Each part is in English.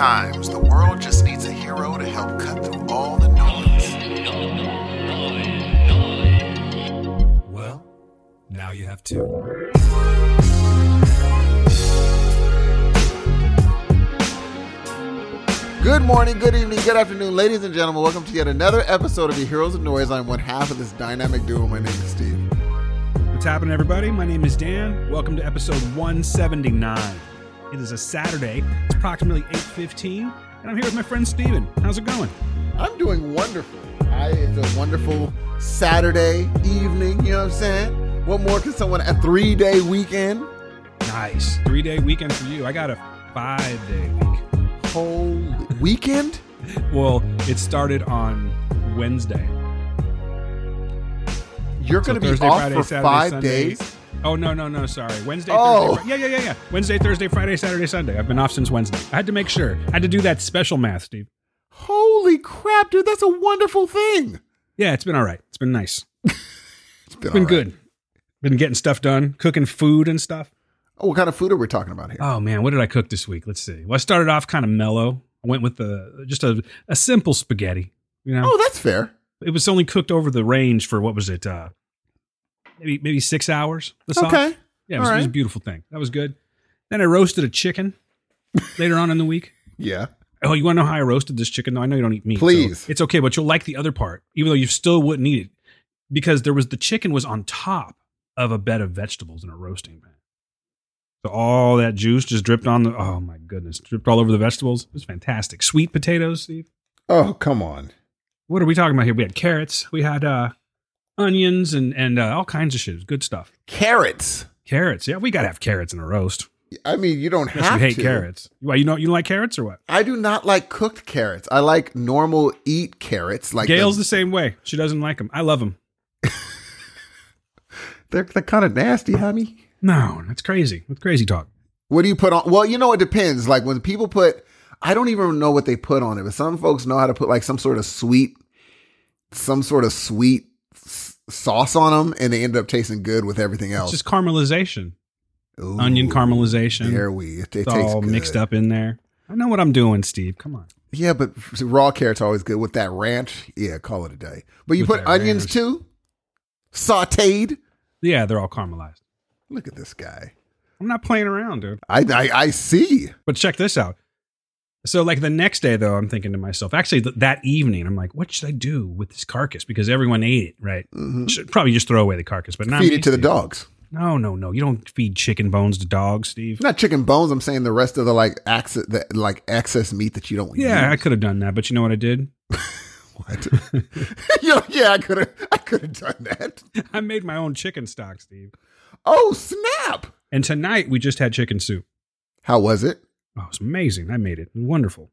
Sometimes the world just needs a hero to help cut through all the noise. Well, now you have two. Good morning, good evening, good afternoon, ladies and gentlemen. Welcome to yet another episode of the Heroes of Noise. I'm one half of this dynamic duo. My name is Steve. What's happening, everybody? My name is Dan. Welcome to episode 179. It is a Saturday. It's approximately 8.15, and I'm here with my friend Steven. How's it going? I'm doing wonderful. I, it's a wonderful Saturday evening, you know what I'm saying? What more can someone, a three day weekend? Nice. Three-day weekend for you. I got a five-day week. Whole weekend? Well, it started on Wednesday. You're So going to be Thursday, off Friday, for Saturday, five Sunday. days? Oh, no, no, no, sorry. Wednesday, Oh. Thursday. Yeah, yeah, yeah, yeah. Wednesday, Thursday, Friday, Saturday, Sunday. I've been off since Wednesday. I had to make sure. I had to do that special math, Steve. Holy crap, dude. That's a wonderful thing. Yeah, it's been all right. It's been nice. It's been, It's been all right. good. Been getting stuff done, cooking food and stuff. Oh, what kind of food are we talking about here? Oh man, what did I cook this week? Let's see. Well, I started off kind of mellow. I went with the just a, a simple spaghetti. You know, oh, that's fair. it was only cooked over the range for what was it? Uh, maybe maybe six hours. The sauce. Okay. Yeah, it was, All it was a beautiful thing. That was good. Then I roasted a chicken later on in the week. Yeah. Oh, you want to know how I roasted this chicken? Though I know you don't eat meat. so Please. it's okay, but you'll like the other part, even though you still wouldn't eat it, because there was the chicken was on top of a bed of vegetables in a roasting pan. So all that juice just dripped on the. Oh my goodness, dripped all over the vegetables. It was fantastic. Sweet potatoes, Steve. Oh, come on. What are we talking about here? We had carrots. We had uh, onions and and uh, all kinds of shit. It good stuff. Carrots. Carrots. Yeah, we gotta have carrots in a roast. I mean, you don't Unless have you hate to. carrots. Why you know you don't like carrots or what? I do not like cooked carrots. I like normal eat carrots. Like Gail's the, the same way. She doesn't like them. I love them. they're, they're kind of nasty, honey. No, that's crazy. That's crazy talk. What do you put on? Well, you know, it depends. Like when people put, I don't even know what they put on it, but some folks know how to put like some sort of sweet, some sort of sweet sauce on them, and they end up tasting good with everything It's else. just caramelization. Ooh, onion caramelization. There we. It, it It's all good. mixed up in there. I know what I'm doing, Steve. Come on. Yeah, but raw carrots are always good with that ranch. Yeah, call it a day. But you With put onions ranch. too, sautéed. Yeah, they're all caramelized. Look at this guy. I'm not playing around, dude. I I, I see. But check this out. So, like the next day, though, I'm thinking to myself, actually, th- that evening, I'm like, what should I do with this carcass? Because everyone ate it, right? Mhm. Should probably just throw away the carcass, but not Feed it to the Steve. dogs. No, no, no. You don't feed chicken bones to dogs, Steve. Not chicken bones. I'm saying the rest of the like access, the like excess meat that you don't. Yeah, I could have done that, but you know what I did? What? yeah, yeah, I could have. I could have done that. I made my own chicken stock, Steve. Oh snap! And tonight we just had chicken soup. How was it, Oh, it's amazing. I made it. Wonderful.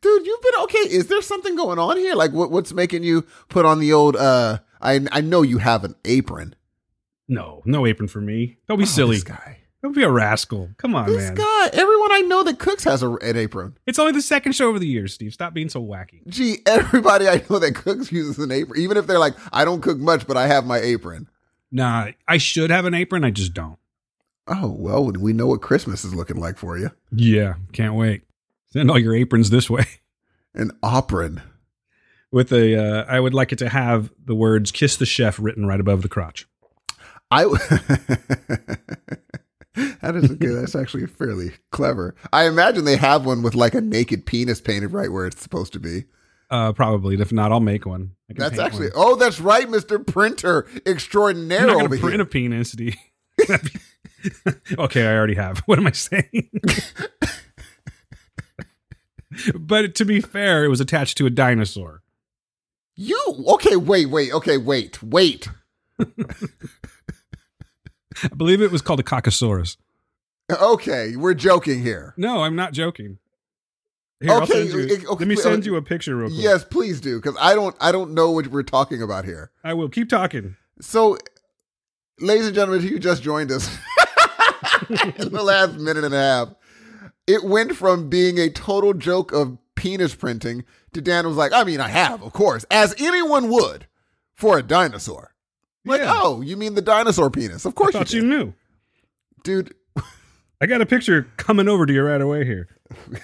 dude? You've been okay. Is there something going on here? Like, what, what's making you put on the old? uh I I know you have an apron. No, no apron for me. Don't be Oh, silly. Guy. Don't be a rascal. Come on, This man. guy. Everyone I know that cooks has a, an apron. It's only the second show of the year, Steve. Stop being so wacky. Gee, everybody I know that cooks uses an apron, even if they're like, I don't cook much, but I have my apron. Nah, I should have an apron. I just don't. Oh well, we know what Christmas is looking like for you. Yeah, can't wait. Send all your aprons this way. An apron. With a, uh, I would like it to have the words "Kiss the Chef" written right above the crotch. I. that is good. That's actually fairly clever. I imagine they have one with like a naked penis painted right where it's supposed to be. Uh, probably. If not, I'll make one. That's actually. one. Oh, that's right, Mister Printer Extraordinaire I'm not going to print here. a penis, Steve. okay, I already have. What am I saying? but to be fair, it was attached to a dinosaur. You okay? Wait, wait. Okay, wait, wait. I believe it was called a Caucasaurus. Okay, we're joking here. No, I'm not joking. Here, Okay, you, okay, let me send you a picture real quick. Yes, please do, because I don't. I don't know what we're talking about here. I will. Keep talking. So, ladies and gentlemen, if you just joined us in the last minute and a half, it went from being a total joke of penis printing to Dan was like, I mean, I have, of course, as anyone would for a dinosaur. Like, Yeah. oh, you mean the dinosaur penis? Of I course you, thought did. you knew. dude. I got a picture coming over to you right away here.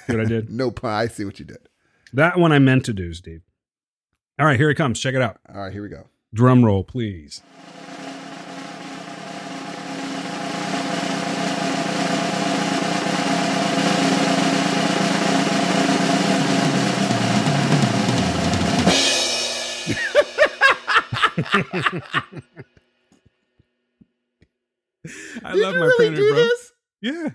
See what I did? no pun. I see what you did. That one I meant to do, Steve. All right, here it comes. Check it out. All right, here we go. Drum roll, please. I Did love you my really printer, do bro. this? Yeah.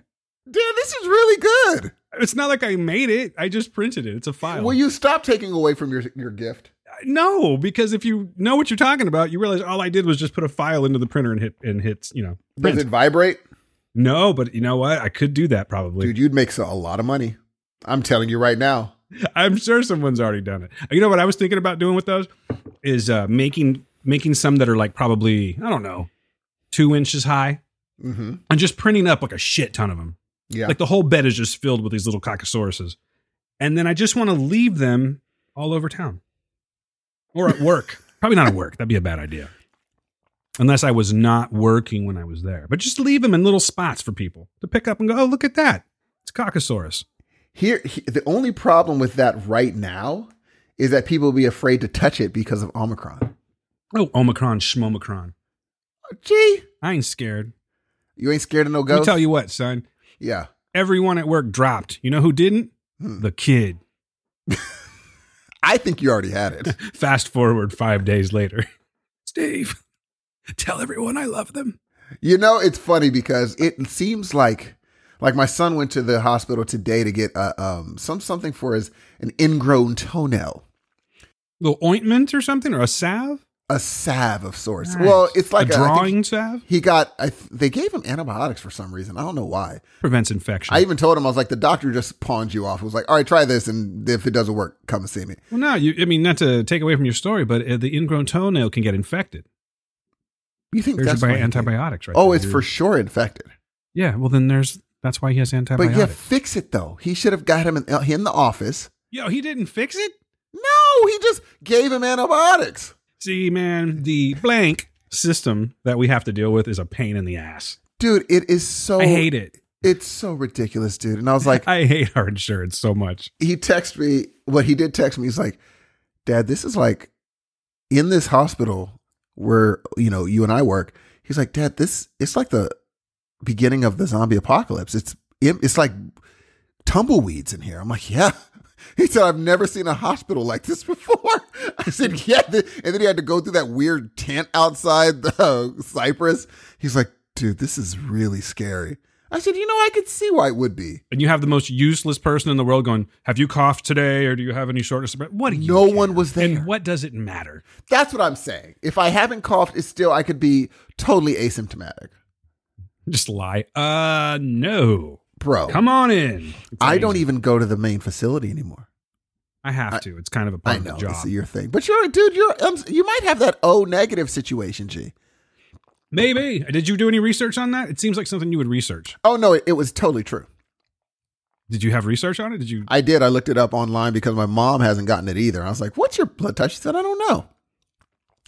Dan, this is really good. It's not like I made it. I just printed it. It's a file. Will you stop taking away from your your gift? no, because if you know what you're talking about, you realize all I did was just put a file into the printer and hit and hit, you know, Does it vibrate? No, but you know what? I could do that probably. Dude, you'd make so- a lot of money. I'm telling you right now. I'm sure someone's already done it. You know what I was thinking about doing with those is uh, making making some that are like probably I don't know two inches high hmm and just printing up like a shit ton of them. Yeah. Like the whole bed is just filled with these little cockosauruses, and then I just want to leave them all over town or at work. probably not at work. That'd be a bad idea. Unless I was not working when I was there, but just leave them in little spots for people to pick up and go. Oh, look at that! It's Coccosaurus. Here, he- the only problem with that right now is that people will be afraid to touch it because of Omicron. Oh, Omicron, Schmomicron. Gee, I ain't scared. you ain't scared of no Let me ghosts? tell you what, son. Yeah. Everyone at work dropped. You know who didn't? Hmm. The kid. I think you already had it. Fast forward five days later. Steve, tell everyone I love them. You know, it's funny because it seems like like my son went to the hospital today to get uh, um some something for his an ingrown toenail, little ointment or something or a salve? A salve of sorts. Nice. Well, it's like a, think drawing salve he got. I th- they gave him antibiotics for some reason. I don't know why. prevents infection. I even told him I was like, the doctor just pawned you off. It was like, all right, try this, and if it doesn't work, come and see me. well, no, you. I mean, not to take away from your story, but uh, the ingrown toenail can get infected. You think There's that's your why antibiotics, right? Oh, there. it's for You're- sure infected. yeah. Well, then there's that's why he has antibiotics. But yeah, fix it though. He should have got him in, in the office. Yo, he didn't fix it. No, he just gave him antibiotics. See, man, the blank system that we have to deal with is a pain in the ass. Dude, it is so. I hate it. It's so ridiculous, dude. And I was like, I hate our insurance so much. he texted me. What he did text me, he's like, Dad, this is like in this hospital where you know you and I work. He's like, Dad, this it's like the beginning of the zombie apocalypse. It's it's like tumbleweeds in here. I'm like, yeah. He said, I've never seen a hospital like this before. I said, yeah. And then he had to go through that weird tent outside the Cypress. He's like, dude, this is really scary. I said, you know, I could see why it would be. And you have the most useless person in the world going, Have you coughed today or do you have any shortness of breath? What do you No care? one was there. And what does it matter? That's what I'm saying. If I haven't coughed, it's still I could be totally asymptomatic, Just lie. Uh, no. Bro. Come on in. It's I don't even go to the main facility anymore. I have to. It's kind of a part I of know the this job. is your thing, but you're dude. You're um, you might have that O negative situation, G. Maybe. Did you do any research on that? It seems like something you would research. Oh no, it, it was totally true. Did you have research on it? Did you? I did. I looked it up online because my mom hasn't gotten it either. I was like, "What's your blood type?" She said, "I don't know."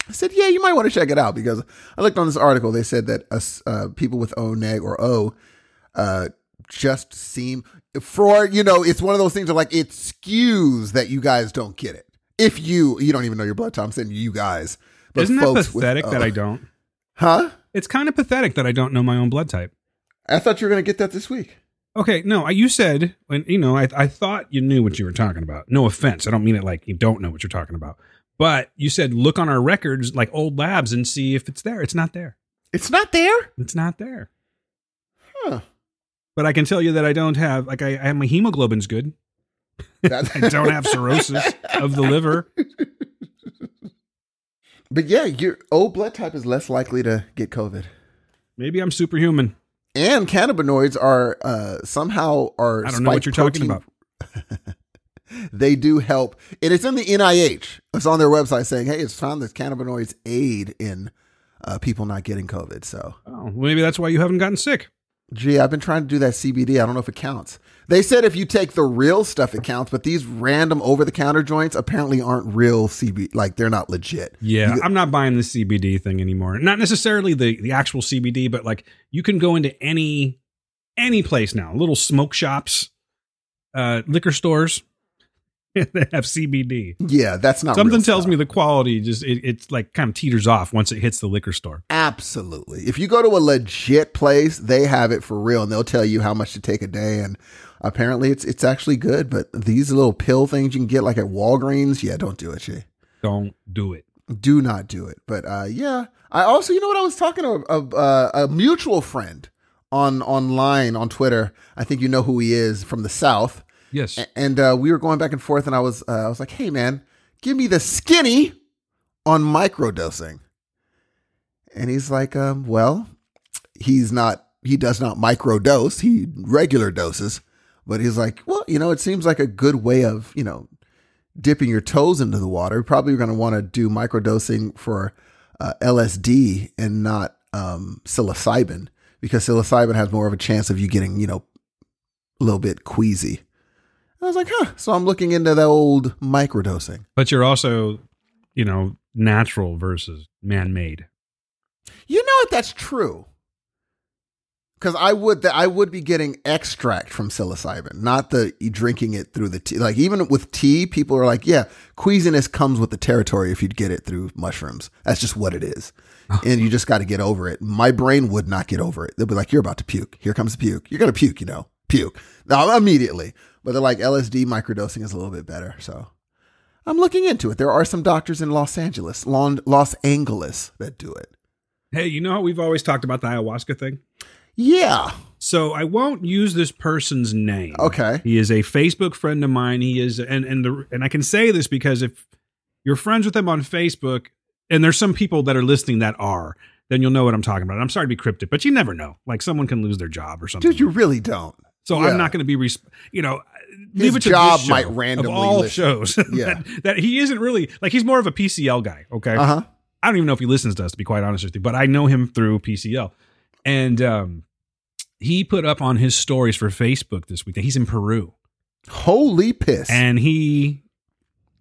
I said, "Yeah, you might want to check it out because I looked on this article. They said that uh, people with O neg or O uh, just seem for you know it's one of those things that like it skews that you guys don't get it. If you you don't even know your blood type, I'm saying you guys. But Isn't that folks with pathetic that i uh, don't? Huh? It's kind of pathetic that I don't know my own blood type. I thought you were gonna get that this week. Okay, no, I- you said when you know I I thought you knew what you were talking about. No offense, I don't mean it like you don't know what you're talking about. But you said look on our records like old labs and see if it's there. It's not there. It's not there. It's not there. Huh? But I can tell you that I don't have like I, I have my hemoglobin's good. I don't have cirrhosis of the liver. But yeah, your O blood type is less likely to get COVID. Maybe I'm superhuman. And cannabinoids are uh, somehow are. I don't know what you're talking about. they do help, and it's in the NIH. It's on their website saying, "Hey, it's found that cannabinoids aid in uh, people not getting COVID." So, Oh, maybe that's why you haven't gotten sick. Gee, I've been trying to do that CBD. I don't know if it counts. They said if you take the real stuff, it counts, but these random over-the-counter joints apparently aren't real CBD. Like they're not legit. Yeah, You- I'm not buying the CBD thing anymore. Not necessarily the the actual CBD, but like you can go into any any place now, little smoke shops, uh, liquor stores, they have CBD. Yeah, that's not Something tells me the quality just it, it's like kind of teeters off once it hits the liquor store. Absolutely. If you go to a legit place, they have it for real and they'll tell you how much to take a day and apparently it's it's actually good, but these little pill things you can get like at Walgreens, yeah, don't do it, Shay. Don't do it. Do not do it. But uh yeah, I also you know what I was talking to a, a, a mutual friend on online on Twitter. I think you know who he is from the south. Yes. And uh, we were going back and forth, and I was uh, I was like, "Hey, man, give me the skinny on microdosing." And he's like, um, "Well, he's not. He does not microdose. He regular doses." But he's like, "Well, you know, it seems like a good way of you know dipping your toes into the water. Probably you're going to want to do microdosing for uh, LSD and not um, psilocybin because psilocybin has more of a chance of you getting you know a little bit queasy." I was like, huh. So I'm looking into the old microdosing. But you're also, you know, natural versus man-made. You know what? That's true. Because I would that I would be getting extract from psilocybin, not the drinking it through the tea. Like even with tea, people are like, yeah, queasiness comes with the territory if you'd get it through mushrooms. That's just what it is, oh. and you just got to get over it. My brain would not get over it. They'll be like, you're about to puke. Here comes the puke. You're gonna puke. You know, puke. Now immediately. But they're like LSD microdosing is a little bit better. So I'm looking into it. There are some doctors in Los Angeles, Los Angeles, that do it. Hey, you know how we've always talked about the ayahuasca thing? Yeah. So I won't use this person's name. Okay. He is a Facebook friend of mine. He is, and and the and I can say this because if you're friends with him on Facebook, and there's some people that are listening that are, then you'll know what I'm talking about. I'm sorry to be cryptic, but you never know. Like someone can lose their job or something. Dude, you really don't. so yeah. I'm not going to be, res- you know, His leave it to job show might randomly of all listen. shows. Yeah. that, that he isn't really like he's more of a PCL guy. Okay, Uh huh. I don't even know if he listens to us to be quite honest with you, but I know him through PCL. And um, he put up on his stories for Facebook this week that he's in Peru Holy piss. and he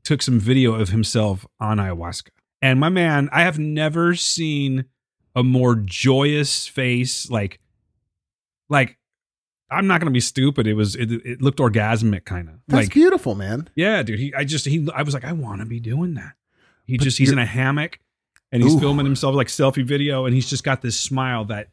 took some video of himself on ayahuasca. And my man, I have never seen a more joyous face like like I'm not going to be stupid. It was it, it looked orgasmic kind of. That's Like beautiful, man. yeah, dude. He, I just, he, I was like, I want to be doing that. He But just, he's in a hammock and he's Ooh. filming himself like selfie video, and he's just got this smile that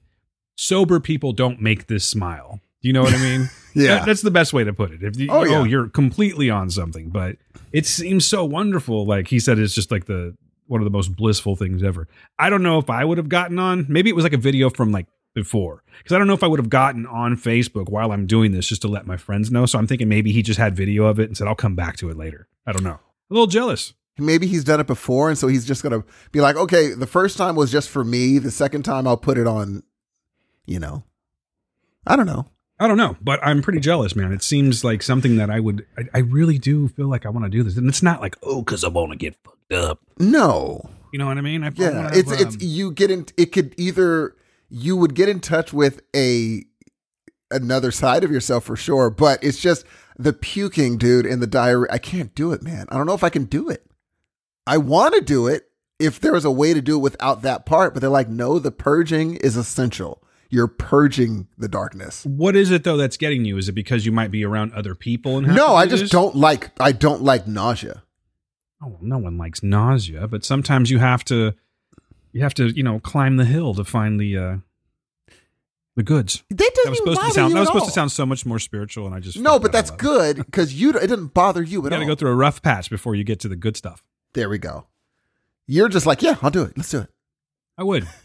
sober people don't make this smile. Do you know what I mean? Yeah. That- that's the best way to put it. If you, Oh, oh, you're completely on something, but it seems so wonderful. Like he said, it's just like the one of the most blissful things ever. I don't know if I would have gotten on. Maybe it was like a video from like before because I don't know if I would have gotten on Facebook while I'm doing this just to let my friends know. So I'm thinking maybe he just had video of it and said I'll come back to it later. I don't know. A little jealous. Maybe he's done it before, and so he's just gonna be like, okay, the first time was just for me. The second time, I'll put it on. You know, I don't know. I don't know, but I'm pretty jealous, man. It seems like something that I would. I, I really do feel like I want to do this, and it's not like oh, because I want to get fucked up. No, You know what I mean? I, yeah, it's have, it's um, you get in. It could either you would get in touch with a another side of yourself for sure, but it's just the puking, dude, and the diarrhea. I can't do it, man. I don't know if I can do it. I want to do it if there was a way to do it without that part, but they're like, no, the purging is essential. You're purging the darkness. What is it though that's getting you? Is it because you might be around other people and No, I just don't like. I don't like nausea. Oh, no one likes nausea, but sometimes you have to, you have to, you know, climb the hill to find the uh the goods. That That doesn't was even supposed to sound. That was supposed to sound so much more spiritual, and I just No, but that's good because you. It didn't bother you You at got to all. go through a rough patch before you get to the good stuff. there we go. You're just like, yeah, I'll do it. Let's do it. I would.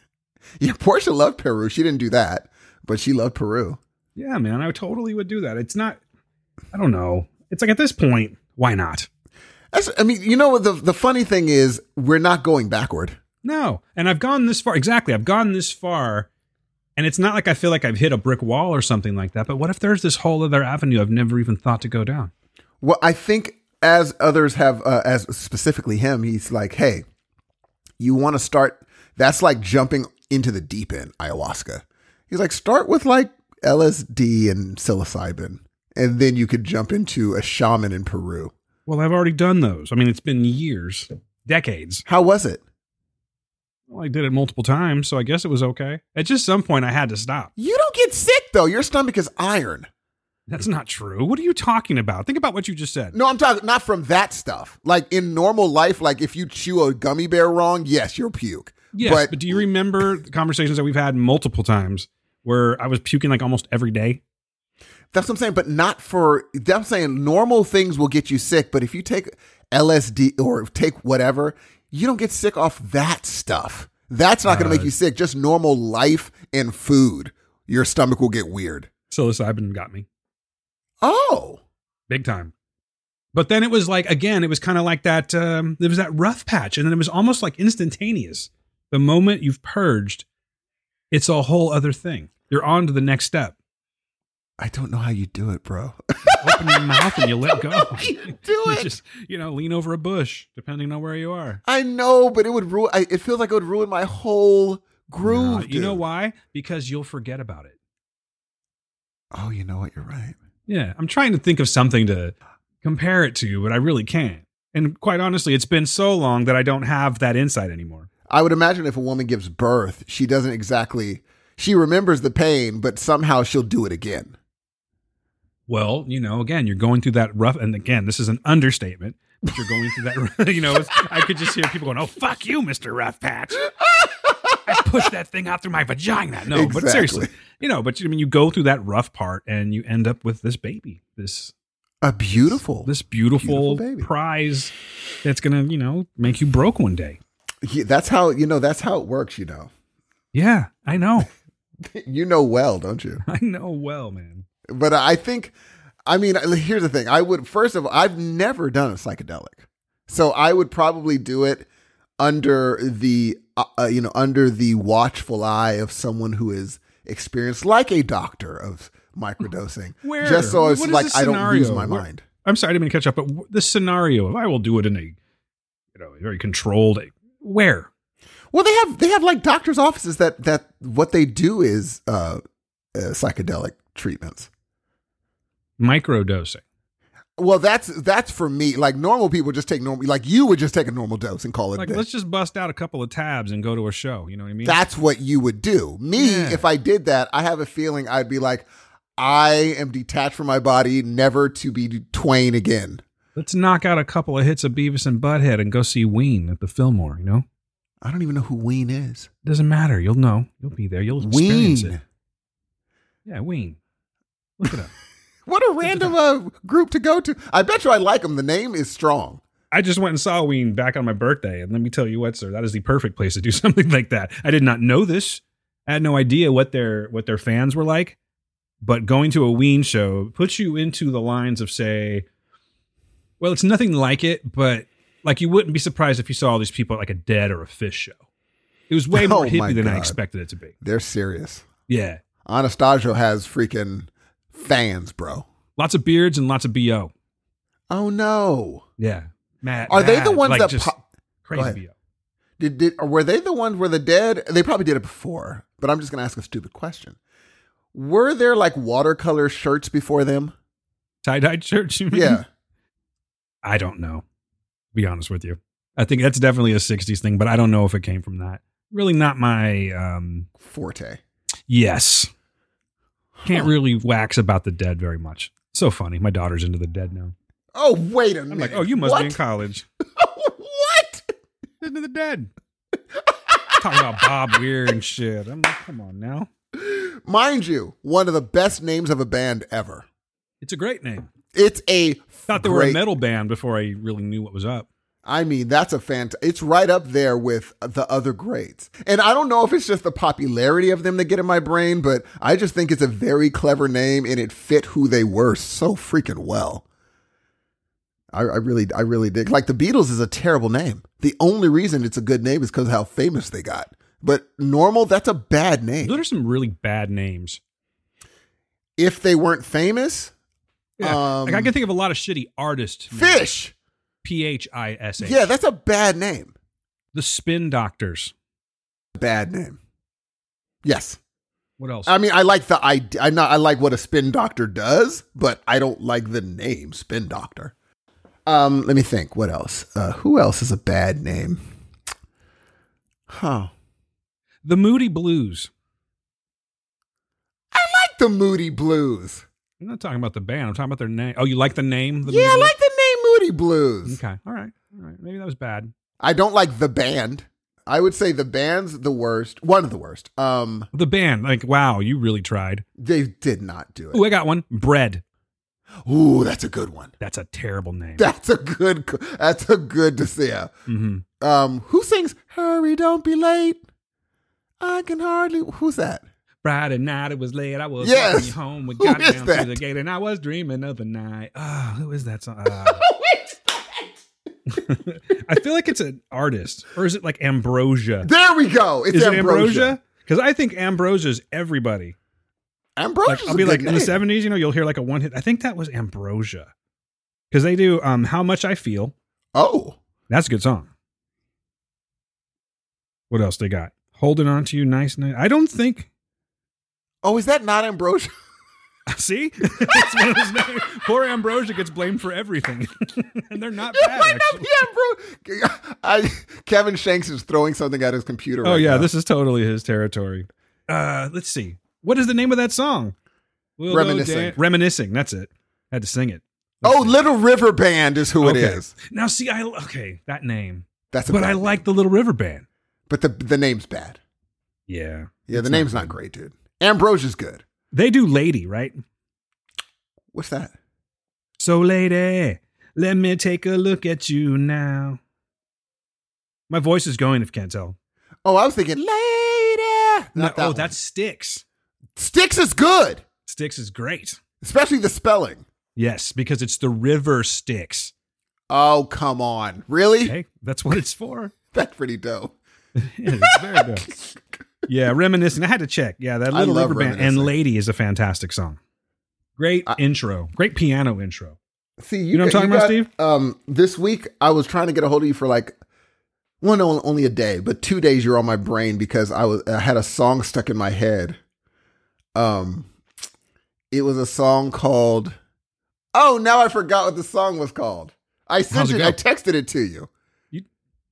Yeah, Portia loved Peru. She didn't do that, but she loved Peru. Yeah, man, I totally would do that. It's not. I don't know. It's like at this point, why not? That's, I mean, you know what? The the funny thing is, we're not going backward. No. And I've gone this far. Exactly. I've gone this far. And it's not like I feel like I've hit a brick wall or something like that. But what if there's this whole other avenue I've never even thought to go down? Well, I think as others have, uh, as specifically him, he's like, hey, you want to start. That's like jumping into the deep end, ayahuasca. He's like, start with like LSD and psilocybin, and then you could jump into a shaman in Peru. Well, I've already done those. I mean, it's been years, decades. How was it? Well, I did it multiple times, so I guess it was okay. At just some point, I had to stop. You don't get sick though. Your stomach is iron. That's not true. What are you talking about? Think about what you just said. No, I'm talking not from that stuff. Like in normal life, like if you chew a gummy bear wrong, yes, you'll puke. Yes, but, but do you remember the conversations that we've had multiple times where I was puking like almost every day? That's what I'm saying, but not for. I'm saying normal things will get you sick, but if you take LSD or take whatever, you don't get sick off that stuff. That's not going to make you sick. Just normal life and food, your stomach will get weird. Psilocybin got me. Oh, big time. But then it was like again, it was kind of like that. Um, there was that rough patch, and then it was almost like instantaneous. The moment you've purged, it's a whole other thing. You're on to the next step. I don't know how you do it, bro. Open your mouth and you let go. you do You it. just you know lean over a bush, depending on where you are. I know, but it would ruin. I, it feels like it would ruin my whole groove. You know why? Because you'll forget about it. Oh, you know what? You're right. Yeah, I'm trying to think of something to compare it to, but I really can't. And quite honestly, it's been so long that I don't have that insight anymore. I would imagine if a woman gives birth, she doesn't exactly. She remembers the pain, but somehow she'll do it again. Well, you know, again, you're going through that rough, and again, this is an understatement. But you're going through that, you know. I could just hear people going, "Oh, fuck you, Mister Rough Patch." I pushed that thing out through my vagina. No, but seriously, you know, but I mean, you go through that rough part, and you end up with this baby, this A beautiful. this beautiful, Beautiful prize that's gonna, you know, make you broke one day. Yeah, that's how you know. That's how it works. You know. Yeah, I know, You know well, don't you? I know well, man. But I think, I mean, here's the thing. I would first of all, I've never done a psychedelic, so I would probably do it under the, uh, uh, you know, under the watchful eye of someone who is experienced, like a doctor of microdosing. Where? Just so it's like I don't lose my Where- mind. I'm sorry, I didn't mean to catch up, but the scenario of I will do it in a, you know, a very controlled. Where? Well, they have they have like doctors' offices that that what they do is uh, uh psychedelic treatments. Microdosing. Well, that's that's for me. Like normal people just take normal. Like you would just take a normal dose and call it. Like, let's just bust out a couple of tabs and go to a show. You know what I mean? That's what you would do. Me, Yeah. if I did that, I have a feeling I'd be like, I am detached from my body, never to be twain again. Let's knock out a couple of hits of Beavis and Butthead and go see Ween at the Fillmore. You know, I don't even know who Ween is. doesn't matter. You'll know. You'll be there. You'll experience Ween. it. Yeah, Ween. Look it up. What a random uh, group to go to. I bet you I like them. The name is strong. I just went and saw Ween back on my birthday, and let me tell you what, sir, that is the perfect place to do something like that. I did not know this. I had no idea what their what their fans were like, but going to a Ween show puts you into the lines of say, well, it's nothing like it, but like you wouldn't be surprised if you saw all these people at like a Dead or a Phish show. It was way Oh more my hippie than I expected it to be. They're serious. Yeah, Anastasio has freaking fans, bro. lots of beards and lots of bo. Oh no. Yeah, Matt. Are they the ones like that pop? Crazy bo? Did, did or were they the ones where the dead? They probably did it before, but I'm just gonna ask a stupid question. Were there like watercolor shirts before them? Tie dye shirts, you mean? Yeah. I don't know. Be honest with you. I think that's definitely a 60s thing, but I don't know if it came from that. Really not my um Forte. yes. Can't really wax about the dead very much. So funny. My daughter's into the dead now. Oh wait a minute. I'm like, "Oh, you must what? be in college." what? into the dead. Talking about Bob Weir and shit. I'm like, "Come on now." Mind you, one of the best names of a band ever. It's a great name. It's a Thought they were a metal band before I really knew what was up. I mean, that's a fant. It's right up there with the other greats. And I don't know if it's just the popularity of them that get in my brain, but I just think it's a very clever name and it fit who they were so freaking well. I, I really, I really dig. Like the Beatles is a terrible name. The only reason it's a good name is because how famous they got. But normal, that's a bad name. Those are some really bad names. If they weren't famous, Yeah. Um, like I can think of a lot of shitty artists. Phish. P H I S H. Yeah, that's a bad name. the Spin Doctors. Bad name. Yes. What else? I mean, I like the idea. I not. I like what a spin doctor does, but I don't like the name spin doctor. Um, let me think. What else? Uh, who else is a bad name? Huh. The Moody Blues. I like the Moody Blues. I'm not talking about the band. I'm talking about their name. Oh, you like the name? The yeah, I like the Blues. Okay. All right. All right. Maybe that was bad. I don't like the band. I would say the band's the worst. One of the worst. Um, The band. Like, wow, you really tried. they did not do it. Oh, I got one. Bread. Ooh, that's a good one. That's a terrible name. That's a good. That's a good to see. hmm Um, who sings "Hurry, Don't Be Late"? I can hardly. Who's that? Friday night, it was late. I was Yes. walking home. We Who got is down that? to the gate, and I was dreaming of the night. Ah, who is that song? Ah. I feel like it's an artist, or is it like Ambrosia? There we go. It's is Ambrosia. it Ambrosia? Because I think Ambrosia is everybody. Ambrosia. Like, I'll be like in the seventies, you know, you'll hear like a one hit. I think that was Ambrosia, because they do um "How Much I Feel." Oh, That's a good song. What else they got? Holding on to you, nice night. I don't think. oh, is that not Ambrosia? See, it's one of those names. Poor Ambrosia gets blamed for everything, and they're not It bad. might not Actually. be Ambrosia. I Kevin Shanks is throwing something at his computer. Oh right yeah, now. this is totally his territory. Uh, let's see. What is the name of that song? We'll Reminiscing. dan- Reminiscing. That's it. I had to sing it. Let's Oh, see. Little River Band is who it Okay. is. Now see, I okay that name, That's a but I name. like the Little River Band. But the the name's bad. Yeah, Yeah, the not name's not, great, dude. Ambrosia's good. They do "Lady," right? What's that? So, lady, let me take a look at you now. My voice is going. If you can't tell. Oh, I was thinking lady. No, that oh, one. that's Styx. Styx is good, Styx is great. especially the spelling. Yes, because it's the river Styx. Oh, come on. Really? Hey, that's what it's for. That's pretty dope. Yeah, it's very good. Yeah, reminiscing. I had to check. Yeah, that little rubber band and "Lady" is a fantastic song. Great I- intro. Great piano intro. See, You know what I'm talking about, Steve? Um, this week I was trying to get a hold of you for like, well, no, only a day, but two days you're on my brain because I was I had a song stuck in my head. Um, it was a song called. Oh, now I forgot what the song was called. I sent it it. I texted it to you.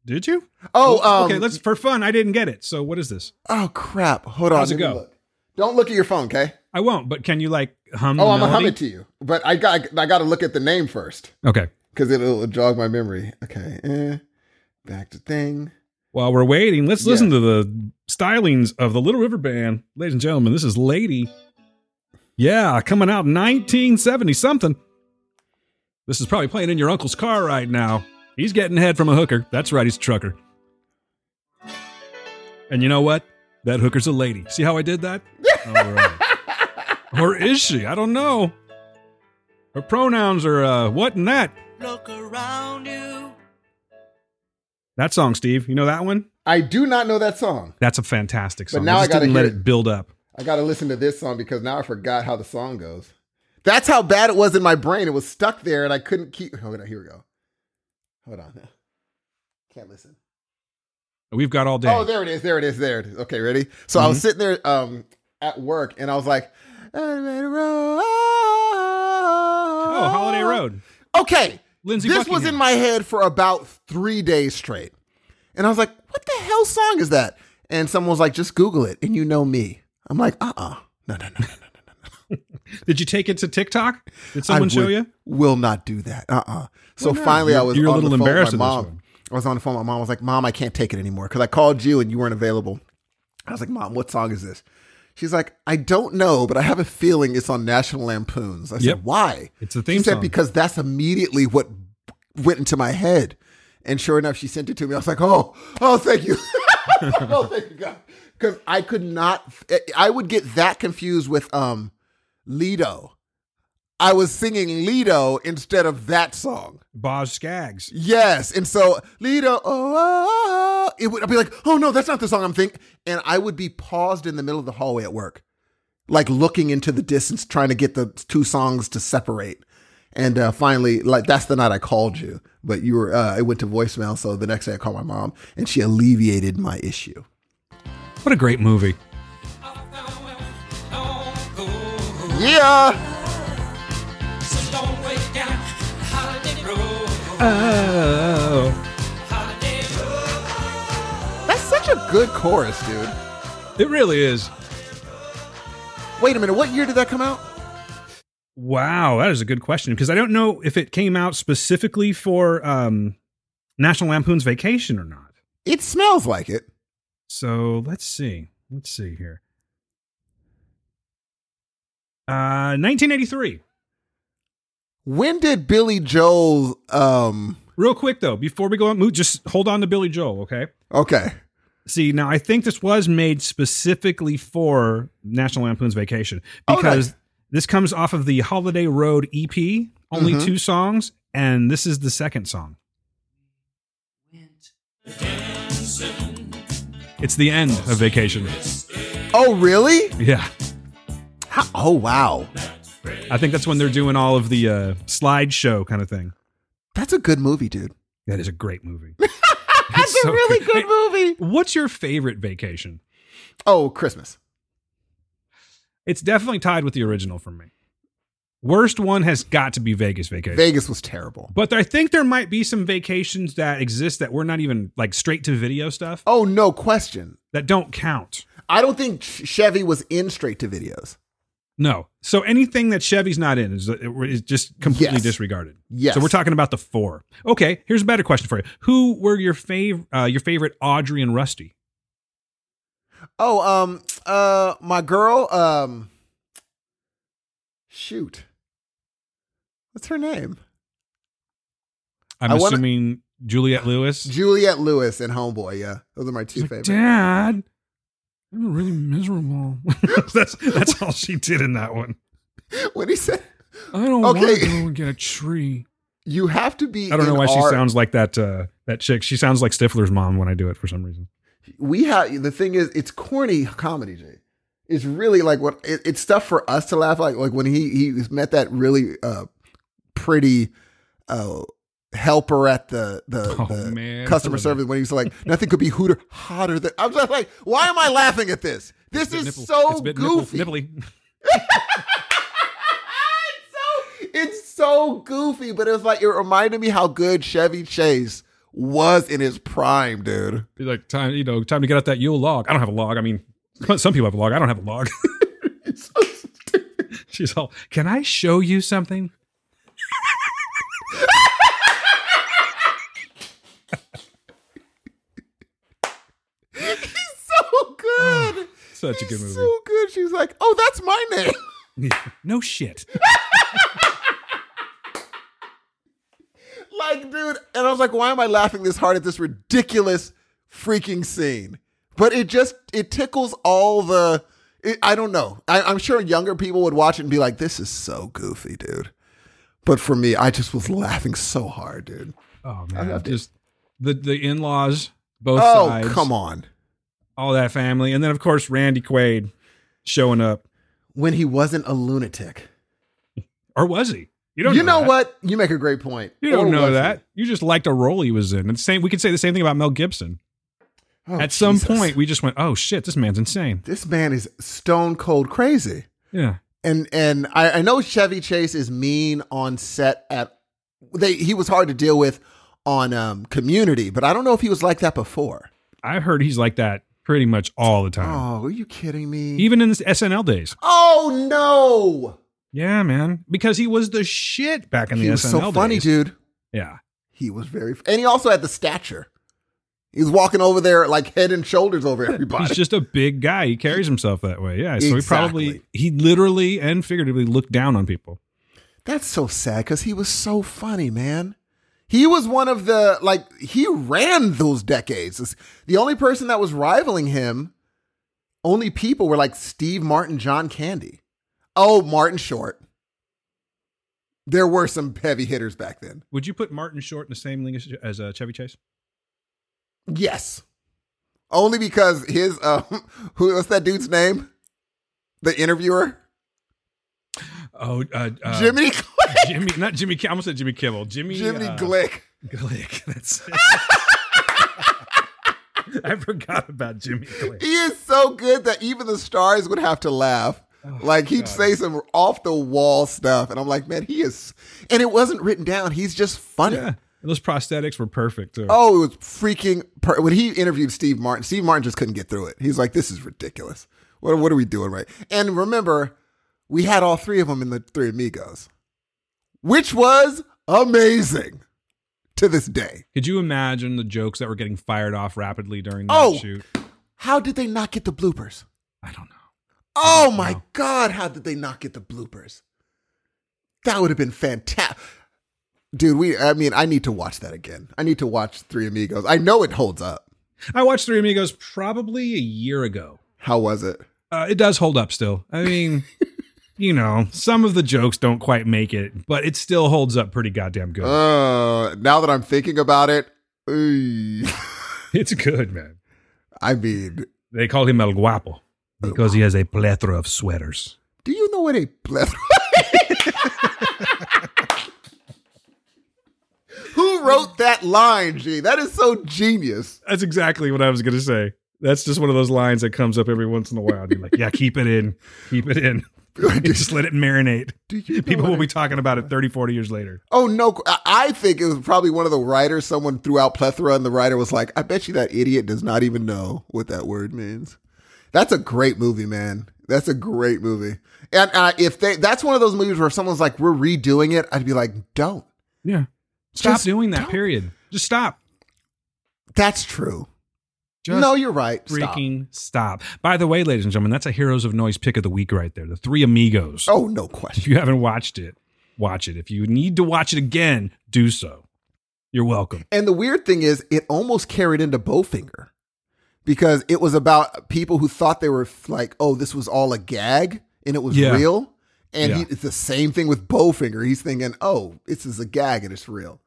Did you? Oh, Well, um, okay. Let's for fun. I didn't get it. So what is this? Oh crap! Hold on. How's it go? look. Don't look at your phone, okay? I won't. But can you like hum? Oh, the I'm gonna hum it to you, but I got I got to look at the name first Okay. because it'll jog my memory. Okay, eh. back to thing. While we're waiting, let's Yeah. listen to the stylings of the Little River Band, ladies and gentlemen. This is "Lady." Yeah, coming out 1970 something. This is probably playing in your uncle's car right now. He's getting head from a hooker. That's right, he's a trucker. And you know what? That hooker's a lady. See how I did that? All right. or is she? I don't know. Her pronouns are uh, what and that. Look around you. That song, Steve. You know that one? I do not know that song. That's a fantastic song. But now I I gotta didn't let it it. build up. I got to listen to this song because now I forgot how the song goes. That's how bad it was in my brain. It was stuck there, and I couldn't keep. Hold on, here we go. Hold on. Can't listen. We've got all day. Oh, there it is. There it is. There it is. Okay, ready? So I was Mhm. sitting there um, at work, and I was like, "Oh, oh, Holiday Road. Okay, Lindsey this was in my head for about three days straight. And I was like, what the hell song is that? And someone was like, just Google it and you know me. I'm like, uh uh No, no, no, no, no. Did you take it to TikTok? Did someone I show you? Will not do that. Uh uh So Why not? finally, I You're- was you're a little the phone embarrassed with my mom. I was on the phone with my mom. I was like, Mom, I can't take it anymore because I called you and you weren't available. I was like, Mom, what song is this? She's like, I don't know, but I have a feeling it's on National Lampoons. I said, Yep. Why? It's the She said song. because that's immediately what went into my head. And sure enough, she sent it to me. I was like, oh, oh, thank you. oh, thank you, God. Because I could not, I would get that confused with um Lido. I was singing Lido instead of that song. Boz Scaggs. Yes. And so Lido, oh, oh, oh, it would I'd be like, oh no, that's not the song I'm thinking. And I would be paused in the middle of the hallway at work, like looking into the distance, trying to get the two songs to separate. And uh, finally, like that's the night I called you, but you were uh, it went to voicemail. So the next day I called my mom, and she alleviated my issue. What a great movie. Road. Oh. That's such a good chorus, dude. It really is. Wait a minute, what year did that come out? Wow, that is a good question because I don't know if it came out specifically for um, National Lampoon's Vacation or not. It smells like it. So let's see. Let's see here. Uh, 1983. When did Billy Joel um Real quick though, before we go on, move, just hold on to Billy Joel, okay? okay. See, now I think this was made specifically for National Lampoon's Vacation Oh, because nice. this comes off of the Holiday Road EP, only Mhm. two songs, and this is the second song. It's the end of Vacation. Oh really? Yeah. How, oh wow. I think that's when they're doing all of the uh, slideshow kind of thing. That's a good movie, dude. That is a great movie. That's so a really good. good movie. What's your favorite vacation? Oh, Christmas. It's definitely tied with the original for me. Worst one has got to be Vegas Vacation. Vegas was terrible. But I think there might be some vacations that exist that we're not even like straight to video stuff Oh, no question. that don't count. I don't think Chevy was in straight to videos. No. So anything that Chevy's not in is, is just completely Yes. disregarded. Yes. So we're talking about the four. Okay, here's a better question for you. Who were your fav- uh, your favorite Audrey and Rusty? Oh, um, uh, my girl, um, shoot, what's her name? I'm I wanna- assuming Juliette Lewis. Juliette Lewis and Homeboy. Yeah, those are my two like, favorites. Dad, I'm really miserable. that's that's all she did in that one. What he said, I don't Okay. want to go and get a tree. "You have to be," I don't know in why she sounds like that uh, that chick. She sounds like Stifler's mom when I do it for some reason. We have the thing is, it's corny comedy. Jay, it's really like what it, it's stuff for us to laugh like. Like when he he met that really uh pretty uh helper at the the, Oh, the man. customer service when he was like nothing could be hooter hotter than I'm just like why am I laughing at this? This Bit is nipple- so it's a bit nipple- goofy. nipply. it's so it's so goofy, but it was like it reminded me how good Chevy Chase was in his prime, dude. Be like time, you know, time to get out that Yule log. I don't have a log. I mean, some people have a log. I don't have a log. So. She's all, can I show you something? He's so Such a good movie. So good. She's like, oh, that's my name. no shit. like, dude. And I was like, why am I laughing this hard at this ridiculous freaking scene? But it just it tickles all the. It, I don't know. I, I'm sure younger people would watch it and be like, "This is so goofy, dude." But for me, I just was laughing so hard, dude. Oh I man, to- just the the in laws, both oh, sides. come on. All that family, and then of course Randy Quaid showing up, When he wasn't a lunatic. or was he? You don't. You know that. what? You make a great point. You don't Or know was he? that. You just liked a role he was in. And same. We could say the same thing about Mel Gibson. Oh, At some Jesus. point, we just went, "Oh shit, this man's insane." this man is stone cold crazy. Yeah. and and I, I know Chevy Chase is mean on set at they he was hard to deal with on um community, but I don't know if he was like that before. I heard he's like that pretty much all the time, Oh, are you kidding me? even in his SNL days. oh no. Yeah, man, because he was the shit back in He the was SNL so funny, days. dude. Yeah, He was very and he also had the stature. He was walking over there like head and shoulders over everybody. he's just a big guy. He carries himself that way. Yeah, so he probably he literally and figuratively looked down on people. That's so sad because he was so funny, man. He was one of the like he ran those decades. The only person that was rivaling him, only people were like Steve Martin, John Candy. Oh, Martin Short. There were some heavy hitters back then. Would you put Martin Short in the same league as, uh, Chevy Chase? Yes, only because his um, who what's that dude's name? The interviewer, Oh, uh, uh, Jimmy. Jimmy, not Jimmy. I almost said Jimmy Kimmel. Jimmy. Jimmy uh, Glick. Glick. That's. I forgot about Jimmy Glick. He is so good that even the stars would have to laugh. like he'd God. say some off the wall stuff, and I'm like, man, he is. And it wasn't written down. He's just funny. Yeah. Those prosthetics were perfect too. Oh, it was freaking. Per- when he interviewed Steve Martin, Steve Martin just couldn't get through it. He's like, "This is ridiculous. What what are we doing right?" And remember, we had all three of them in the Three Amigos, which was amazing to this day. Could you imagine the jokes that were getting fired off rapidly during that Oh. shoot? How did they not get the bloopers? I don't know. Oh my know. God, how did they not get the bloopers? That would have been fantastic. Dude, we I mean, I need to watch that again. I need to watch Three Amigos. I know it holds up. I watched Three Amigos probably a year ago. How was it? Uh, it does hold up still. I mean, you know, some of the jokes don't quite make it, but it still holds up pretty goddamn good. Uh, now that I'm thinking about it, it's good, man. I mean, They call him El Guapo because he has a plethora of sweaters. do you know what a plethora? Who wrote that line, G? That is so genius. That's exactly what I was going to say. That's just one of those lines that comes up every once in a while. You're like, yeah, keep it in. Keep it in. just let it marinate. You know People will be talking about it 30, 40 years later. Oh no! I- I think it was probably one of the writers. Someone threw out plethora, and the writer was like, "I bet you that idiot does not even know what that word means." That's a great movie, man. That's a great movie. And uh, if they, that's one of those movies where someone's like, "We're redoing it," I'd be like, "Don't." Yeah. Stop Just doing that, don't. period. Just stop. That's true. Just no, you're right. Stop. freaking stop. By the way, ladies and gentlemen, that's a Heroes of Noise pick of the week right there. The Three Amigos. Oh, no question. If you haven't watched it, watch it. If you need to watch it again, do so. You're welcome. And the weird thing is, it almost carried into Bowfinger because it was about people who thought they were like, "Oh, this was all a gag," and it was Yeah. real. And Yeah. he, it's the same thing with Bowfinger. He's thinking, "Oh, this is a gag and it's real."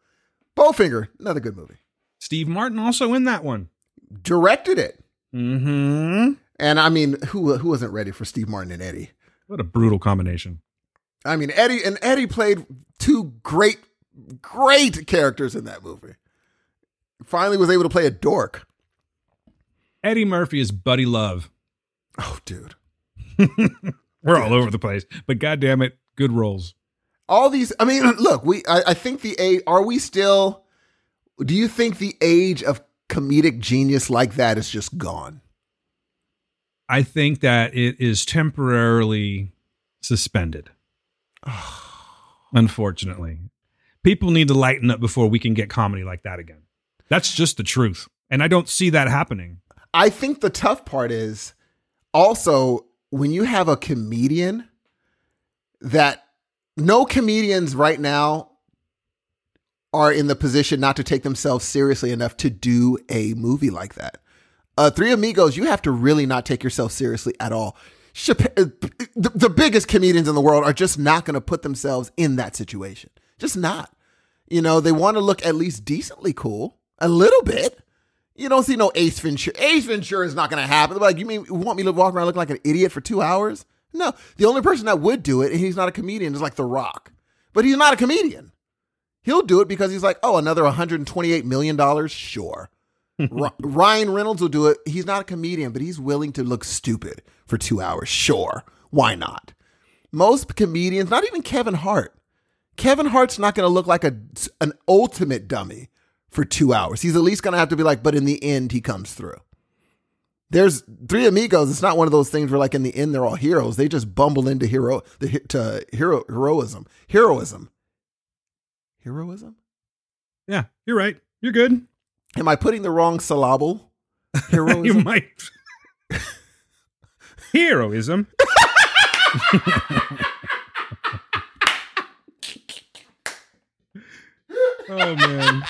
Bowfinger, another good movie. Steve Martin also in that one. Directed it, Mm-hmm. and I mean, who who wasn't ready for Steve Martin and Eddie? What a brutal combination. I mean, Eddie and Eddie played two great, great characters in that movie. Finally, was able to play a dork. Eddie Murphy is Buddy Love. Oh, dude. We're all over the place, but goddamn it, good roles. all these i mean look we I, I think the a are we still do you think the age of comedic genius like that is just gone I think that it is temporarily suspended. Unfortunately, people need to lighten up before we can get comedy like that again. That's just the truth, and I don't see that happening. i think the tough part is also when you have a comedian that no comedians right now are in the position not to take themselves seriously enough to do a movie like that uh, Three Amigos, you have to really not take yourself seriously at all. Uh, the, the biggest comedians in the world are just not going to put themselves in that situation. Just not. You know, they want to look at least decently cool, a little bit. You don't see no Ace Ventura. Ace Ventura is not going to happen. They're like, you mean you want me to walk around looking like an idiot for two hours? No. The only person that would do it, and he's not a comedian, is like The Rock. But he's not a comedian. He'll do it because he's like, oh, another $128 million? Sure. Ry- Ryan Reynolds will do it. He's not a comedian, but he's willing to look stupid for two hours. Sure. Why not? Most comedians, not even Kevin Hart, Kevin Hart's not going to look like a an ultimate dummy for two hours. He's at least going to have to be like, but in the end, he comes through. There's three amigos. It's not one of those things where, like, in the end, they're all heroes. They just bumble into hero the to hero heroism, heroism, heroism. Yeah, you're right. You're good. Am I putting the wrong syllable? you Heroism. might. Heroism. oh man.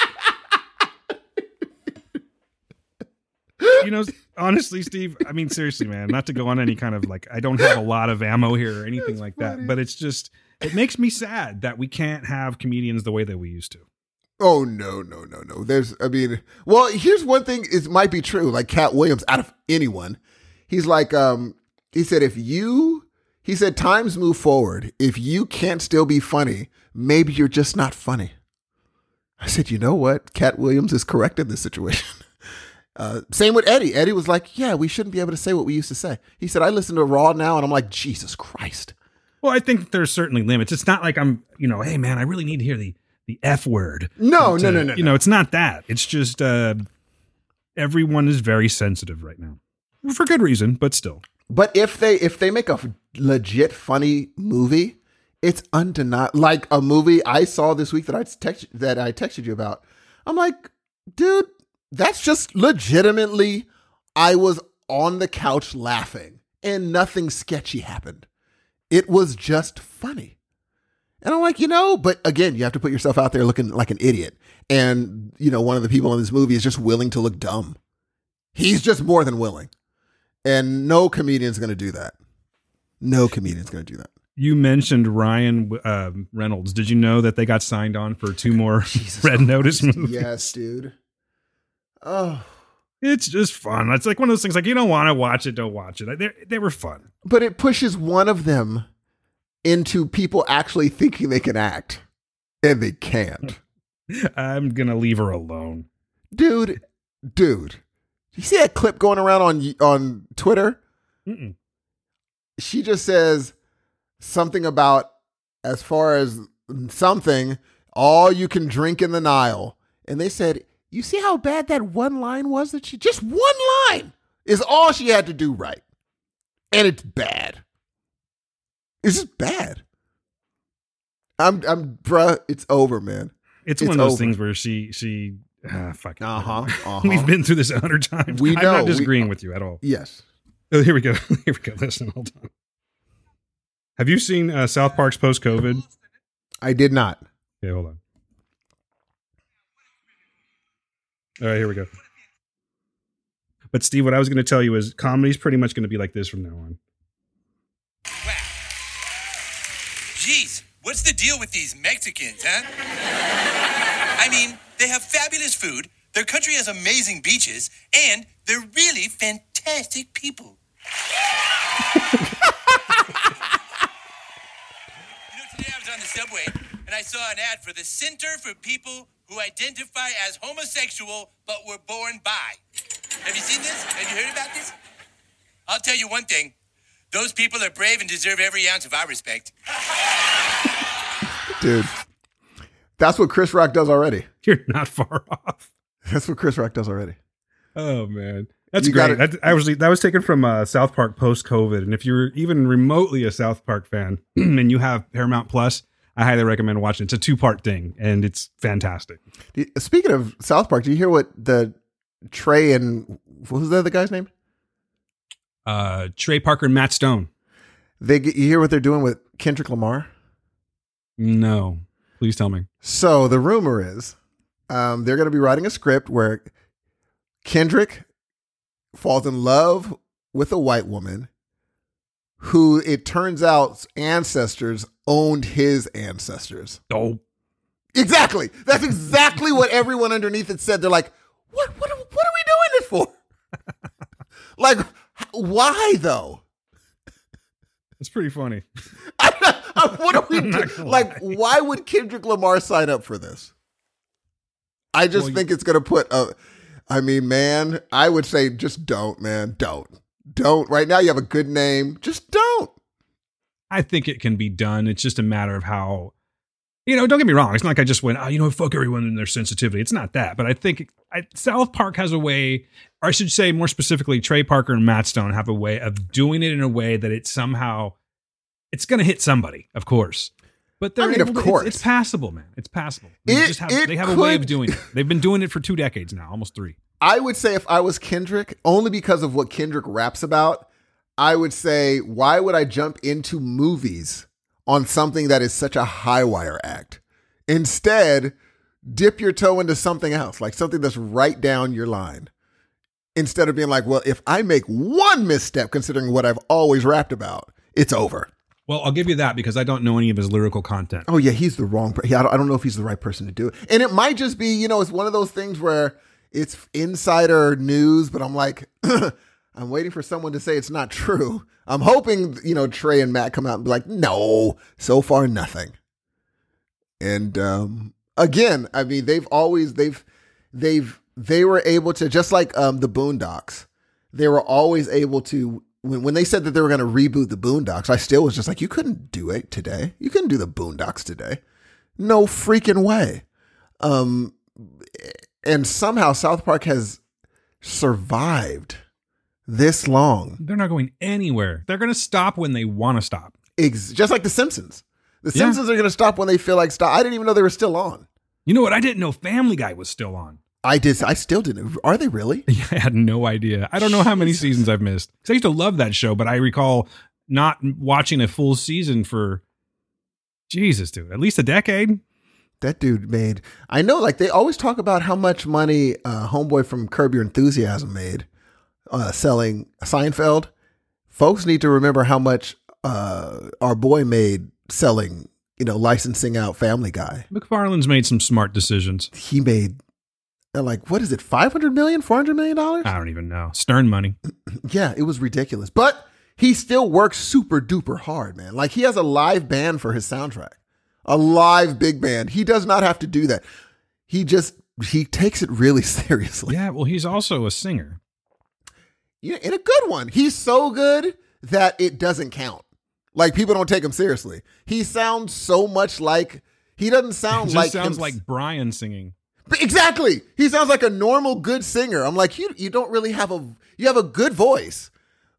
You know, honestly, Steve, I mean, seriously, man, not to go on any kind of like, I don't have a lot of ammo here or anything like that, but it's just, it makes me sad that we can't have comedians the way that we used to. Oh no, no, no, no. There's I mean, well, here's one thing it might be true. Like Katt Williams out of anyone. He's like um he said if you he said times move forward. If you can't still be funny, maybe you're just not funny. I said, "You know what? Katt Williams is correct in this situation." Uh, same with Eddie. Eddie was like, "Yeah, we shouldn't be able to say what we used to say." He said, "I listen to Raw now, and I'm like, Jesus Christ." Well, I think there's certainly limits. It's not like I'm, you know, hey man, I really need to hear the the F word. No, to- no, no, no. You know, it's not that. It's just uh, everyone is very sensitive right now for good reason, but still. But if they if they make a f- legit funny movie, it's undeniable. Like a movie I saw this week that I text that I texted you about. I'm like, dude, that's just legitimately. I was on the couch laughing, and nothing sketchy happened. It was just funny. And I'm like, you know, but again, you have to put yourself out there looking like an idiot. And, you know, one of the people in this movie is just willing to look dumb. He's just more than willing. And no comedian's going to do that. No comedian's going to do that. You mentioned Ryan um Reynolds. Did you know that they got signed on for two more Red Notice movies? Yes, dude. Oh, It's just fun. It's like one of those things. Like you don't want to watch it, don't watch it. They they were fun. but it pushes one of them into people actually thinking they can act, and they can't. I'm gonna leave her alone. dude, dude. You see that clip going around on on Twitter? Mm-mm. She just says something about as far as something, all you can drink in the Nile. And they said, "You see how bad that one line was that she just one line is all she had to do right." And it's bad. It's just bad. I'm I'm bruh, it's over, man. It's, It's one of those over. things where she she ah, fuck. Uh-huh. uh-huh. We've been through this a hundred times. We I'm know, not we- disagreeing with you at all. Yes. Oh, here we go. Here we go. Listen, hold on. Have you seen uh, South Park's post COVID? I did not. Okay, hold on. All right, here we go. But Steve, what I was going to tell you is comedy's pretty much going to be like this from now on. Jeez, what's the deal with these Mexicans, huh? I mean, they have fabulous food, their country has amazing beaches, and they're really fantastic people. you know, today I was on the subway and I saw an ad for the Center for People Who Identify as Homosexual but Were Born Bi. Have you seen this? Have you heard about this? I'll tell you one thing. Those people are brave and deserve every ounce of our respect. Dude. That's what Chris Rock does already. You're not far off. That's what Chris Rock does already. Oh man, that's You great. That, I was that was taken from uh, South Park post COVID, and if you're even remotely a South Park fan and you have Paramount Plus, I highly recommend watching. It's a two part thing, and it's fantastic. Speaking of South Park, do you hear what the Trey and what was the other guy's name? Uh, Trey Parker and Matt Stone. They get, you hear what they're doing with Kendrick Lamar? No, please tell me. So the rumor is um, they're going to be writing a script where Kendrick falls in love with a white woman who it turns out ancestors owned his ancestors. Oh, Exactly. That's exactly what everyone underneath it said. They're like, what, what, what are we doing this for? like, why though? it's pretty funny. Uh, what are we doing? Like, lie. why would Kendrick Lamar sign up for this? I just Well, think it's going to put a. I mean, man, I would say just don't, man. Don't. Don't. Right now, you have a good name. Just don't. I think it can be done. It's just a matter of how, you know, don't get me wrong. It's not like I just went, oh, you know, fuck everyone and their sensitivity. It's not that. But I think I, South Park has a way, or I should say more specifically, Trey Parker and Matt Stone have a way of doing it in a way that it somehow, it's going to hit somebody, of course. But they're I mean, of to- course. it's, it's passable, man. It's passable. They It- just have, it they have a way of doing it. They've been doing it for two decades now, almost three. I would say if I was Kendrick, only because of what Kendrick raps about, I would say, why would I jump into movies on something that is such a high wire act? Instead, dip your toe into something else, like something that's right down your line. Instead of being like, well, if I make one misstep, considering what I've always rapped about, it's over. Well, I'll give you that because I don't know any of his lyrical content. Oh yeah, he's the wrong. Per- yeah, I don't know if he's the right person to do it. And it might just be, you know, it's one of those things where it's insider news, but I'm like, I'm waiting for someone to say it's not true. I'm hoping, you know, Trey and Matt come out and be like, no, so far nothing. And um, again, I mean, they've always they've they've they were able to just like um, the Boondocks, they were always able to when when they said that they were going to reboot the Boondocks. I still was just like, you couldn't do it today. You couldn't do the Boondocks today. No freaking way. Um, and somehow South Park has survived this long, They're not going anywhere. They're going to stop when they want to stop. Ex- just like The Simpsons. The Yeah. Simpsons are going to stop when they feel like stop. I didn't even know they were still on. You know what? I didn't know Family Guy was still on. I did. I still didn't. Are they really? Yeah, I had no idea. I don't know how many seasons I've missed. I used to love that show, but I recall not watching a full season for Jesus, dude, at least a decade. That dude made. I know. Like they always talk about how much money uh, Homeboy from Curb Your Enthusiasm made uh, selling Seinfeld. Folks need to remember how much uh, our boy made selling. You know, licensing out Family Guy. MacFarlane's made some smart decisions. He made. uh, Like what is it? Five hundred million? Four hundred million dollars? I don't even know. Stern money. Yeah, it was ridiculous. But he still works super duper hard, man. Like he has a live band for his soundtrack. A live big band. He does not have to do that. He just he takes it really seriously. Yeah, well, he's also a singer. Yeah, and a good one. He's so good that it doesn't count. Like people don't take him seriously. He sounds so much like he doesn't sound like sounds him- like Brian singing. Exactly. He sounds like a normal good singer. I'm like, you you don't really have a you have a good voice,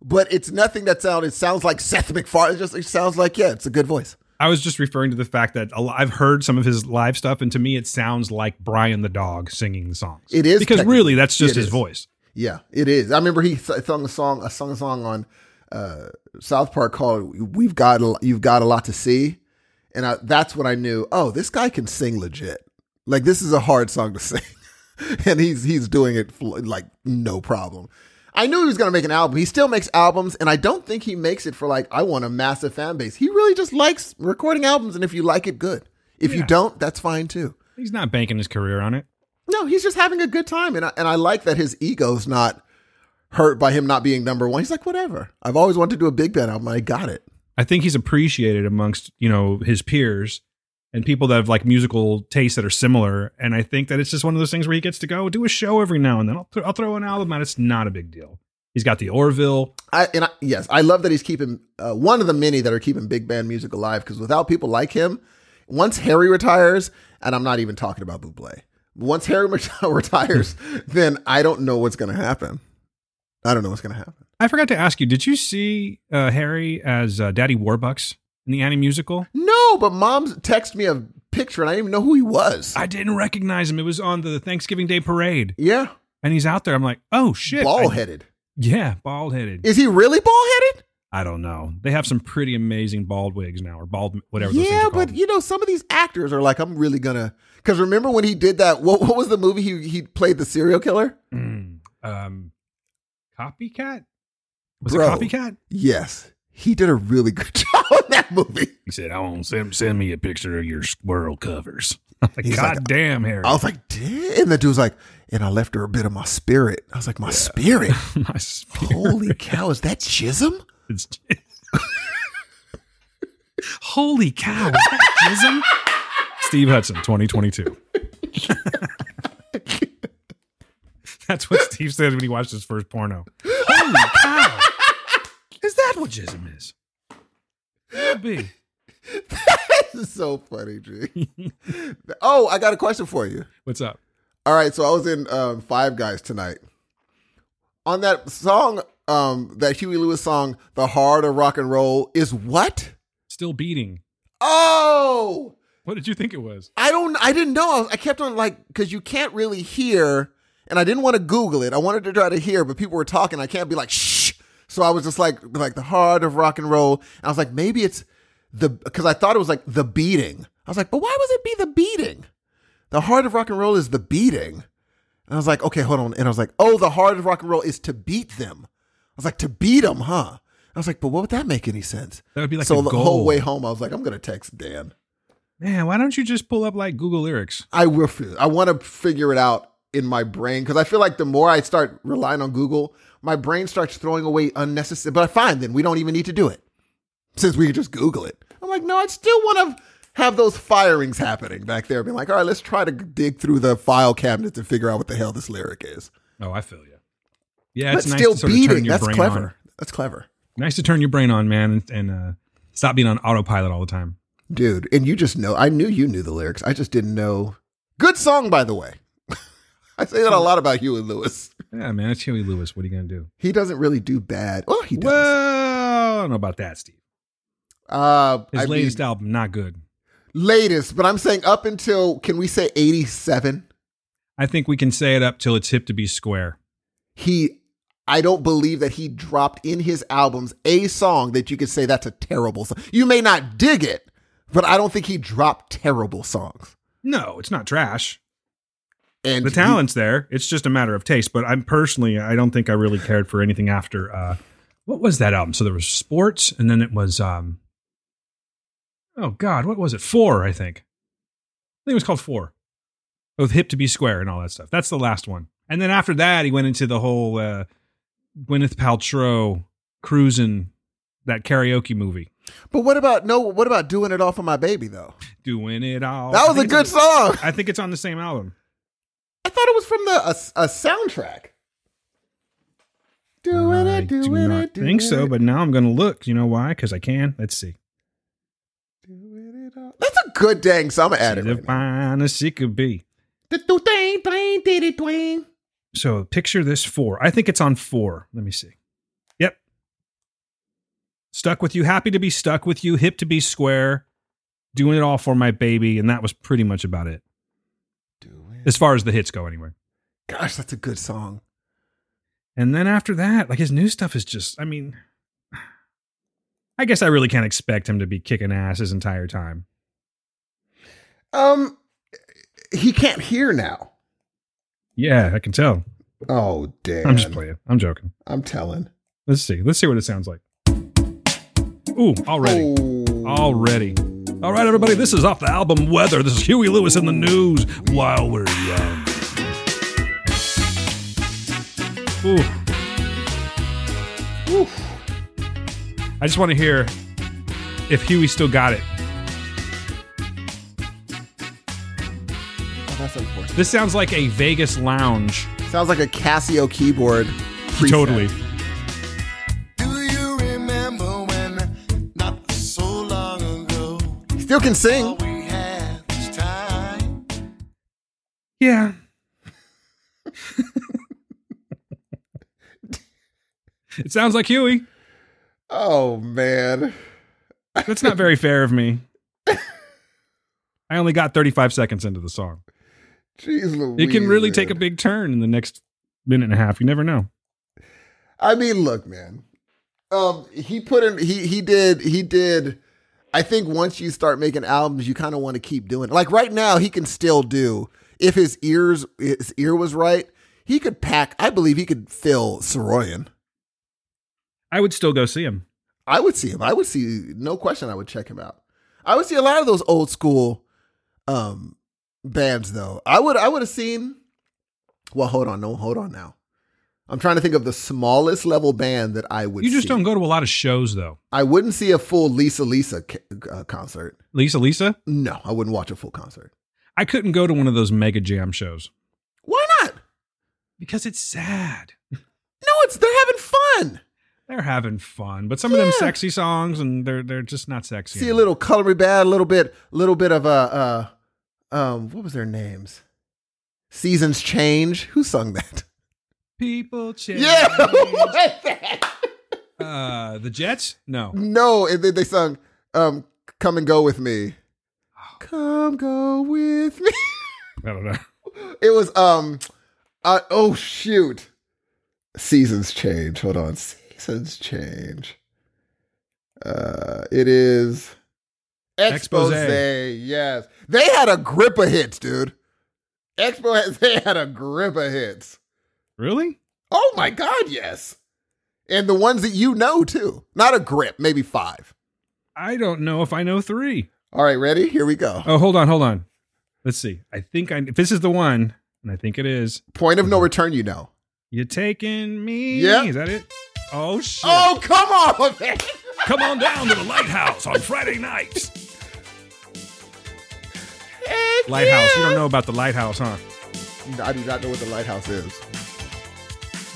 but it's nothing that sound it sounds like Seth MacFarlane. It just it sounds like, yeah, it's a good voice. I was just referring to the fact that I've heard some of his live stuff, and to me, it sounds like Brian the dog singing the songs. It is because really, that's just his is. voice. Yeah, it is. I remember he sung a song, a sung a song on uh, South Park called "We've Got a, You've Got a Lot to See," and I, that's when I knew, oh, this guy can sing legit. Like this is a hard song to sing, and he's he's doing it like no problem. I knew he was gonna make an album. He still makes albums, and I don't think he makes it for like I want a massive fan base. He really just likes recording albums, and if you like it, good. If you don't, that's fine too. He's not banking his career on it. No, he's just having a good time, and I, and I like that his ego's not hurt by him not being number one. He's like, whatever. I've always wanted to do a big band album. I got it. I think he's appreciated amongst you know his peers and people that have like musical tastes that are similar. And I think that it's just one of those things where he gets to go do a show every now and then. I'll, th- I'll throw an album out. It's not a big deal. He's got the Orville. I and I, yes, I love that he's keeping uh, one of the many that are keeping big band music alive. Because without people like him, once Harry retires, and I'm not even talking about Buble. Once Harry retires, then I don't know what's going to happen. I don't know what's going to happen. I forgot to ask you, did you see uh, Harry as uh, Daddy Warbucks in the Annie musical? No, but mom's texted me a picture, and I didn't even know who he was. I didn't recognize him. It was on the Thanksgiving Day parade, yeah, and he's out there. I'm like, oh shit, bald headed. yeah, bald headed. Is he really bald headed? I don't know. They have some pretty amazing bald wigs now, or bald whatever. those Yeah, are but you know, some of these actors are like, I'm really gonna. Because remember when he did that? What, what was the movie he he played the serial killer? Mm, um, copycat. Was Bro. it copycat? Yes, he did a really good job in that movie. He said, "I want send send me a picture of your squirrel covers." Like, He's God like, damn, Harry. I was like, damn. And the dude was like, and I left her a bit of my spirit. I was like, my spirit. My spirit Holy cow, is that Chisholm? is- Holy cow! Is that Jism? Steve Hudson, 2022. That's what Steve said when he watched his first porno. Holy cow! Is that what Jism is? Could be. this is so funny, G. oh, I got a question for you. What's up? All right, so I was in um, Five Guys tonight. On that song, um, that Huey Lewis song, "The Heart of Rock and Roll," is what? Still beating. Oh, What did you think it was? I don't. I didn't know. I, I kept on like because you can't really hear, and I didn't want to Google it. I wanted to try to hear, but people were talking. I can't be like shh. So I was just like like the heart of rock and roll. And I was like maybe it's the because I thought it was like the beating. I was like, but why was it be the beating? The heart of rock and roll is the beating. And I was like, okay, hold on. And I was like, oh, the heart of rock and roll is to beat them. I was like, to beat them, huh? I was like, but what would that make any sense? That would be like so the goal. whole way home, I was like, I'm gonna text Dan. Man, why don't you just pull up like Google lyrics? I will. I want to figure it out in my brain because I feel like the more I start relying on Google, my brain starts throwing away unnecessary. But fine, then we don't even need to do it since we can just Google it. I'm like, no, I still want to have those firings happening back there, being like, all right, let's try to dig through the file cabinet to figure out what the hell this lyric is. Oh, I feel you. Yeah, but it's nice still to sort of turn beating. your That's brain clever. on. That's clever. Nice to turn your brain on, man, and, and uh, stop being on autopilot all the time. dude. And you just know. I knew you knew the lyrics. I just didn't know. Good song, by the way. I say that a lot about Huey Lewis. Yeah, man, it's Huey Lewis. What are you gonna do? He doesn't really do bad. Oh, he does. Well, I don't know about that, Steve. uh, His I latest mean, album, not good. latest, but I'm saying up until can we say 87? I think we can say it up till it's hip to be square. He, I don't believe that he dropped in his albums a song that you could say that's a terrible song. You may not dig it, but I don't think he dropped terrible songs. No, it's not trash. And The he- talent's there. It's just a matter of taste. But I'm personally, I don't think I really cared for anything after. uh What was that album? So there was sports, and then it was. um Oh God, what was it? Four, I think. I think it was called Four, with Hip to Be Square and all that stuff. That's the last one. And then after that, he went into the whole uh Gwyneth Paltrow cruising that karaoke movie, but what about no? What about doing it all for my baby though? doing it all. That was a good song. I think it's on the same album. I thought it was from the a, a soundtrack. Doing I it, doing do it, not doing think so, but now I'm going to look. You know why? Because I can. Let's see. doing it all. That's a good dang song. I'm gonna add it. the Right now. finest it could be. Do-do-dang, dang, diddy, dwang. So picture this four. I think it's on four. Let me see. Yep. Stuck with you. Happy to be stuck with you. Hip to be square. Doing it all for my baby. And that was pretty much about it. As far as the hits go, anyway. Gosh, that's a good song. And then after that, like his new stuff is just, I mean, I guess I really can't expect him to be kicking ass his entire time. Um, he can't hear now. Yeah, I can tell. Oh damn! I'm just playing. I'm joking. I'm telling. Let's see. Let's see what it sounds like. Ooh, already. Oh. Already. All right, everybody, this is off the album Weather. This is Huey Lewis and the News while we're young. Ooh. Oof. I just want to hear if Huey still got it. Oh, that's unfortunate. This sounds like a Vegas lounge. Sounds like a Casio keyboard. preset. Totally. Still can all sing. we had was time? Yeah. it sounds like Huey. Oh man. That's not very fair of me. I only got 35 seconds into the song. Jeez Louise. It can really take a big turn in the next minute and a half. You never know. I mean, look, man. Um, he put in he he did he did. I think once you start making albums, you kind of want to keep doing. It. Like right now, he can still do. If his ears his ear was right, he could pack. I believe he could fill Saroyan. I would still go see him. I would see him. I would see no question. I would check him out. I would see a lot of those old school um bands though. I would I would have seen well, hold on, no, hold on now. I'm trying to think of the smallest level band that I would You just see. don't go to a lot of shows, though. I wouldn't see a full Lisa Lisa uh, concert. Lisa, Lisa, No, I wouldn't watch a full concert. I couldn't go to one of those mega jam shows Why not? because it's sad. No, it's they're having fun. They're having fun, but some of them sexy songs, and they're they're just not sexy. See a little Color Me Badd, a little bit, a little bit of a uh, um, what was their names? Seasons change. Who sung that? People change. Yeah, who was that? uh, the Jets? No. No, and then they sung um, "Come and Go with Me." Come go with me. I don't know. It was um, uh, oh shoot, seasons change. Hold on, seasons change. Uh, it is expose. Expose. Yes, they had a grip of hits, dude. Expo, they had a grip of hits. Really? Oh my god, yes, and the ones that you know too. Not a grip, maybe five. I don't know if I know three. All right, ready? Here we go. Oh, hold on, hold on. Let's see. I think I if this is the one, and I think it is. Point of no return. You know. You're taking me? Yeah. Is that it? Oh shit. Oh come on, man. Come on down to the lighthouse on Friday nights. Heck Lighthouse. You don't know about the lighthouse, huh? I do not know what the lighthouse is.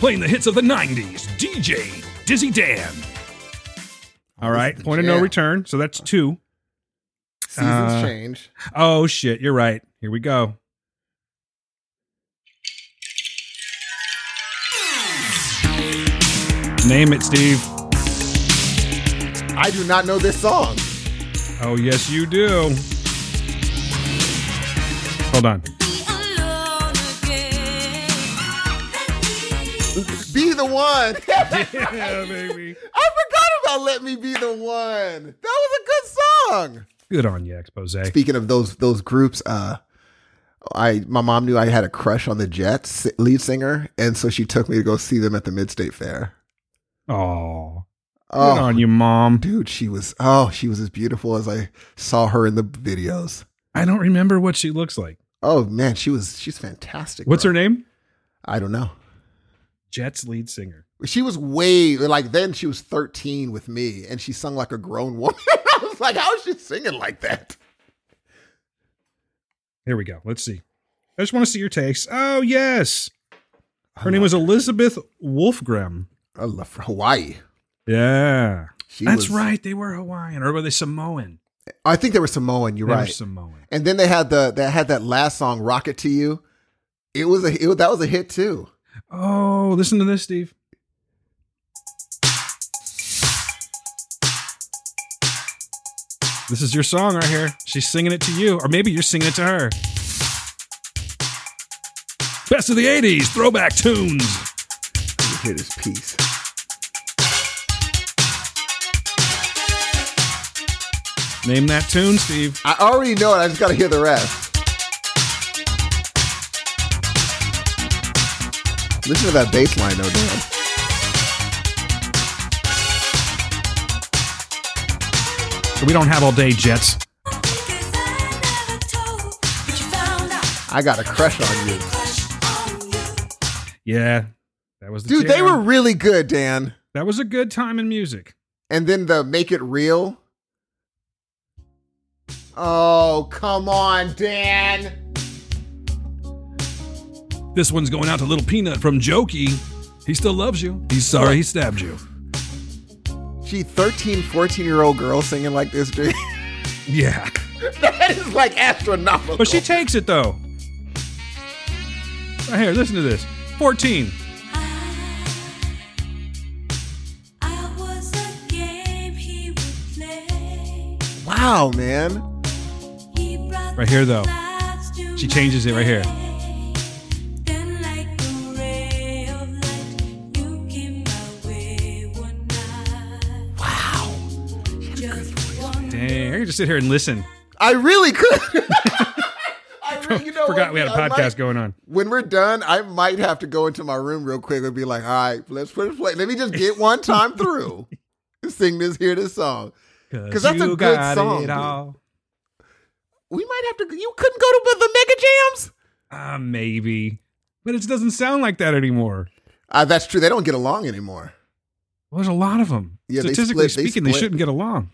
Playing the hits of the 90s. DJ Dizzy Dan. All right. This is Point of no return. So that's two. Seasons Uh, change. Oh shit, you're right. Here we go. Name it, Steve. I do not know this song. Oh yes, you do. Hold on. Be the one. yeah, baby. I forgot about "Let Me Be the One." That was a good song. Good on you, expose. Speaking of those those groups, uh, I my mom knew I had a crush on the Jets lead singer, and so she took me to go see them at the Mid State Fair. Oh, good Oh, on you, mom. dude, she was oh, she was as beautiful as I saw her in the videos. I don't remember what she looks like. Oh man, she was she's fantastic. What's bro. her name? I don't know. Jets lead singer. She was way like then she was 13 with me and she sung like a grown woman. I was like, how is she singing like that? Here we go. Let's see. I just want to see your takes. Oh yes, her name was Elizabeth Wolfgramm. I love Hawaii. Yeah, She that's was- right. They were Hawaiian, or were they Samoan? I think they were Samoan. You're They were right. Samoan. And then they had the they had that last song, "Rocket to You." It was a it, that was a hit too. Oh, listen to this, Steve. This is your song right here. She's singing it to you, or maybe you're singing it to her. Best of the 80s, throwback tunes. Let me hear this piece. Name that tune, Steve. I already know it. I just got to hear the rest. Listen to that bass line, though, Dan. We don't have all day, Jets. I got a crush on you, Yeah, that was the dude. They were really good, Dan. That was a good time in music. And then the "Make It Real." Oh, come on, Dan. This one's going out to Little Peanut from Jokey. He still loves you. He's sorry he stabbed you. Gee, 13, 14 year old girl singing like this, dude. Yeah. that is like astronomical. But she takes it though. Right here, listen to this. 14. wow, man. Right here, though. She changes it right here. Just sit here and listen. I really could. I really, you know Forgot what? we had a I podcast might- going on. When we're done, I might have to go into my room real quick and be like, all right, let's put it play. Let me just get one time through. Sing this, hear this song. Because that's a good got song, It all. We might have to, you couldn't go to the mega jams? Uh, maybe. But it doesn't sound like that anymore. Uh, that's true. They don't get along anymore. Well, there's a lot of them. Yeah, they Statistically split- speaking, they split. shouldn't get along.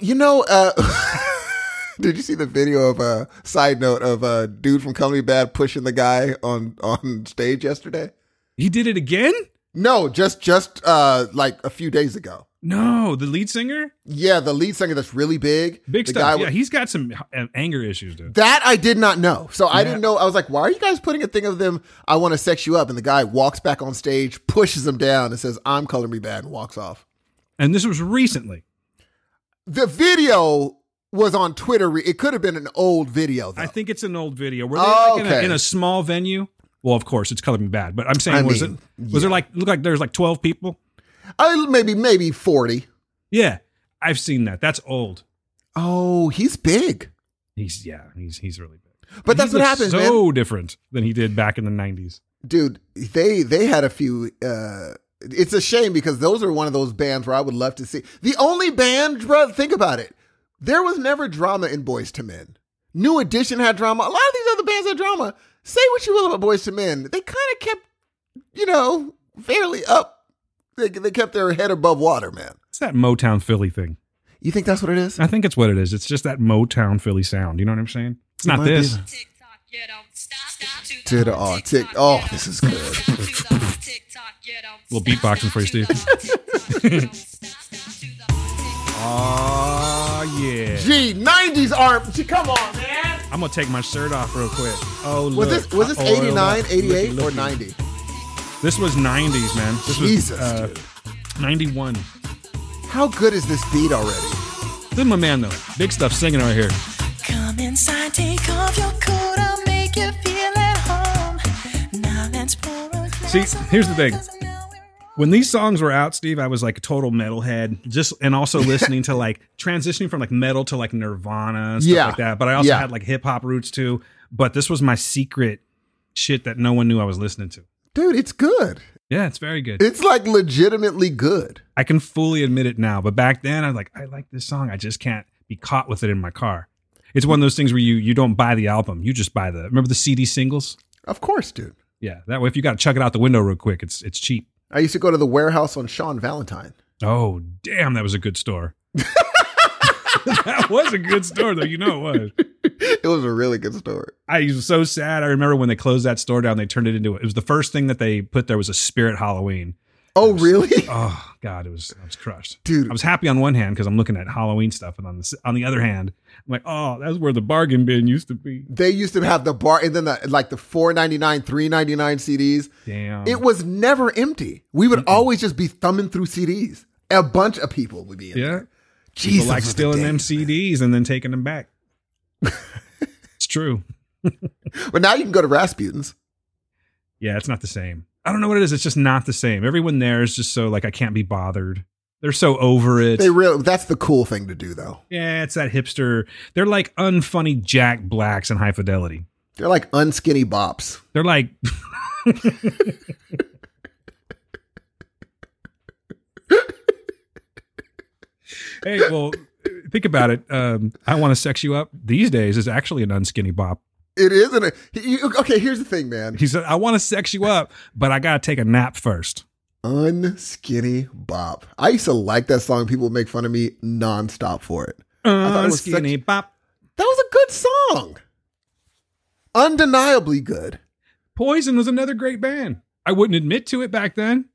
You know, uh, did you see the video of a side note of a dude from Color Me Badd pushing the guy on on stage yesterday? He did it again? No, just just uh like a few days ago. No, the lead singer? Yeah, the lead singer that's really big. Big the stuff. guy yeah, with- he's got some uh, anger issues, dude. that I did not know. So I didn't know. I was like, why are you guys putting a thing of them? I want to sex you up. And the guy walks back on stage, pushes him down, and says, I'm Color Me Badd, and walks off. And this was recently. The video was on Twitter. It could have been an old video, though. I think it's an old video. Were they Oh, like in, a, in a small venue? Well, of course, it's Color Me Badd. But I'm saying, I was mean, it was there like look like there's like 12 people? I, maybe maybe 40. Yeah, I've seen that. That's old. Oh, he's big. He's yeah, he's he's really big. But that's what happens, So man. different than he did back in the 90s. Dude, they they had a few uh it's a shame because those are one of those bands where I would love to see. The only band, bro, think about it. There was never drama in Boyz II Men. New Edition had drama. A lot of these other bands had drama. Say what you will about Boyz II Men. They kind of kept, you know, fairly up. They, they kept their head above water, man. It's that Motown Philly thing. You think that's what it is? I think it's what it is. It's just that Motown Philly sound. You know what I'm saying? It's not this. Tick tock, you don't stop, stop. To the- oh, tick- oh, this is good. Little beatboxing for you, Steve. Steve. Oh yeah. Gee, 90s arm. Gee, come on, man. I'm gonna take my shirt off real quick. Oh, Was look. this was this 89, up. 88, Looky, or 90? This was 90s, man. This Jesus, was uh, 91. How good is this beat already? This is my man though. Big stuff singing right here. Come inside, take off your coat, I'll make you feel at home. Now let's pour a See, glass of here's the thing. When these songs were out, Steve, I was like a total metalhead. Just and also listening to like transitioning from like metal to like Nirvana stuff Yeah. like that. But I also Yeah. had like hip hop roots too. But this was my secret shit that no one knew I was listening to. Dude, it's good. Yeah, it's very good. It's like legitimately good. I can fully admit it now. But back then, I was like, I like this song. I just can't be caught with it in my car. It's one of those things where you you don't buy the album, you just buy the remember the CD singles. Of course, dude. Yeah, that way if you got to chuck it out the window real quick, it's it's cheap. I used to go to the warehouse on Sean Valentine. Oh damn, that was a good store. that was a good store though. You know it was. It was a really good store. I was so sad. I remember when they closed that store down, they turned it into it was the first thing that they put there was a Spirit Halloween. Oh, really? Oh, oh God, it was I was crushed. Dude. I was happy on one hand because I'm looking at Halloween stuff, and on the on the other hand, I'm like, oh, that's where the bargain bin used to be. They used to have the bar and then the like the four ninety nine, three ninety nine CDs. Damn. It was never empty. We would always just be thumbing through CDs. A bunch of people would be in yeah. there. People Jesus, like was the stealing them. CDs and then taking them back. it's true. But now you can go to Rasputin's. Yeah, it's not the same. I don't know what it is. It's just not the same. Everyone there is just so like I can't be bothered. They're so over it. They really that's the cool thing to do though. yeah, it's that hipster. They're like unfunny Jack Blacks in high fidelity. They're like unskinny bops. They're like Hey, well, think about it. Um, I want to sex you up these days is actually an unskinny bop. It is, and it, you- okay. Here's the thing, man. He said, I want to sex you up, but I got to take a nap first. Unskinny bop. I used to like that song. People would make fun of me nonstop for it. thought it was such- Unskinny bop. That was a good song. Undeniably good. Poison was another great band. I wouldn't admit to it back then,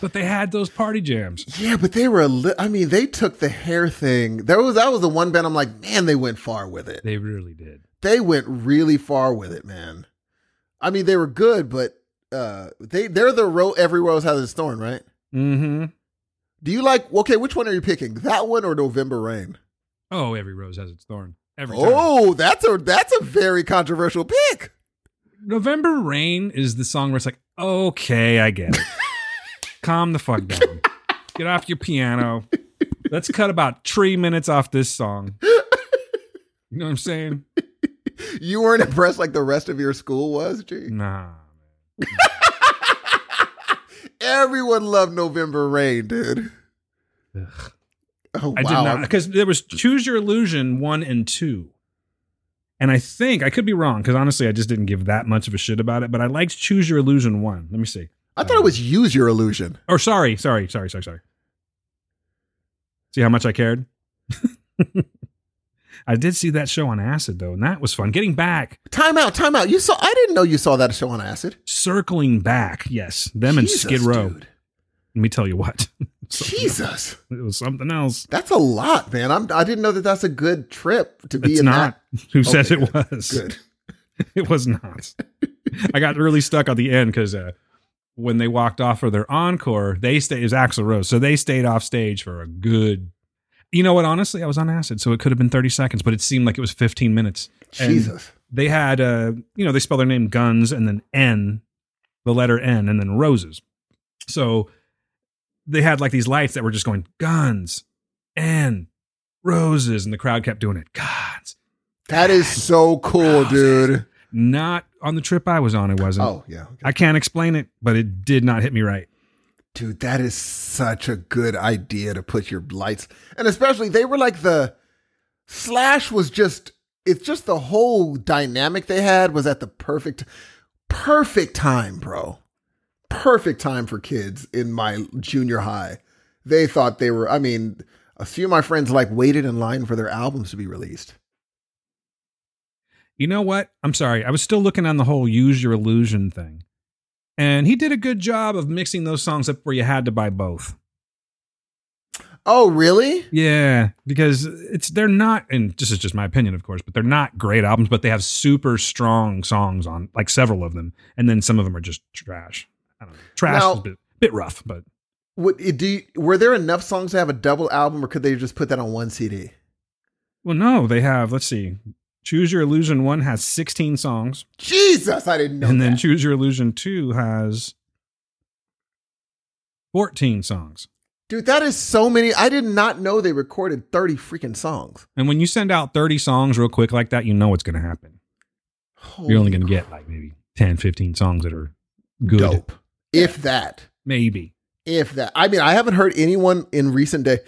but they had those party jams. Yeah, but they were. A li- I mean, they took the hair thing. There was that was the one band. I'm like, man, they went far with it. They really did. They went really far with it, man. I mean, they were good, but uh, they they're the ro- every rose has its thorn, right? Mm-hmm. Do you like? Okay, which one are you picking? That one or November Rain? Oh, every rose has its thorn. Every time. Oh, that's a that's a very controversial pick. November Rain is the song where it's like, okay, I get it. Calm the fuck down. Get off your piano. Let's cut about three minutes off this song. You know what I'm saying? You weren't impressed like the rest of your school was, G. Nah. Man Everyone loved November Rain, dude. Ugh. Oh I wow. did not because there was Choose Your Illusion one and two, and I think I could be wrong because honestly I just didn't give that much of a shit about it. But I liked Choose Your Illusion one. Let me see. I thought it was use your illusion. Or sorry, sorry, sorry, sorry, sorry. See how much I cared. I did see that show on acid though, and that was fun. Getting back, Time out, time out. You saw I didn't know you saw that show on acid. circling back. Yes, them and Skid Row. dude. Let me tell you what. Jesus. else. it was something else. That's a lot, man. I'm I didn't know that that's a good trip to be It's in not. Who says Okay, it was? Good. it was not. I got really stuck on the end because uh, when they walked off for their encore, they stayed. It was Axl Rose, so they stayed off stage for a good. You know what? Honestly, I was on acid, so it could have been thirty seconds, but it seemed like it was fifteen minutes. And Jesus. They had, uh, you know, they spell their name Guns and then N, the letter N, and then Roses. So they had like these lights that were just going Guns, N, Roses, and the crowd kept doing it. Guns. That is so cool, dude. Not on the trip I was on. It wasn't. Oh, yeah. okay. I can't explain it, but it did not hit me right. Dude, that is such a good idea to put your lights. And especially they were like the Slash was just it's just the whole dynamic they had was at the perfect perfect time, bro. Perfect time for kids in my junior high. They thought they were I mean, a few of my friends like waited in line for their albums to be released. You know what? I'm sorry. I was still looking on the whole use your illusion thing. And he did a good job of mixing those songs up where you had to buy both. Oh, really? Yeah, because it's they're not, and this is just my opinion, of course, but they're not great albums. But they have super strong songs on, like several of them, and then some of them are just trash. I don't know, trash Now- is a bit, bit rough, but do you, were there enough songs to have a double album, or could they just put that on one CD? well, no, they have. Let's see, Choose Your Illusion one has sixteen songs, Jesus, I didn't know and then that. Choose Your Illusion two has fourteen songs. Dude, that is so many. I did not know they recorded 30 freaking songs. And when you send out 30 songs real quick like that, you know what's going to happen. You're only going to get like maybe 10, 15 songs that are good. dope. If that. Maybe. If that. I mean, I haven't heard anyone in recent day,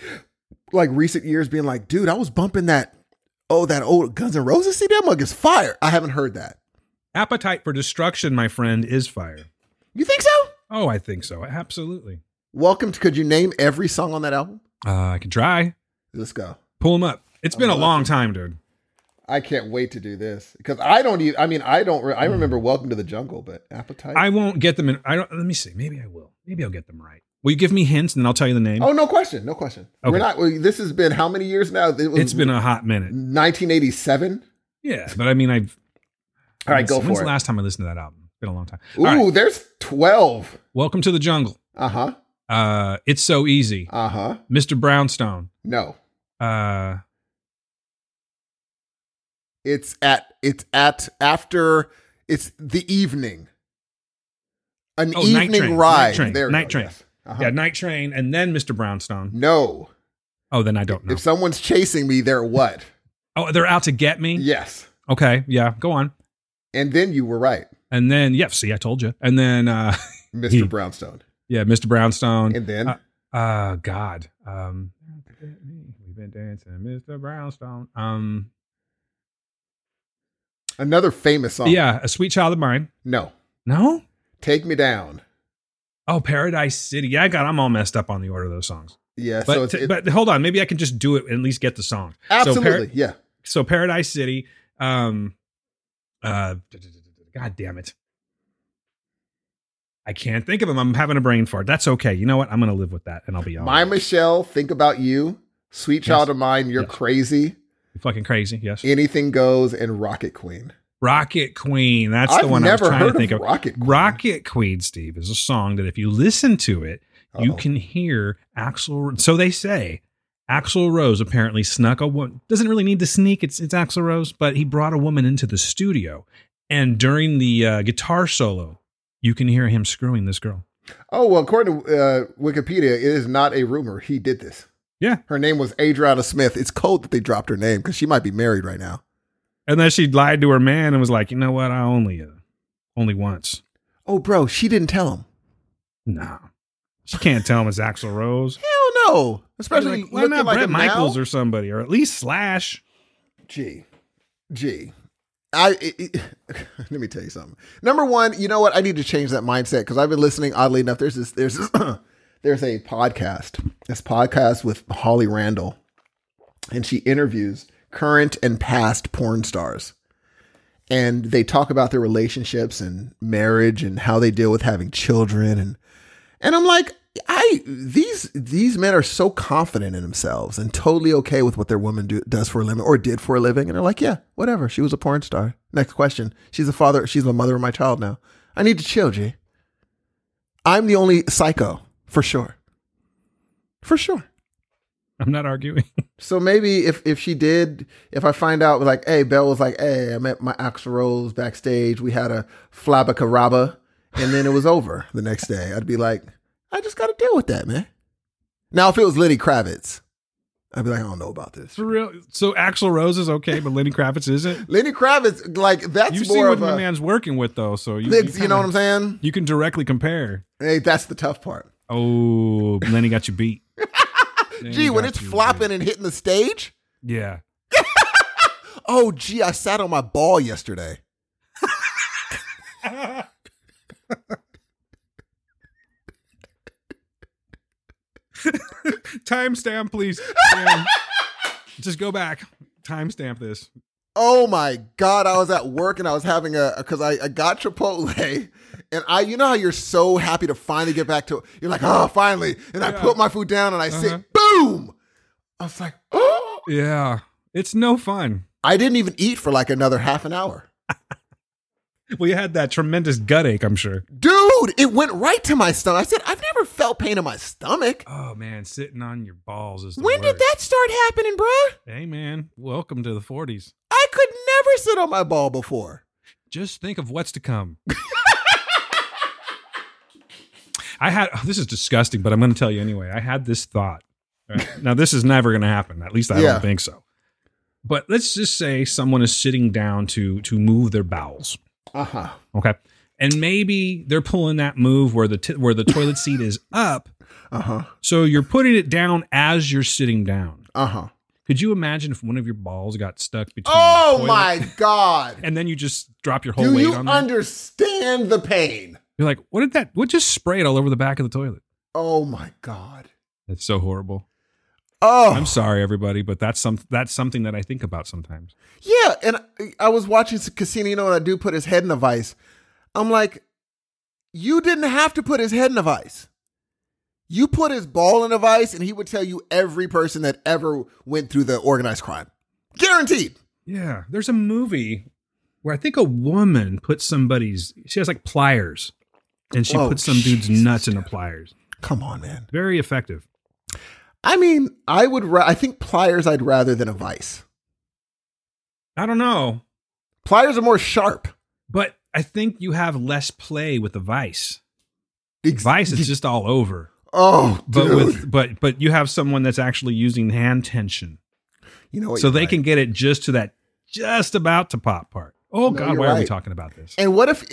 like recent years, being like, dude, I was bumping that, oh, that old Guns N' Roses CD. That mug is fire. I haven't heard that. Appetite for Destruction, my friend, is fire. You think so? Oh, I think so. Absolutely. Welcome to, could you name every song on that album? Uh, I could try. Let's go. Pull them up. It's been a I'm long time, dude. I can't wait to do this because I don't even, I mean, I don't, re- I remember Welcome to the Jungle, but Appetite. I won't get them in. I don't. Let me see. Maybe I will. Maybe I'll get them right. Will you give me hints and then I'll tell you the name? oh, no question. No question. Okay. We're not, this has been how many years now? It it's been a hot minute. 1987. Yeah, but I mean, I've. All right, go When's for the last time I listened to that album? It's been a long time. Ooh, right. there's 12. Welcome to the Jungle. Uh huh. Uh, it's so easy. Uh huh. Mr. Brownstone. No. Uh, It's at it's at after it's the evening. An Oh, Night evening Train. ride. Night Train. There Night Train. yes. Uh-huh. yeah, Night Train, and then Mr. Brownstone. No. Oh, then I don't know. If someone's chasing me, they're what? Oh, they're out to get me. yes. Okay, yeah, go on. And then you were right, And then, yeah, see, I told you. And then, uh, Mr. He- Brownstone. yeah, Mr. Brownstone. And then Uh, uh God. Um, we've been dancing, Mr. Brownstone. Um, another famous song. yeah, a sweet child of mine. No. No. Take me down. Oh, Paradise City. Yeah, I got. I'm all messed up on the order of those songs. Yeah. But so it's, it- but hold on, maybe I can just do it and at least get the song. So, absolutely. Par- yeah. so Paradise City. Um, uh, God damn it. I can't think of them. I'm having a brain fart. That's okay. You know what? I'm going to live with that and I'll be all My right. Michelle, think about you. Sweet child Yes. of mine, you're Yes. crazy. You're fucking crazy. Yes. Anything goes and Rocket Queen. Rocket Queen. That's I've the one I was trying to think of. Rocket Queen. Rocket Queen, Steve, is a song that if you listen to it, you Uh-oh. can hear Axl. So they say Axl Rose apparently snuck a woman. Doesn't really need to sneak. It's it's Axl Rose, but he brought a woman into the studio, and during the uh, guitar solo, you can hear him screwing this girl. Oh well, according to uh, Wikipedia, it is not a rumor. He did this. Yeah, Her name was Adriana Smith. It's cold that they dropped her name because she might be married right now. And then she lied to her man and was like, you know what? I only uh, only once. Oh, bro, she didn't tell him. No, she can't tell him it's Axl Rose. Hell no. Especially like, why not like Bret Michaels now. or somebody, or at least Slash? Gee, gee. I it, it- let me tell you something. Number one, you know what? I need to change that mindset because I've been listening. Oddly enough, there's this there's this, there's a podcast. This podcast with Holly Randall, and she interviews current and past porn stars, and they talk about their relationships and marriage and how they deal with having children and and I'm like, I these these men are so confident in themselves and totally okay with what their woman do, does for a living or did for a living, and they're like, yeah, whatever. She was a porn star. Next question. She's a father. She's the mother of my child now. I need to chill, G. I'm the only psycho for sure. For sure. I'm not arguing. So maybe if if she did, if I find out like, hey, Belle was like, hey, I met my Axl Rose backstage. We had a flabacaraba, and then it was over the next day. I'd be like, I just got to deal with that, man. Now, if it was Lenny Kravitz, I'd be like, I don't know about this. For real. So Axl Rose is okay, but Lenny Kravitz isn't. Lenny Kravitz, like that's You see what my man's working with, though. So you, you, you, know what I'm saying? You can directly compare. Hey, that's the tough part. Oh, Lenny got you beat. Gee, when it's flopping and hitting the stage. Yeah. oh, gee, I sat on my ball yesterday. Timestamp, please. Yeah. Just go back. Timestamp this. Oh my god! I was at work and I was having a because I, I got Chipotle And I, you know how you're so happy to finally get back to, you're like, oh, finally. And I put my food down and I Uh-huh. sit, boom. I was like, oh. Yeah. It's no fun. I didn't even eat for like another half an hour. Well, you had that tremendous gut ache, I'm sure. Dude, it went right to my stomach. I said, I've never felt pain in my stomach. Oh man, sitting on your balls is the When did that start happening, bruh? Hey man, welcome to the 40s. I could never sit on my ball before. Just think of what's to come. I had oh, this is disgusting, but I'm going to tell you anyway. I had this thought. Right? now this is never going to happen. At least I Yeah. don't think so. But let's just say someone is sitting down to to move their bowels. Uh huh. Okay, and maybe they're pulling that move where the t- where the toilet seat is up. Uh huh. So you're putting it down as you're sitting down. Uh huh. Could you imagine if one of your balls got stuck between? Oh my God. And then you just drop your whole Do weight you on there. understand the pain? You're like, what did that? What just sprayed all over the back of the toilet? Oh my God. It's so horrible. Oh, I'm sorry, everybody, but that's some that's something that I think about sometimes. Yeah, and I- was watching Casino, you know, and I do put his head in a vice. I'm like, you didn't have to put his head in a vice. You put his ball in a vice, and he would tell you every person that ever went through the organized crime. Guaranteed. Yeah, there's a movie where I think a woman put somebody's. She has like pliers, and she Oh, puts some dude's Jesus, nuts in the pliers. Come on, man. Very effective. I mean, I would. Ra- I think pliers I'd rather than a vice. I don't know, Pliers are more sharp. but I think you have less play with the vice. Ex- Vice is just all over. Oh, But dude. with but but you have someone that's actually using hand tension. you know what? so they right. can get it just to that just about to pop part. Oh No, god, why are we talking about this? And what if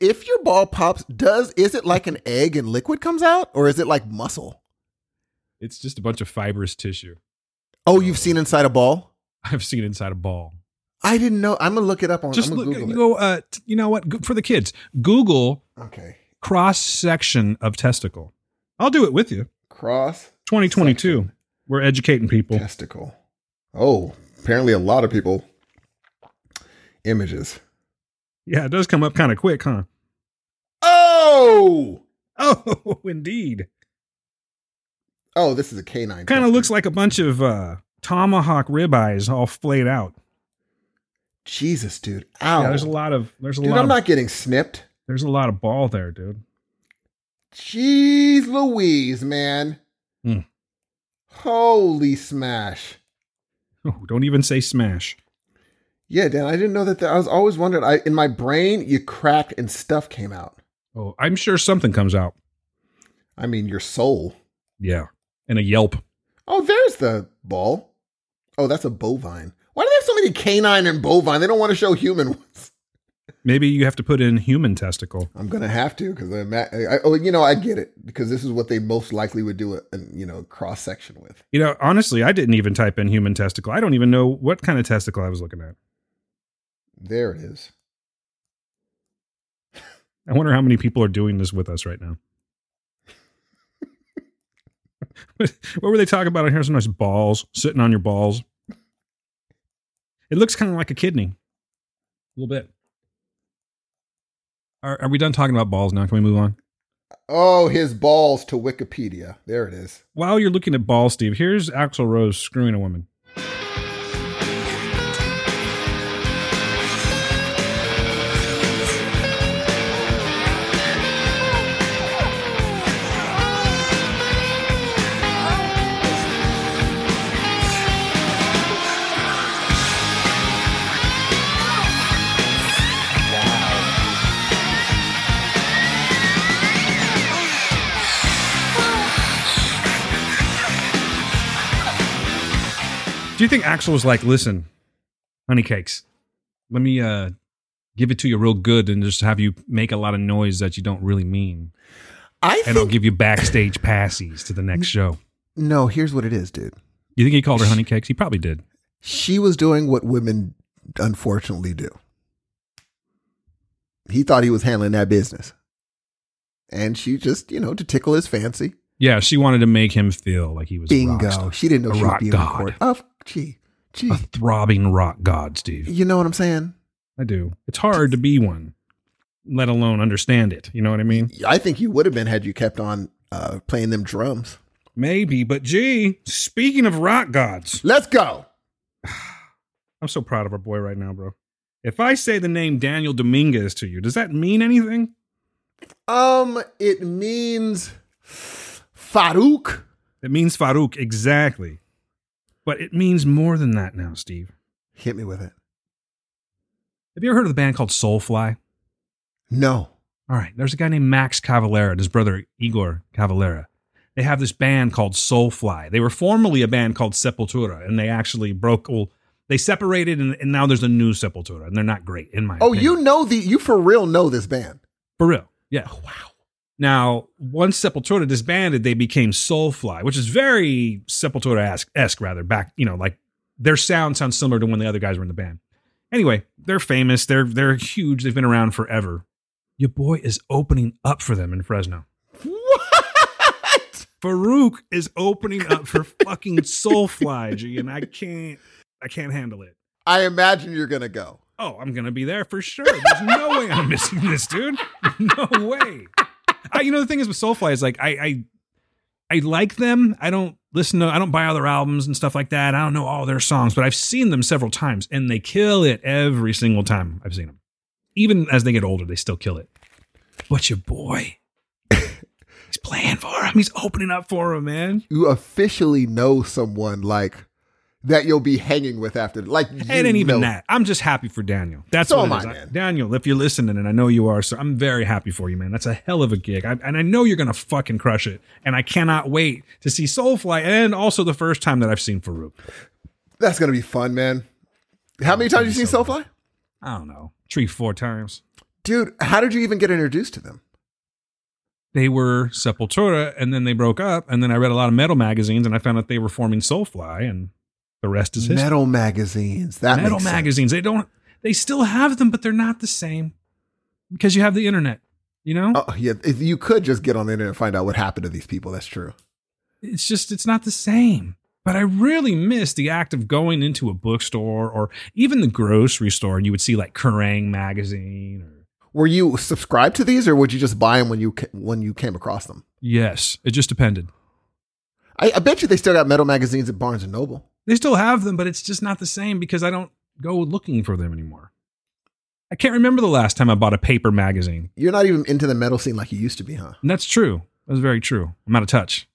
if your ball pops? Does is it like an egg and liquid comes out, or is it like muscle? It's just a bunch of fibrous tissue. Oh, you've seen inside a ball? I've seen inside a ball. I didn't know. I'm gonna look it up on. Just look, gonna you Google go. Uh, you know what? For the kids, Google. Okay, cross section of testicle. I'll do it with you. cross 2022. Section. We're educating people. testicle. Oh, apparently a lot of people. Images. Yeah, it does come up kind of quick, huh? Oh, Oh, indeed. oh, this is a canine. Kind of looks like a bunch of uh, tomahawk ribeyes all flayed out. Jesus, dude. Ow. Yeah, there's a lot of there's a dude, lot I'm of, not getting snipped. there's a lot of ball there, dude. Jeez, Louise, man. Hmm. Holy smash. Oh, don't even say smash. Yeah, Dan, I didn't know that. I was always wondering. I in my brain, you cracked and stuff came out. Oh, I'm sure something comes out. I mean, your soul. Yeah, and a yelp. Oh, there's the ball. Oh, that's a bovine. Why do they have so many canine and bovine? They don't want to show human ones. Maybe you have to put in human testicle. I'm gonna have to because I, I, oh, you know, I get it because this is what they most likely would do uh, a, a you know cross section with. You know, honestly, I didn't even type in human testicle. I don't even know what kind of testicle I was looking at. There it is. I wonder how many people are doing this with us right now. what were they talking about? Here's some nice balls sitting on your balls. It looks kind of like a kidney, a little bit. Are, are we done talking about balls now? Can we move on? Oh, his balls to Wikipedia. There it is. While you're looking at balls, Steve, here's Axl Rose screwing a woman. Do you think Axl was like, listen, honey cakes, let me uh give it to you real good and just have you make a lot of noise that you don't really mean. I And I'll give you backstage passes to the next show. no. Here's what it is, dude. You think he called her honey cakes? He probably did. She was doing what women unfortunately do. He thought he was handling that business, and she just you know to tickle his fancy. Yeah, she wanted to make him feel like he was a rock Bingo. She didn't know A she rock being god. recorded. Of gee, gee. a throbbing rock god, Steve. You know what I'm saying? I do. It's hard to be one. let alone understand it. You know what I mean? I think you would have been had you kept on uh, playing them drums. Maybe, but gee, speaking of rock gods, Let's go. I'm so proud of our boy right now, bro. If I say the name Daniel Dominguez to you, does that mean anything? Um, it means Farouk. It means Farouk, exactly. But it means more than that now, Steve. Hit me with it. Have you ever heard of the band called Soulfly? No. All right, there's a guy named Max Cavalera and his brother Igor Cavalera. They have this band called Soulfly. They were formerly a band called Sepultura, and they actually broke. Well, they separated, and, and now there's a new Sepultura, and they're not great in my. Oh, opinion. Oh, opinion. you know the you for real know this band. for real? Yeah. Oh, wow. Now, once Sepultura disbanded, they became Soulfly, which is very Sepultura esque, rather. Back, you know, like their sound sounds similar to when the other guys were in the band. Anyway, they're famous. They're they're huge. They've been around forever. Your boy is opening up for them in Fresno. What? Farouk is opening up for fucking Soulfly, G, and I can't, I can't handle it. I imagine you're gonna go. Oh, I'm gonna be there for sure. There's no way I'm missing this, dude. No way. I, you know, the thing is with Soulfly is like I, I, I like them. I don't listen to, I don't buy all their albums and stuff like that. I don't know all their songs, but I've seen them several times, and they kill it every single time I've seen them. Even as they get older, they still kill it. But your boy, he's playing for him. He's opening up for him, man. You officially know someone like that you'll be hanging with after. Like and, ain't even know. that. I'm just happy for Daniel. That's So what am I, man. Daniel, if you're listening, and I know you are, so I'm very happy for you, man. That's a hell of a gig, I, and I know you're gonna fucking crush it. And I cannot wait to see Soulfly, and also the first time that I've seen Farouk. That's gonna be fun, man. How oh, many times you seen Soulfly? I don't know, three, four times. Dude, how did you even get introduced to them? They were Sepultura, and then they broke up, and then I read a lot of metal magazines, and I found out they were forming Soulfly, and the rest is history. Metal magazines. That metal makes sense. magazines. They don't. They still have them, but they're not the same because you have the internet. You know, Oh yeah, if you could just get on the internet and find out what happened to these people. That's true. it's just it's not the same. But I really miss the act of going into a bookstore or even the grocery store, and you would see like Kerrang magazine or Were you subscribed to these, or would you just buy them when you when you came across them? yes, it just depended. I, I bet you they still got metal magazines at Barnes and Noble. They still have them, but it's just not the same because I don't go looking for them anymore. I can't remember the last time I bought a paper magazine. You're not even into the metal scene like you used to be, huh? And that's true. That's very true. I'm out of touch.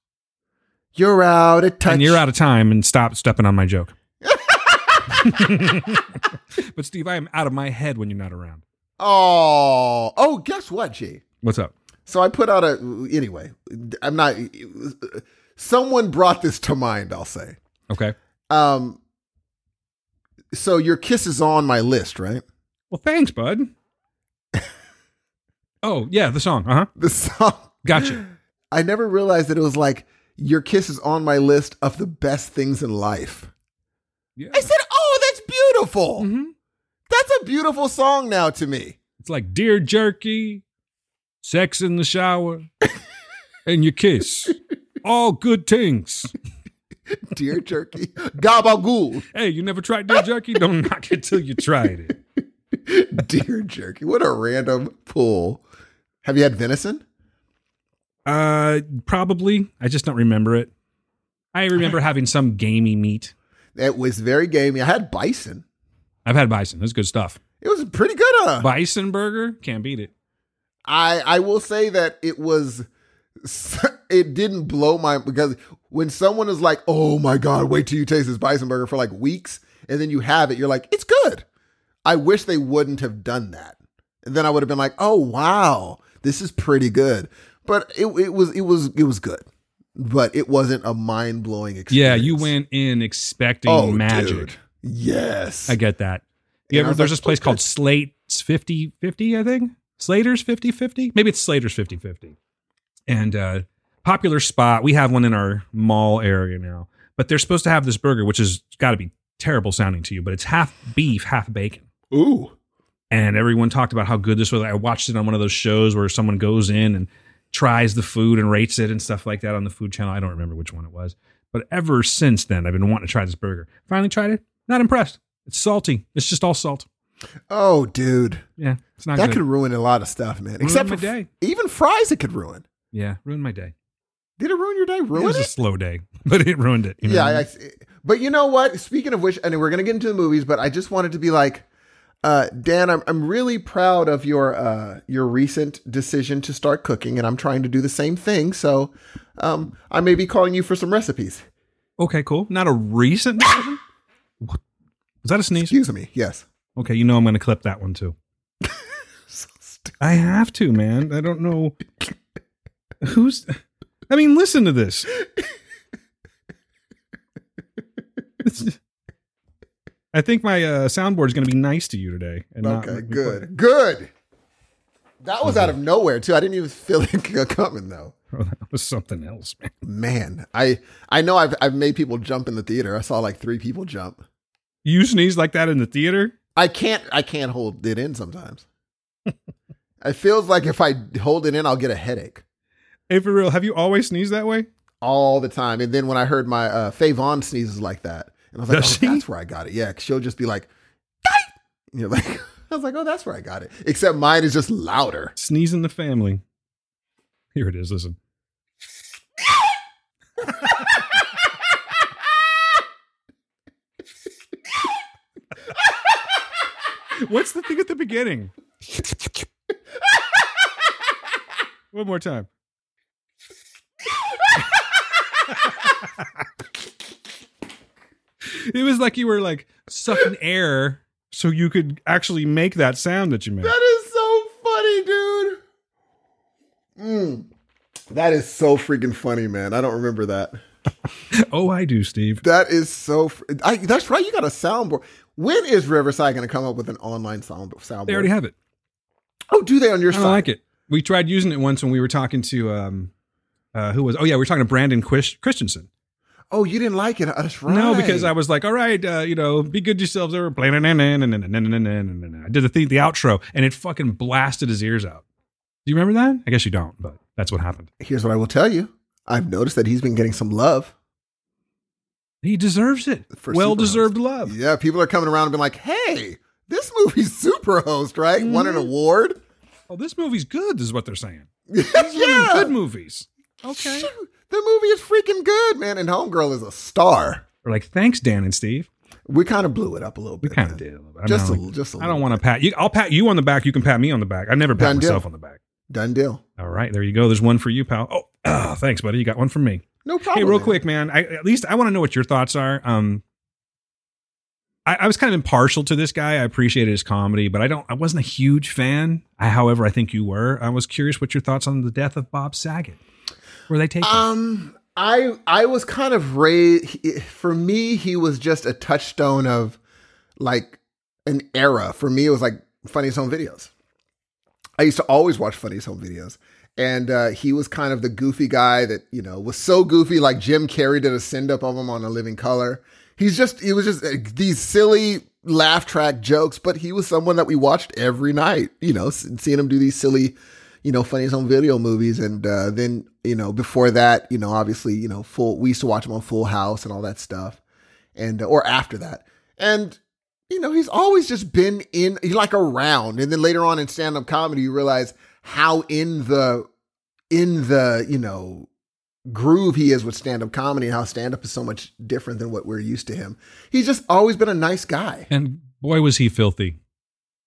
You're out of touch. And you're out of time and stop stepping on my joke. but Steve, I am out of my head when you're not around. Oh, oh, guess what, G? What's up? So I put out a anyway. I'm not. Someone brought this to mind. I'll say. Okay. Um. So your kiss is on my list, right? Well, thanks, bud. oh, yeah, the song. Uh huh. The song. Gotcha. I never realized that it was like your kiss is on my list of the best things in life. Yeah. I said, "Oh, that's beautiful. Mhm. That's a beautiful song now to me." It's like Deer Jerky, Sex in the Shower, and your kiss. All good things. Deer Jerky, gabagool. Hey, you never tried Deer Jerky? Don't knock it till you tried it. Deer Jerky. What a random pull. Have you had venison? Uh, probably. I just don't remember it. I remember having some gamey meat. It was very gamey. I had bison. I've had bison. That's good stuff. It was pretty good. Huh? Bison burger can't beat it. I I will say that it was it didn't blow my because when someone is like, "Oh my god, wait till you taste this bison burger for like weeks," and then you have it, you're like, "It's good." I wish they wouldn't have done that, and then I would have been like, "Oh wow, this is pretty good." But it it was it was it was good, but it wasn't a mind blowing experience. Yeah, you went in expecting oh magic. dude. Yes, I get that. You ever, there's like, this place called Slate's 50 50, I think. Slater's 50 50. Maybe it's Slater's 50 50. And uh, popular spot. We have one in our mall area now. But they're supposed to have this burger, which has got to be terrible sounding to you, but it's half beef, half bacon. Ooh, And everyone talked about how good this was. I watched it on one of those shows where someone goes in and tries the food and rates it and stuff like that on the food channel. I don't remember which one it was. But ever since then, I've been wanting to try this burger. Finally tried it. Not impressed. It's salty. It's just all salt. Oh, dude. Yeah, it's not That good. could ruin a lot of stuff, man. Except my for day. even fries, it could ruin. yeah, ruin my day. Did it ruin your day? Ruin It was it? a slow day, but it ruined it. you know yeah, I I. I- but you know what? Speaking of which, and we're gonna get into the movies, but I just wanted to be like, uh, Dan, I'm I'm really proud of your uh your recent decision to start cooking, and I'm trying to do the same thing. So, um, I may be calling you for some recipes. okay, cool. Not a recent decision. What? Was that a sneeze? Excuse me. Yes. Okay, you know I'm going to clip that one too. So stupid. I have to, man. I don't know who's. I mean, listen to this. I think my uh, soundboard is going to be nice to you today. Okay. make me Good. Good. That was out of nowhere too. I didn't even feel it coming though. Oh, that was something else, man. Man, I I know I've I've made people jump in the theater. I saw like three people jump. You sneeze like that in the theater? I can't I can't hold it in sometimes. it feels like if I hold it in, I'll get a headache Hey, for real, have you always sneezed that way? all the time. And then when I heard my uh, Faye Vaughn sneezes like that, and I was like, Does oh, she? that's where I got it. Yeah, she'll just be like, "Die!" you know, like I was like, oh, that's where I got it. Except mine is just louder. Sneeze in the family. Here it is. Listen. What's the thing at the beginning? One more time. it was like you were like sucking air so you could actually make that sound that you made. That is so funny, dude. Mm. That is so freaking funny, man. I don't remember that. Oh, I do, Steve. That is so. Fr- I, that's right. You got a soundboard. When is Riverside going to come up with an online sound soundboard? They already have it. Oh, do they on your I side? don't like it. We tried using it once when we were talking to um, uh, who was? Oh yeah, we were talking to Brandon Quish- Christensen. Oh, you didn't like it. That's right. No, because I was like, all right, uh, you know, be good to yourselves. They were playing, and I did the thing, the outro, and it fucking blasted his ears out. Do you remember that? I guess you don't, but that's what happened. Here's what I will tell you. I've noticed that he's been getting some love. He deserves it. Well deserved love. Yeah, people are coming around and being like, "Hey, this movie's super host, right? Won Mm-hmm. an award." Oh, this movie's good. Is what they're saying. yeah, This is one of them good movies. Okay. Shoot, the movie is freaking good, man. And Homegirl is a star. We're like, thanks, Dan and Steve. We kind of blew it up a little bit. We kind of did. A little bit. Just a- like, just a I don't want to pat you. I'll pat you on the back. You can pat me on the back. I never pat Done deal. myself on the back. Done deal. All right, there you go. There's one for you, pal. Oh, thanks, buddy. You got one from me. No problem. hey, real man. quick, man. I, at least I want to know what your thoughts are. Um, I, I was kind of impartial to this guy. I appreciated his comedy, but I don't. I wasn't a huge fan. I, however, I think you were. I was curious what your thoughts on the death of Bob Saget. Were they taken? Um, I I was kind of raised. For me, he was just a touchstone of like an era. For me, it was like Funniest Home Videos. I used to always watch Funniest Home Videos, and uh, he was kind of the goofy guy that you know was so goofy. Like Jim Carrey did a send up of him on A Living Color. He's just he was just uh, these silly laugh track jokes, but he was someone that we watched every night. You know, seeing him do these silly you know, funniest home video movies. And uh, then, you know, before that, you know, obviously, you know, full, we used to watch him on Full House and all that stuff. And, uh, or after that. And, you know, he's always just been in, like around. And then later on in stand up comedy, you realize how in the, in the, you know, groove he is with stand up comedy and how stand up is so much different than what we're used to him. He's just always been a nice guy. and boy, was he filthy.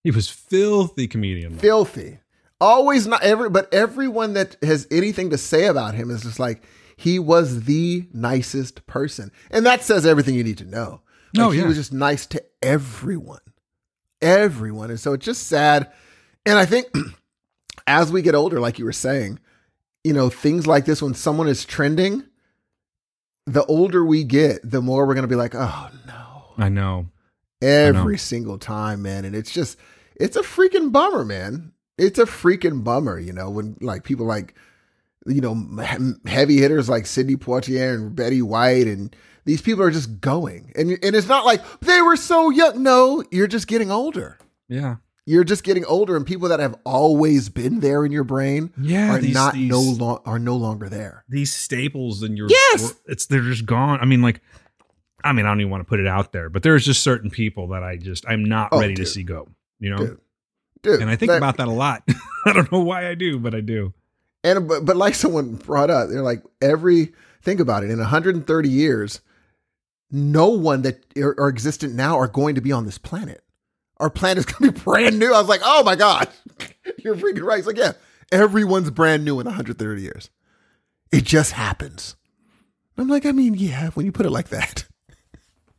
He was filthy comedian. filthy. Always not every, but everyone that has anything to say about him is just like he was the nicest person, and that says everything you need to know. Like, No, he was just nice to everyone, everyone, and so it's just sad. And I think as we get older, like you were saying, you know, things like this when someone is trending, the older we get, the more we're gonna be like, oh no, I know. every single time, man. And it's just, it's a freaking bummer, man. It's a freaking bummer, you know, when like people like, you know, heavy hitters like Sidney Poitier and Betty White and these people are just going. And, and it's not like they were so young. No, you're just getting older. Yeah. You're just getting older, and people that have always been there in your brain Yeah, are these- not these- no lo- are no longer there. These staples in your Yes! it's they're just gone. I mean, like, I mean, I don't even want to put it out there, but there's just certain people that I just I'm not Oh, ready to see go. You know, Dude. Dude, and I think that- about that a lot. I don't know why I do, but I do. And but, but like someone brought up, they're like every think about it in 130 years, no one that are, are existent now are going to be on this planet. Our planet is going to be brand new. I was like, oh my god, you're freaking right. It's like yeah, everyone's brand new in 130 years. It just happens. I'm like, I mean, yeah, when you put it like that,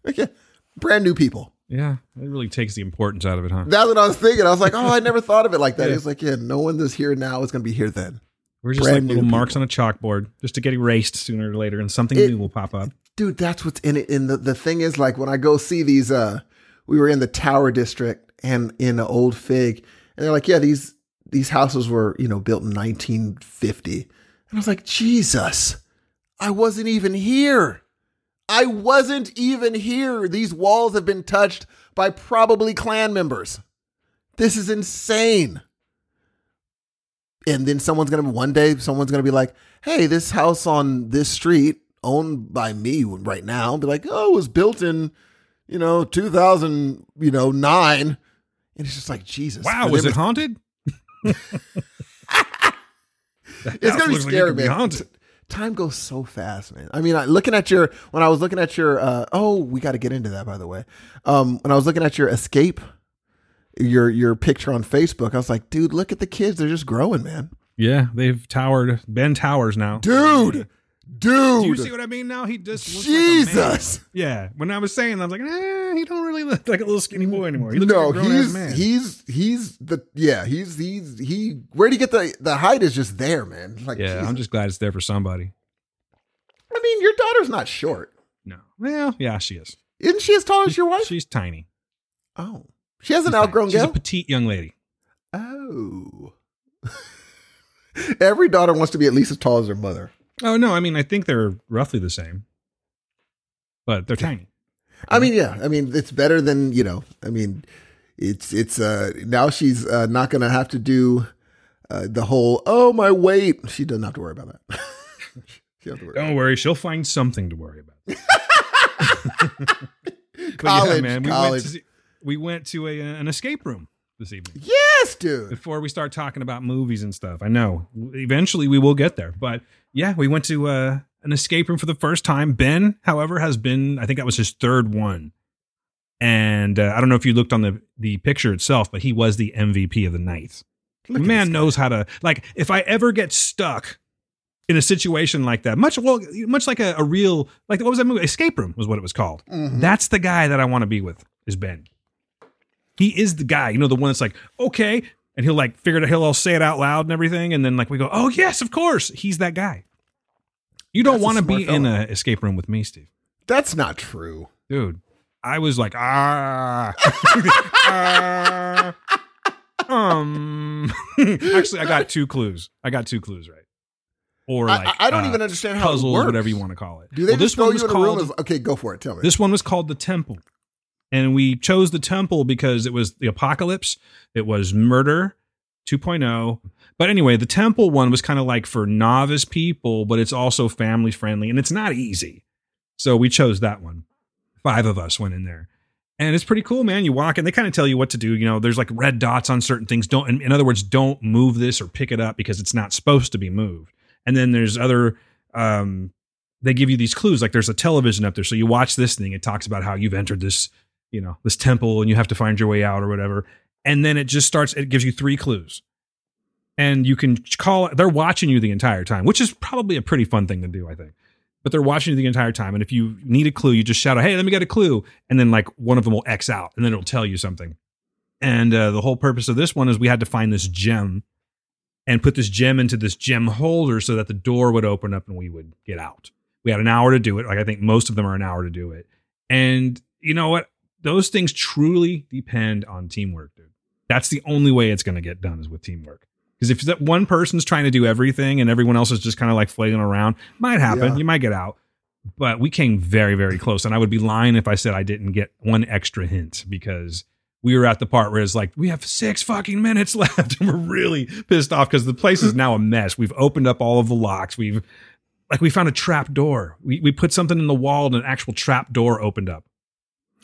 like, yeah, brand new people. Yeah, it really takes the importance out of it, huh? That's what I was thinking. I was like, oh, I never thought of it like that. Yeah. It's like, yeah, no one that's here now is going to be here then. We're just brand like little marks people. on a chalkboard, just to get erased sooner or later, and something It- new will pop up. dude that's what's in it and the, the thing is like when i go see these uh we were in the tower district and in the old fig and they're like yeah these these houses were you know built in 1950 and i was like jesus i wasn't even here i wasn't even here. These walls have been touched by probably clan members. This is insane. And then someone's gonna one day someone's gonna be like hey this house on this street owned by me right now be like oh it was built in you know 2000 you know 9 and it's just like jesus. Wow, was it haunted? it's gonna be Looks like it scary could be man. haunted. Time goes so fast man i mean I, looking at your when i was looking at your uh oh we got to get into that by the way um when i was looking at your escape your your picture on facebook i was like dude look at the kids they're just growing man Yeah, they've towered. Ben towers now. dude dude Do you see what I mean? Now he just looks like a man. jesus Yeah, when I was saying, I was like, eh, he don't really look like a little skinny boy anymore. He no, like he's man. he's he's the yeah he's he's he where do you get the the height is just there man like yeah, Jesus. I'm just glad it's there for somebody. I mean your daughter's not short No, well, yeah, she is. isn't she as tall as your wife She's tiny. oh she has an She's outgrown She's gal a petite young lady. oh every daughter wants to be at least as tall as their mother Oh no, I mean I think they're roughly the same, but they're tiny. I mean yeah I mean it's better than you know I mean it's it's uh now she's uh, not gonna have to do uh, the whole oh my weight. She doesn't have to worry about that. She doesn't have to worry Don't worry, she'll find something to worry about. College, we went college. to, we went to a, uh, an escape room this evening. yes dude before we start talking about movies and stuff. I know eventually we will get there, but yeah, we went to uh, an escape room for the first time. Ben, however, has been I think that was his third one, and uh, I don't know if you looked on the the picture itself, but he was the MVP of the night. Look Man knows how to like. If I ever get stuck in a situation like that, much well, much like a, a real like what was that movie? Escape Room was what it was called. Mhm. That's the guy that I want to be with. Is Ben. He is the guy, you know, the one that's like, okay, and he'll like figure it. Out. He'll all say it out loud and everything, and then like we go, oh yes, of course, he's that guy. You don't want to be in an escape room with me, Steve, That's not true. dude. I was like, ah, ah, um. Actually, I got two clues. I got two clues right, or like I, I don't uh, even understand how puzzles, whatever you want to call it. Do they Well, just this one throw you was in a room? called- okay, go for it. Tell me. This one was called the Temple. And we chose the Temple because it was the apocalypse, it was murder 2.0. But anyway, the Temple one was kind of like for novice people, but it's also family friendly and it's not easy. So we chose that one. Five of us went in there. And it's pretty cool, man. You walk and they kind of tell you what to do. You know, there's like red dots on certain things. Don't, in, in other words, don't move this or pick it up because it's not supposed to be moved. And then there's other, um, they give you these clues. Like there's a television up there. So you watch this thing. It talks about how you've entered this, you know, this temple and you have to find your way out or whatever. And then it just starts, it gives you three clues. And you can call they're watching you the entire time, which is probably a pretty fun thing to do, I think. But they're watching you the entire time. And if you need a clue, you just shout out, hey, let me get a clue. And then like one of them will X out and then it'll tell you something. And uh, the whole purpose of this one is we had to find this gem and put this gem into this gem holder so that the door would open up and we would get out. We had an hour to do it. Like I think most of them are an hour to do it. And you know what? Those things truly depend on teamwork, dude. That's the only way it's going to get done is with teamwork. Because if that one person's trying to do everything and everyone else is just kind of like flailing around, might happen. Yeah. You might get out. But we came very, very close. And I would be lying if I said I didn't get one extra hint because we were at the part where it's like, we have six fucking minutes left. And we're really pissed off because the place is now a mess. We've opened up all of the locks. We've, like, we found a trap door. We, we put something in the wall and an actual trap door opened up.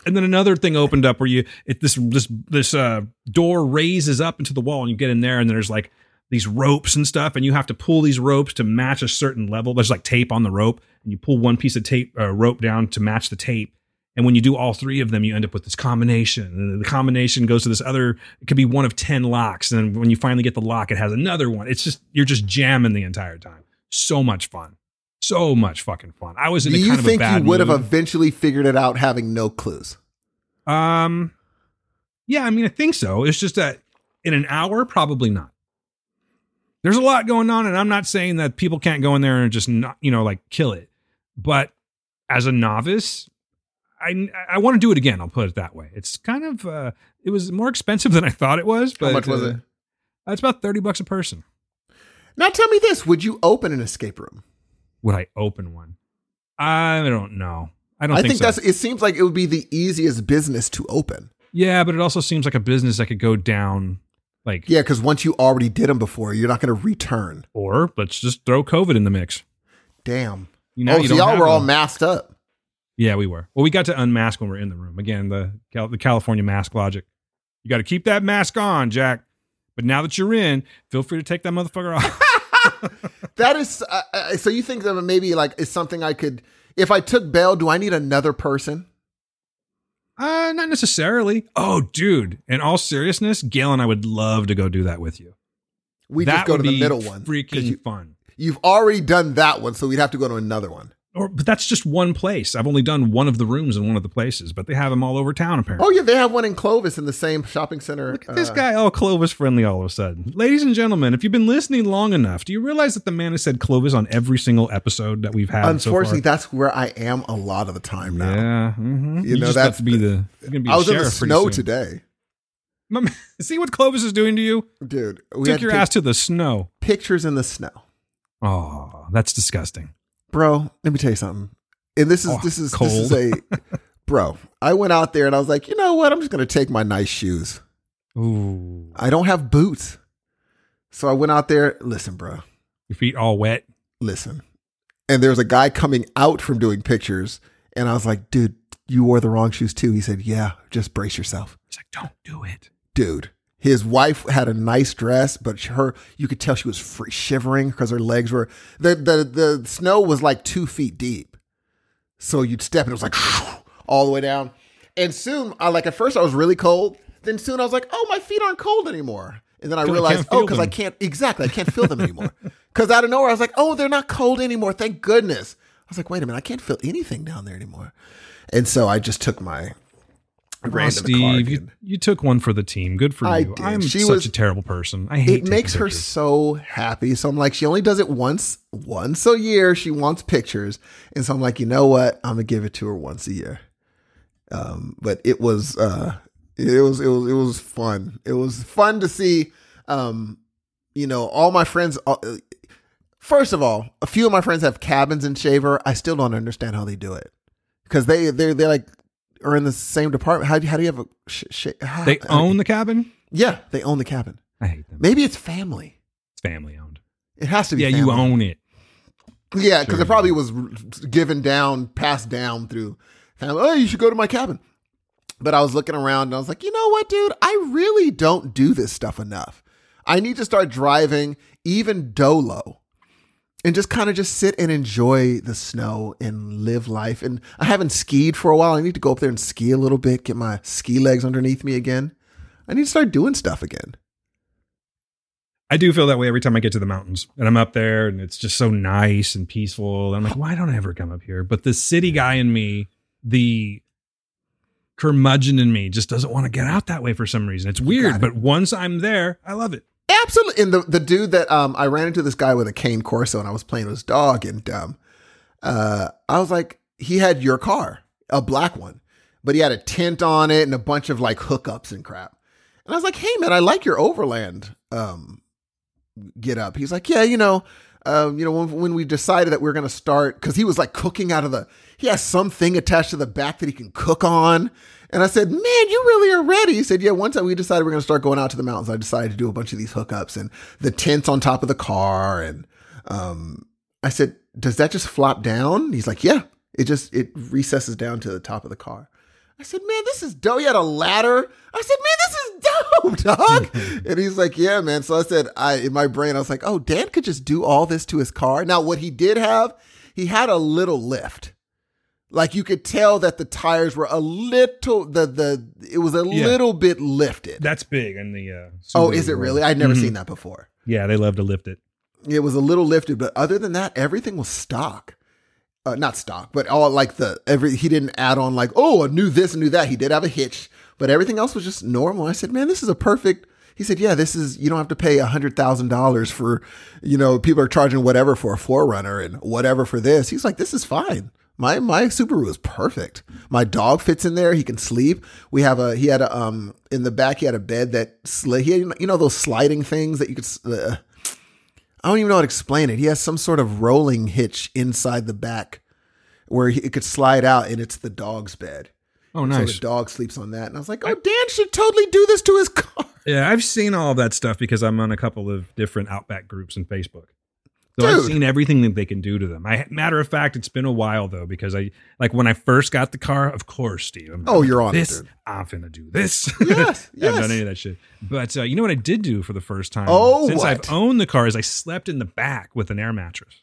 And then another thing opened up where you it this this this uh door raises up into the wall and you get in there and there's like these ropes and stuff and you have to pull these ropes to match a certain level. There's like tape on the rope and you pull one piece of tape uh, rope down to match the tape. And when you do all three of them, you end up with this combination. And the combination goes to this other, it could be one of 10 locks. And when you finally get the lock, it has another one. It's just, you're just jamming the entire time. So much fun. So much fucking fun. I was in Do a you kind of a think bad you would have eventually figured it out having no clues? Um, yeah, I mean, I think so. It's just that in an hour, probably not. There's a lot going on, and I'm not saying that people can't go in there and just not, you know, like kill it. But as a novice, I I want to do it again. I'll put it that way. It's kind of uh, it was more expensive than I thought it was. But How much was uh, it? It's about thirty bucks a person. Now tell me this: Would you open an escape room? Would I open one? I don't know. I don't I think, think so. that's. It seems like it would be the easiest business to open. yeah, but it also seems like a business that could go down. Like, Yeah, because once you already did them before, you're not going to return. or let's just throw COVID in the mix. Damn. You know, oh, you so y'all were all masked up. Yeah, we were. Well, we got to unmask when we are in the room. Again, the Cal- the California mask logic. You got to keep that mask on, Jack. But now that you're in, feel free to take that motherfucker off. That is. Uh, uh, so you think that maybe like is something I could. If I took bail, do I need another person? uh, not necessarily. Oh, dude. In all seriousness, Gail and I would love to go do that with you. We that just go to the middle one. Freaking You, fun. you've already done that one, so we'd have to go to another one. Or, but that's just one place. I've only done one of the rooms in one of the places, but they have them all over town apparently. Oh yeah, they have one in Clovis in the same shopping center. Look at this uh, guy, all Clovis friendly all of a sudden. Ladies and gentlemen, if you've been listening long enough, do you realize that the man has said Clovis on every single episode that we've had? Unfortunately, so far? that's where I am a lot of the time now. Yeah, mhm. You know, that's to be the. Gonna be I was in the snow today, See what Clovis is doing to you? dude. We Took had your pic- ass to the snow. pictures in the snow, Oh, that's disgusting. Bro. Let me tell you something. And this is Oh, this is cold. this is a bro. I went out there and I was like, you know what? I'm just gonna take my nice shoes. Ooh, I don't have boots, so I went out there. Listen, bro. your feet all wet. listen. And there was a guy coming out from doing pictures, and I was like, dude, you wore the wrong shoes too. He said, yeah, just brace yourself. It's like, don't do it. Dude, his wife had a nice dress, but her, you could tell she was free, shivering because her legs were, the, the, the snow was like two feet deep. So you'd step and it was like all the way down. And soon, I like at first I was really cold. Then soon I was like, oh, my feet aren't cold anymore. And then I realized, can't oh, because I can't, exactly, I can't feel them anymore. Because out of nowhere, I was like, oh, they're not cold anymore. Thank goodness. I was like, wait a minute, I can't feel anything down there anymore. And so I just took my, I ran to the Steve, you, you took one for the team. Good for I you. did. I'm She such was- a terrible person. I hate it makes taking her pictures. so happy. So I'm like, she only does it once, once a year. She wants pictures, and so I'm like, you know what? I'm gonna give it to her once a year. Um, but it was, uh, it was, it was, it was fun. It was fun to see. Um, you know, all my friends. Uh, first of all, a few of my friends have cabins in Shaver. I still don't understand how they do it because they they they like are in the same department. How, do- how do you have a? Sh- sh- how- They own the cabin. Yeah, they own the cabin. I hate them. Maybe it's family. It's family owned. It has to be. Yeah, you own it. Yeah, because Sure. it probably was given down, passed down through family. Oh, you should go to my cabin. But I was looking around and I was like, you know what, dude? I really don't do this stuff enough. I need to start driving even dolo and just kind of just sit and enjoy the snow and live life. And I haven't skied for a while. I need to go up there and ski a little bit, get my ski legs underneath me again. I need to start doing stuff again. I do feel that way every time I get to the mountains and I'm up there and it's just so nice and peaceful. I'm like, why don't I ever come up here? But the city guy in me, the curmudgeon in me, just doesn't want to get out that way for some reason. It's weird, it. but once I'm there, I love it. Absolutely. And the, the dude that um I ran into this guy with a cane Corso and I was playing with his dog and um uh I was like, he had your car, a black one, but he had a tent on it and a bunch of like hookups and crap. And I was like, hey man, I like your overland um get up. He's like, yeah, you know, um, you know, when, when we decided that we were gonna start, because he was like cooking out of the he has something attached to the back that he can cook on. And I said, Man, you really are ready. He said, Yeah, one time we decided we are going to start going out to the mountains. I decided to do a bunch of these hookups and the tents on top of the car. And um, I said, Does that just flop down? He's like, Yeah, it just, it recesses down to the top of the car. I said, man, this is dope. He had a ladder. I said, man, this is dope, dog. and he's like, yeah, man. So I said, I in my brain, I was like, oh, Dan could just do all this to his car. Now, what he did have, he had a little lift. Like you could tell that the tires were a little the the it was a Yeah. little bit lifted. That's big in the. Uh, oh, is it really? I'd never Mhm. seen that before. Yeah, they love to lift it. It was a little lifted, but other than that, everything was stock. Uh, not stock, but all like the every he didn't add on like oh a new this and new that. He did have a hitch, but everything else was just normal. I said, man, this is a perfect. He said, yeah, this is you don't have to pay a hundred thousand dollars for, you know, people are charging whatever for a 4Runner and whatever for this. He's like, this is fine. My my Subaru is perfect. My dog fits in there. He can sleep. We have a he had a um in the back he had a bed that slid. He had, you know those sliding things that you could. Uh, I don't even know how to explain it. He has some sort of rolling hitch inside the back where he, it could slide out, and it's the dog's bed. Oh, nice. So the dog sleeps on that, and I was like, "Oh, Dan should totally do this to his car." Yeah, I've seen all that stuff because I'm on a couple of different Outback groups in Facebook. So I've seen everything that they can do to them. I matter of fact, it's been a while though because I like when I first got the car. Of course, Steve. I'm Oh, you're on it, this. dude. I'm finna do this. Yes, I haven't yes. done any of that shit. But uh, you know what I did do for the first time Oh, since what? I've owned the car is I slept in the back with an air mattress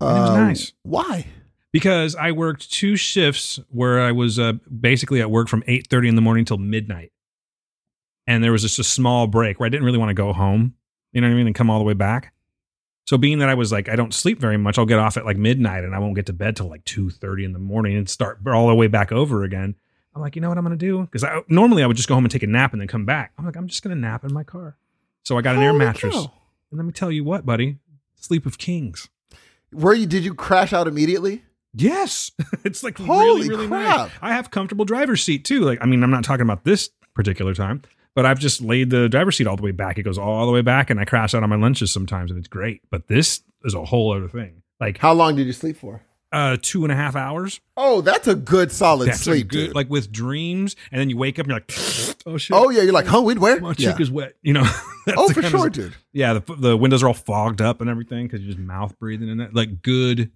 And it was Um, nice. Why? because I worked two shifts where I was uh, basically at work from eight thirty in the morning till midnight, and there was just a small break where I didn't really want to go home. You know what I mean, and come all the way back. So being that I was like, I don't sleep very much, I'll get off at like midnight and I won't get to bed till like two thirty in the morning and start all the way back over again. I'm like, you know what I'm gonna do? Because I normally I would just go home and take a nap and then come back. I'm like, I'm just gonna nap in my car. So I got an air mattress, cow. and let me tell you what, buddy, sleep of kings. Where you? Did you crash out immediately? Yes, it's like Holy really, really crap. nice. I have comfortable driver's seat too. Like, I mean, I'm not talking about this particular time, but I've just laid the driver's seat all the way back. It goes all the way back, and I crash out on my lunches sometimes, and it's great. But this is a whole other thing. Like, How long did you sleep for? uh, two and a half hours. Oh, that's a good solid That's sleep, good, dude. like with dreams, and then you wake up and you're like, oh shit. oh yeah, you're like, huh? We'd where? My Yeah. cheek is wet, you know. Oh, for kind of- sure, dude. Yeah, the, the windows are all fogged up and everything because you're just mouth breathing in that. Like good,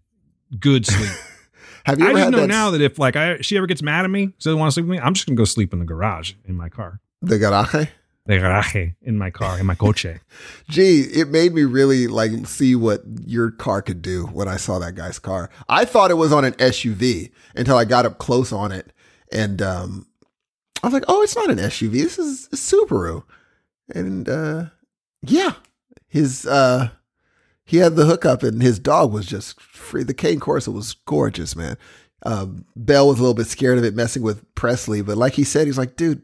good sleep. Have you I ever just had know that? now that if like I she ever gets mad at me, doesn't want to sleep with me, I'm just gonna go sleep in the garage in my car. The garaje. The garage in my car, in my coche. Gee, it made me really like see what your car could do when I saw that guy's car. I thought it was on an SUV until I got up close on it, and um, I was like, "Oh, it's not an SUV. This is a Subaru." And uh, yeah, his uh, he had the hookup, and his dog was just free. The Cane Corso was gorgeous, man. Um, Bell was a little bit scared of it messing with Presley, but like he said, he's like, "Dude,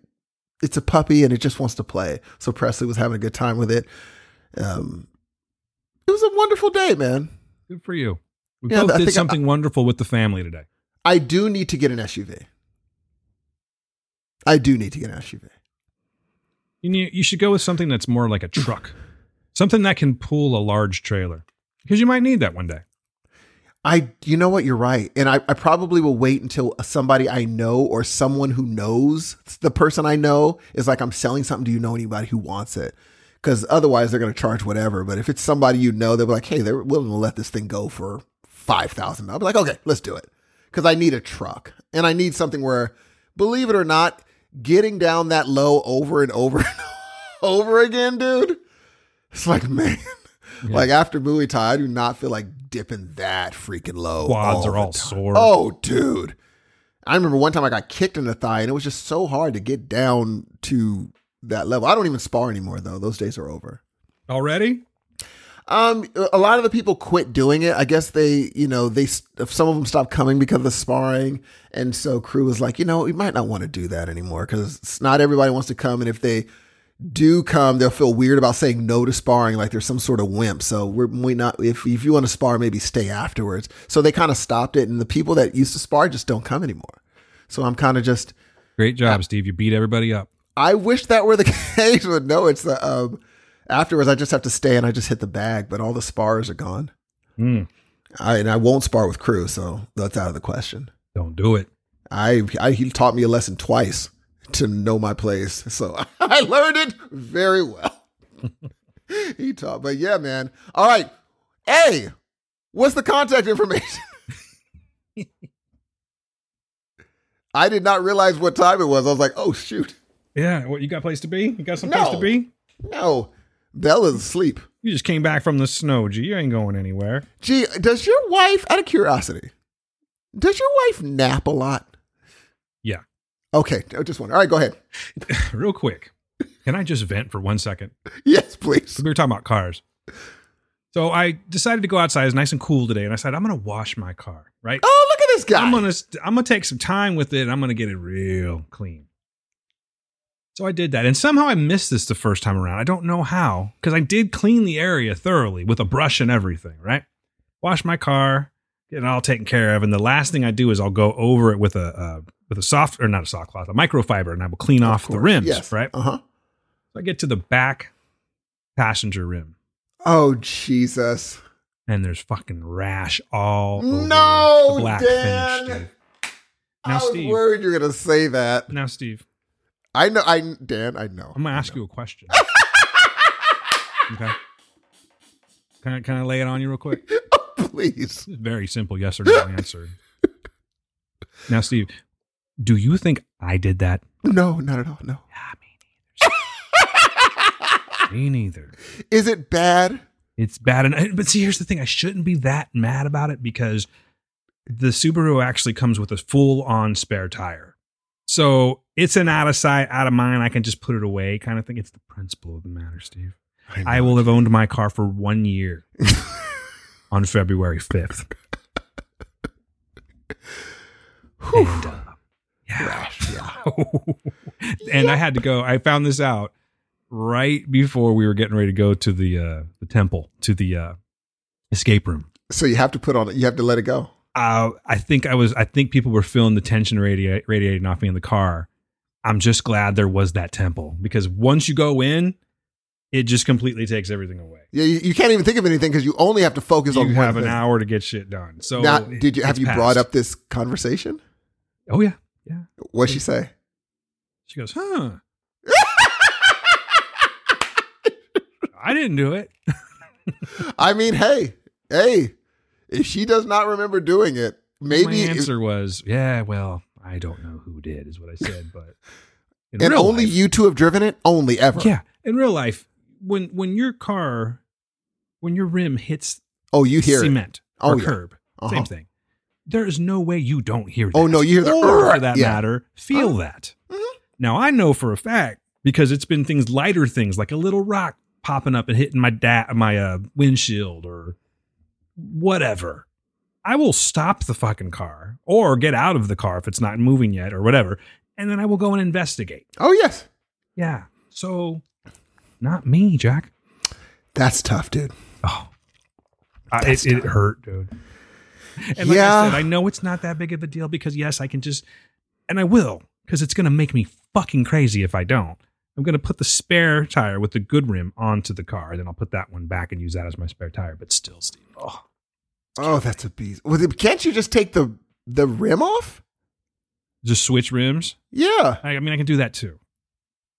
it's a puppy and it just wants to play." So Presley was having a good time with it. Um, it was a wonderful day, man. Good for you. We Yeah, both did think I- something wonderful with the family today. I do need to get an SUV. I do need to get an SUV. You need, you should go with something that's more like a truck, something that can pull a large trailer, because you might need that one day. I, you know what, you're right, and I, I probably will wait until somebody I know or someone who knows the person I know is like, I'm selling something. Do you know anybody who wants it? Because otherwise, they're going to charge whatever. But if it's somebody you know, they'll be like, hey, they're willing to let this thing go for five thousand. I'll be like, okay, let's do it. Because I need a truck, and I need something where, believe it or not, getting down that low over and over and over again, dude. It's like, man, like after Muay Thai, I do not feel like dipping that freaking low. Quads are all time. sore. Oh, dude. I remember one time I got kicked in the thigh and it was just so hard to get down to that level. I don't even spar anymore though. Those days are over. Already? Um, a lot of the people quit doing it. I guess they, you know, they some of them stopped coming because of the sparring, and so crew was like, you know, we might not want to do that anymore because not everybody wants to come, and if they do come, they'll feel weird about saying no to sparring, like there's some sort of wimp. So we're we not if if you want to spar, maybe stay afterwards. So they kind of stopped it, and the people that used to spar just don't come anymore. So I'm kind of just. Great job, Steve. You beat everybody up. I wish that were the case, but no, it's the um, afterwards. I just have to stay and I just hit the bag, but all the spars are gone. Hmm. I and I won't spar with crew, so that's out of the question. Don't do it. I, I he taught me a lesson twice to know my place, so I learned it very well. he taught, but yeah, man. All right, hey, what's the contact information? I did not realize what time it was. I was like, oh shoot. Yeah, what you got a place to be? You got some No. place to be? No. Bella's asleep. You just came back from the snow, G. You ain't going anywhere. Gee, does your wife, out of curiosity, does your wife nap a lot? Okay, I just wonder. All right, go ahead. Real quick. Can I just vent for one second? Yes, please. We were talking about cars. So I decided to go outside. It's nice and cool today, and I said I'm going to wash my car. Right? Oh, look at this guy. I'm gonna I'm gonna take some time with it. And I'm gonna get it real clean. So I did that, and somehow I missed this the first time around. I don't know how because I did clean the area thoroughly with a brush and everything. Right? Wash my car, it all taken care of, and the last thing I do is I'll go over it with a uh, with a soft or not a soft cloth, a microfiber, and I will clean off the rims. yes. Right? Uh-huh. So I get to the back passenger rim, Oh, Jesus. and there's fucking rash all over No, the black Dan. finish. Dude. I Now, was Steve. worried you were going to say that. Now, Steve. I know. I Dan, I know. I'm gonna ask you a question. okay. Can I, can I lay it on you real quick? Please. Very simple yes or no answer. Now, Steve, do you think I did that? No, not at all. No. Me neither. me neither. Is it bad? It's bad. And but see, here's the thing: I shouldn't be that mad about it because the Subaru actually comes with a full-on spare tire, so it's an out of sight, out of mind. I can just put it away, kind of thing. It's the principle of the matter, Steve. I will have owned my car for one year on February 5th. and, uh, yeah. and I had to go. I found this out right before we were getting ready to go to the uh, the temple to the uh, escape room. So you have to put on it. You have to let it go. Uh, I think I was. I think people were feeling the tension radi- radiating off me in the car. I'm just glad there was that temple because once you go in, it just completely takes everything away. Yeah, you, you can't even think of anything because you only have to focus you on You have an hour to get shit done. So now, did you have you passed. brought up this conversation? Oh yeah, yeah. What'd she say? She goes, huh? I didn't do it. I mean, hey, hey, if she does not remember doing it, maybe my answer was, yeah. Well, I don't know who did, is what I said, but in and real only life- you two have driven it. Only ever. Yeah, in real life, when when your car, when your rim hits Oh, you hear it. cement Oh, or yeah. curb, Uh-huh. same thing. There is no way you don't hear that. Oh, no, you hear the or for that yeah. matter, feel Uh-huh. that. Now I know for a fact because it's been things lighter things like a little rock popping up and hitting my da- my uh, windshield or whatever. I will stop the fucking car or get out of the car if it's not moving yet or whatever, and then I will go and investigate. Oh yes, Yeah. So, not me, Jack. that's tough, dude. Oh, I, it, it hurt, dude. And like Yeah. I said, I know it's not that big of a deal because yes, I can just, and I will, because it's gonna make me fucking crazy if I don't. I'm gonna put the spare tire with the good rim onto the car, and then I'll put that one back and use that as my spare tire. But still, Steve. Oh, Oh, that's a beast. Well, then can't you just take the the rim off? just switch rims. Yeah, I, I mean, I can do that too.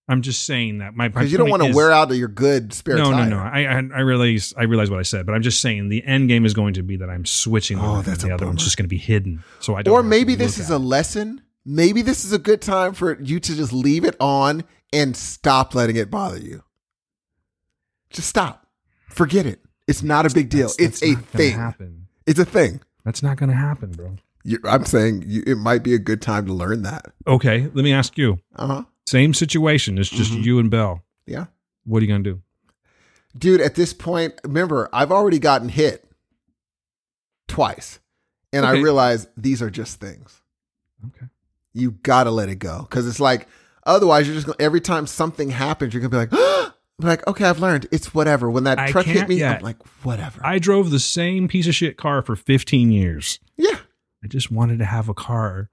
I'm just saying that my because you don't want to wear out your good spare no, no, no. I, I I realize I realize what I said, but I'm just saying the end game is going to be that I'm switching. Oh, that's the a other one's just going to be hidden. So I don't. Or maybe this is a lesson. Maybe this is a good time for you to just leave it on and stop letting it bother you. Just stop. Forget it. It's not a big deal. That's- it's that's a not gonna thing. Happen. It's a thing. That's not going to happen, bro. You, I'm saying you, it might be a good time to learn that. Okay, let me ask you. Uh huh. Same situation. It's just Mhm. you and Bell. Yeah. What are you going to do? Dude, at this point, remember, I've already gotten hit twice. And I Okay. realize these are just things. Okay. You got to let it go. Because it's like, otherwise, you're just going to, every time something happens, you're going to be like, like, okay, I've learned. It's whatever. When that I truck hit me, yet. I'm like, whatever. I drove the same piece of shit car for 15 years. yeah. I just wanted to have a car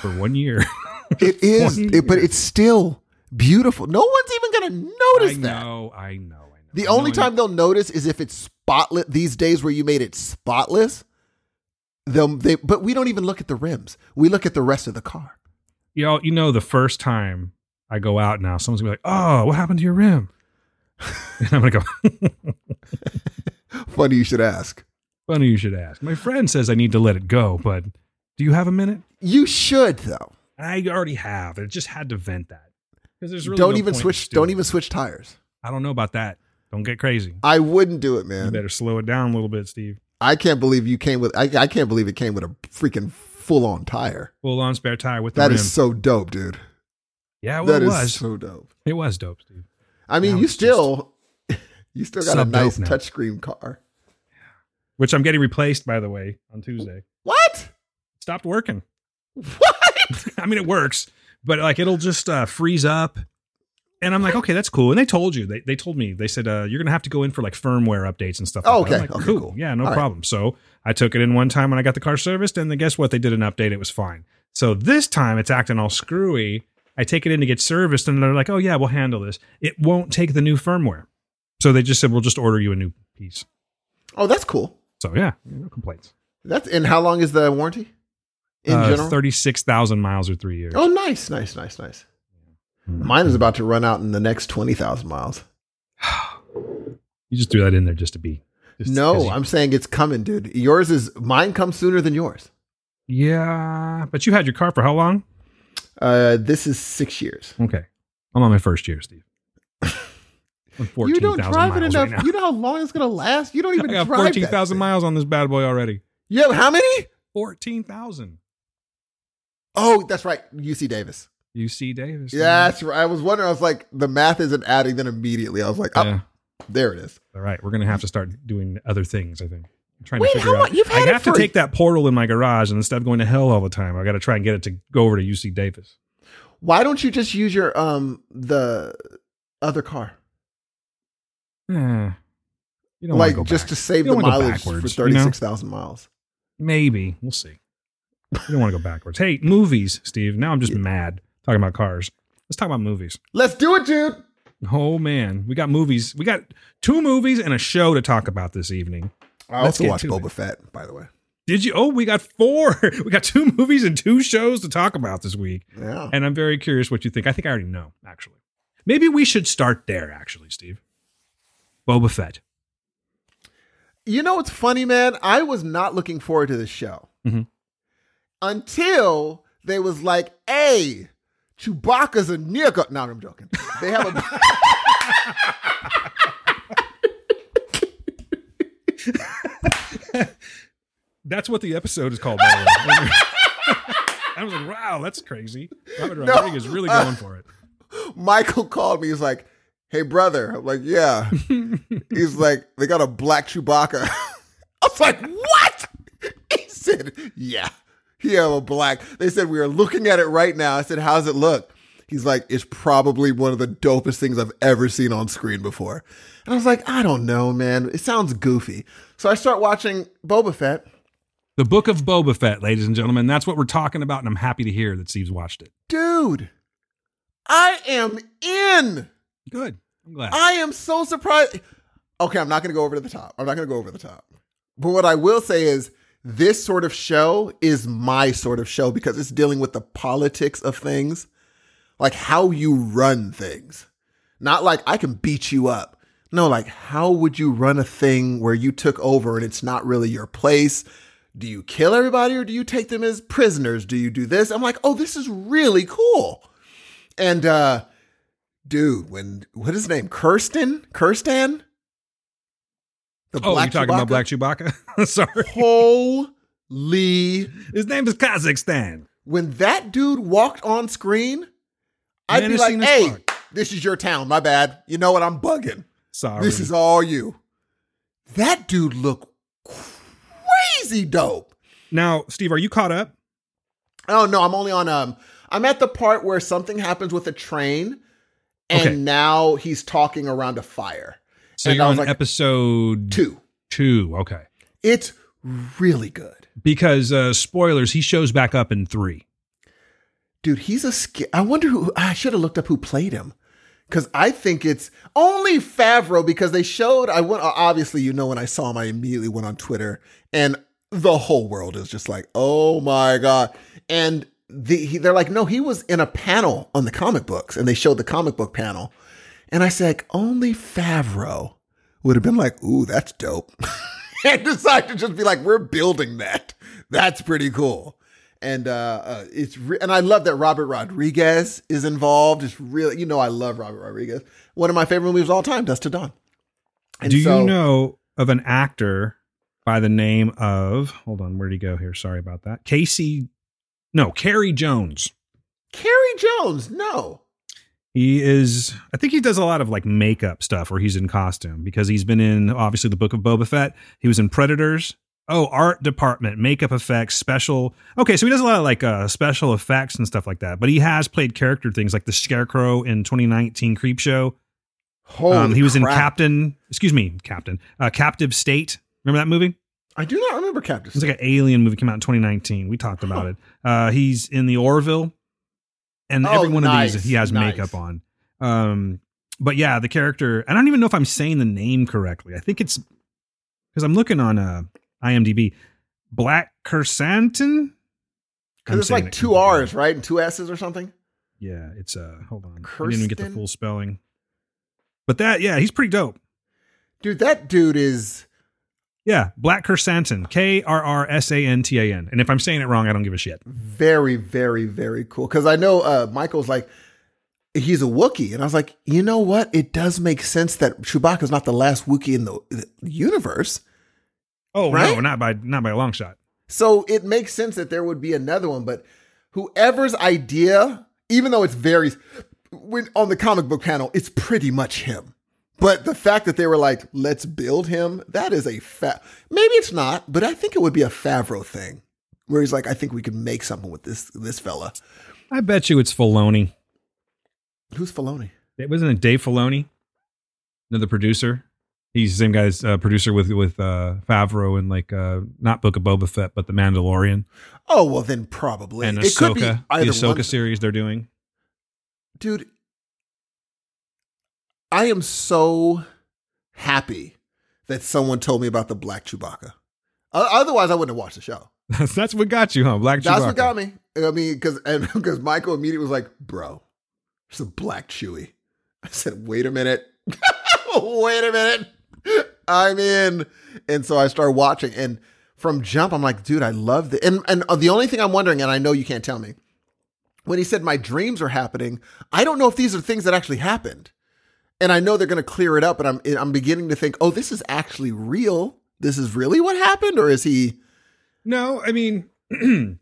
for one year. It is, it- but it's still beautiful. No one's even going to notice I that. know, I know, I know. The I only know. time they'll notice is if it's spotless. These days where you made it spotless, they'll they. But we don't even look at the rims. We look at the rest of the car. Y'all, you know, the first time I go out now, someone's gonna be like, "Oh, what happened to your rim?" and I'm gonna go. Funny you should ask. Funny you should ask. My friend says I need to let it go, but do you have a minute? You should though. I already have. It just had to vent that because there's really don't no even switch. Don't even switch tires. I don't know about that. Don't get crazy. I wouldn't do it, man. You better slow it down a little bit, Steve. I can't believe you came with. I, I can't believe it came with a freaking full on tire. Full on spare tire with the That rim. is so dope, dude. yeah, well, That it is was. so dope. It was dope, Steve. I mean, Now you still, you still got a nice touchscreen car. Which I'm getting replaced, by the way, on Tuesday. What? Stopped working. What? I mean, it works, but like it'll just uh, freeze up. And I'm like, okay, that's cool. And they told you, they, they told me, they said, uh, you're going to have to go in for like firmware updates and stuff. Oh, like okay. like, Okay, cool. cool. Yeah, no All right. problem. So I took it in one time when I got the car serviced. And then guess what? They did an update. It was fine. So this time it's acting all screwy. I take it in to get serviced and they're like, oh, yeah, we'll handle this. It won't take the new firmware. So they just said, we'll just order you a new piece. Oh, that's cool. So yeah, no complaints. That's and how long is the warranty? In Uh, general. 36,000 miles or three years. Oh, nice, nice, nice, nice. Mine is about to run out in the next twenty thousand miles. You just threw that in there just to be. just No, you- I'm saying it's coming, dude. Yours is mine comes sooner than yours. Yeah, but you had your car for how long? Uh, this is six years. Okay, I'm on my first year, Steve. You don't drive it enough. right you know how long it's gonna last. You don't even I got drive 14,000 miles on this bad boy already. You have how many? 14,000. Oh, that's right. UC Davis. UC Davis. Yeah, that's right. I was wondering. I was like, the math isn't adding. Then immediately, I was like, oh, Yeah. there it is. All right, we're gonna have to start doing other things. I think. I'm trying Wait, to figure how out. you've I had it have to take that portal in my garage, and instead of going to hell all the time, I got to try and get it to go over to UC Davis. Why don't you just use your um the other car? Eh, you don't like go just back. to save You the don't wanna go mileage for backwards, you know? thirty six thousand miles. Maybe we'll see. You don't want to go backwards. Hey, movies, Steve. Now I'm just mad talking about cars. Let's talk about movies. Let's do it, dude. Oh man, we got movies. We got two movies and a show to talk about this evening. I Let's also get watched Boba it. Fett, by the way. Did you? Oh, we got four. We got two movies and two shows to talk about this week. Yeah. And I'm very curious what you think. I think I already know, actually. Maybe we should start there, actually, Steve. Boba Fett. You know what's funny, man? I was not looking forward to this show Mhm. Until they was like, "Hey, Chewbacca's a nigga." No, I'm joking. They have a. That's what the episode is called, by the way. I was like, wow, that's crazy. Robert No. Rodriguez is really going for it. Michael called me. He's like, "Hey, brother." I'm like, "Yeah." He's like, "They got a black Chewbacca." I was like, "What?" He said, "Yeah, a black." They said we are looking at it right now. I said, "How's it look?" He's like, "It's probably one of the dopest things I've ever seen on screen before." And I was like, "I don't know, man. It sounds goofy." So I start watching Boba Fett. The Book of Boba Fett, ladies and gentlemen. That's what we're talking about, and I'm happy to hear that Steve's watched it. Dude, I am in. Good. I'm glad. I am so surprised. Okay, I'm not going to go over to the top. I'm not going to go over the top. But what I will say is this sort of show is my sort of show because it's dealing with the politics of things, like how you run things. Not like I can beat you up. No, like how would you run a thing where you took over and it's not really your place? Do you kill everybody or do you take them as prisoners? Do you do this? I'm like, oh, this is really cool. And uh dude, when what is his name? Kirsten? Kirstan? The oh, you talking about Black Chewbacca? Sorry. Holy His name is Kazakhstan. when that dude walked on screen, I'd be like, hey, fuck. this is your town. My bad. You know what? I'm bugging. Sorry. This is all you. That dude looked crazy dope. now, Steve, are you caught up? Oh no, I'm only on um I'm at the part where something happens with a train and Okay. now he's talking around a fire. So And you're on was like, episode Two. two. Okay. It's really good. Because uh spoilers, he shows back up in three. Dude, he's a sca- I wonder who I should have looked up who played him. Cause I think it's only Favreau because they showed I went obviously you know when I saw him I immediately went on Twitter and the whole world is just like oh my god and the, he, they're like no he was in a panel on the comic books and they showed the comic book panel and I said like, only Favreau would have been like ooh that's dope and decide to just be like we're building that that's pretty cool and uh, uh it's re- and I love that Robert Rodriguez is involved. It's really you know I love Robert Rodriguez. One of my favorite movies of all time, Dust to Dawn. And Do so- you know of an actor by the name of? Hold on, where'd he go here? Sorry about that. Casey, no, Carey Jones. Carey Jones? No. He is. I think he does a lot of like makeup stuff where he's in costume because he's been in obviously the Book of Boba Fett. He was in Predators. Oh, art department, makeup effects, special. Okay, so he does a lot of like uh, special effects and stuff like that. But he has played character things like the Scarecrow in 2019 Creepshow. Holy um, he was in. Captain. Excuse me, Captain. Uh, Captive State. Remember that movie? I do not remember Captain. It's like an alien movie came out in 2019. We talked about it. Uh, he's in the Orville, and Oh, every one nice, of these he has nice. makeup on. Um, but yeah, the character. I don't even know if I'm saying the name correctly. I think it's because I'm looking on uh, IMDb. Black Krrsantan. Because it's like two R's, right, and two S's or something. Yeah, it's uh. Hold on, I didn't even get the full spelling. But that, yeah, he's pretty dope. Dude, that dude is. Yeah, Black Krrsantan, K R R S A N T A N. And if I'm saying it wrong, I don't give a shit. very, very, very cool. Because I know uh, Michael's like, he's a Wookiee. And I was like, you know what? It does make sense that Chewbacca's not the last Wookiee in the, the universe. Oh Right? no, not by not by a long shot. So it makes sense that there would be another one. But whoever's idea, even though it's very, when, on the comic book panel, it's pretty much him. But the fact that they were like, let's build him, that is a fa Maybe it's not, but I think it would be a Favreau thing. Where he's like, I think we could make something with this this fella. I bet you it's Filoni. Who's Filoni? It wasn't it Dave Filoni, another producer. He's the same guy's uh, producer with with uh, Favreau and like uh, not Book of Boba Fett, but The Mandalorian Oh well, then probably and it could be Ahsoka, the either Ahsoka one. series they're doing. Dude, I am so happy that someone told me about the Black Chewbacca. Otherwise, I wouldn't have watched the show. That's, what got you, huh? Black Chewbacca. That's Chewbacca. what got me. I mean, because and because Michael immediately was like, "Bro, there's a Black Chewie." I said, "Wait a minute, wait a minute, I'm in." And so I started watching, and from jump, I'm like, "Dude, I love the." And and uh, the only thing I'm wondering, and I know you can't tell me, when he said my dreams are happening, I don't know if these are things that actually happened. And I know they're going to clear it up, and I'm I'm beginning to think, oh, this is actually real. This is really what happened, or is he? No, I mean,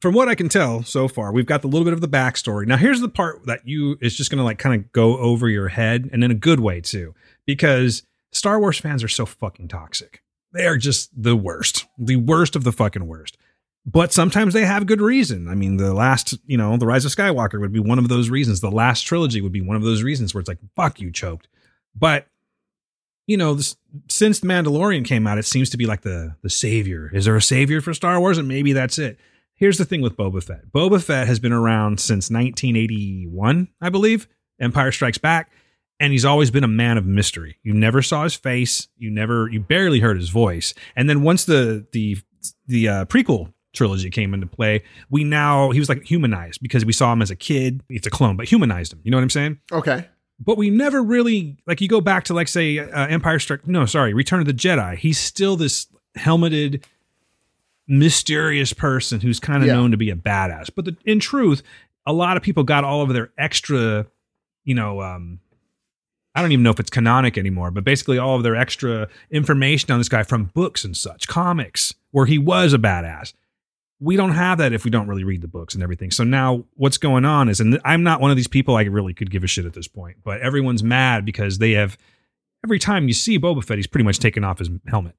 from what I can tell so far, we've got the little bit of the backstory. Now, here's the part that you is just going to like kind of go over your head, and in a good way too, because Star Wars fans are so fucking toxic. They are just the worst, the worst of the fucking worst. But sometimes they have good reason. I mean, the last, you know, the Rise of Skywalker would be one of those reasons. The last trilogy would be one of those reasons where it's like, fuck you, choked. But you know, this, since the Mandalorian came out, it seems to be like the the savior. Is there a savior for Star Wars? And maybe that's it. Here's the thing with Boba Fett. Boba Fett has been around since 1981, I believe. Empire Strikes Back, and he's always been a man of mystery. You never saw his face. You never, you barely heard his voice. And then once the the the uh, prequel trilogy came into play, we now he was like humanized because we saw him as a kid. It's a clone, but humanized him. You know what I'm saying? Okay. but we never really like you go back to like say uh, empire strike no sorry return of the jedi he's still this helmeted mysterious person who's kind of Yeah. known to be a badass but the, in truth a lot of people got all of their extra you know um i don't even know if it's canonic anymore but basically all of their extra information on this guy from books and such comics where he was a badass we don't have that if we don't really read the books and everything. So now what's going on is, and I'm not one of these people I really could give a shit at this point, but everyone's mad because they have every time you see Boba Fett, he's pretty much taken off his helmet.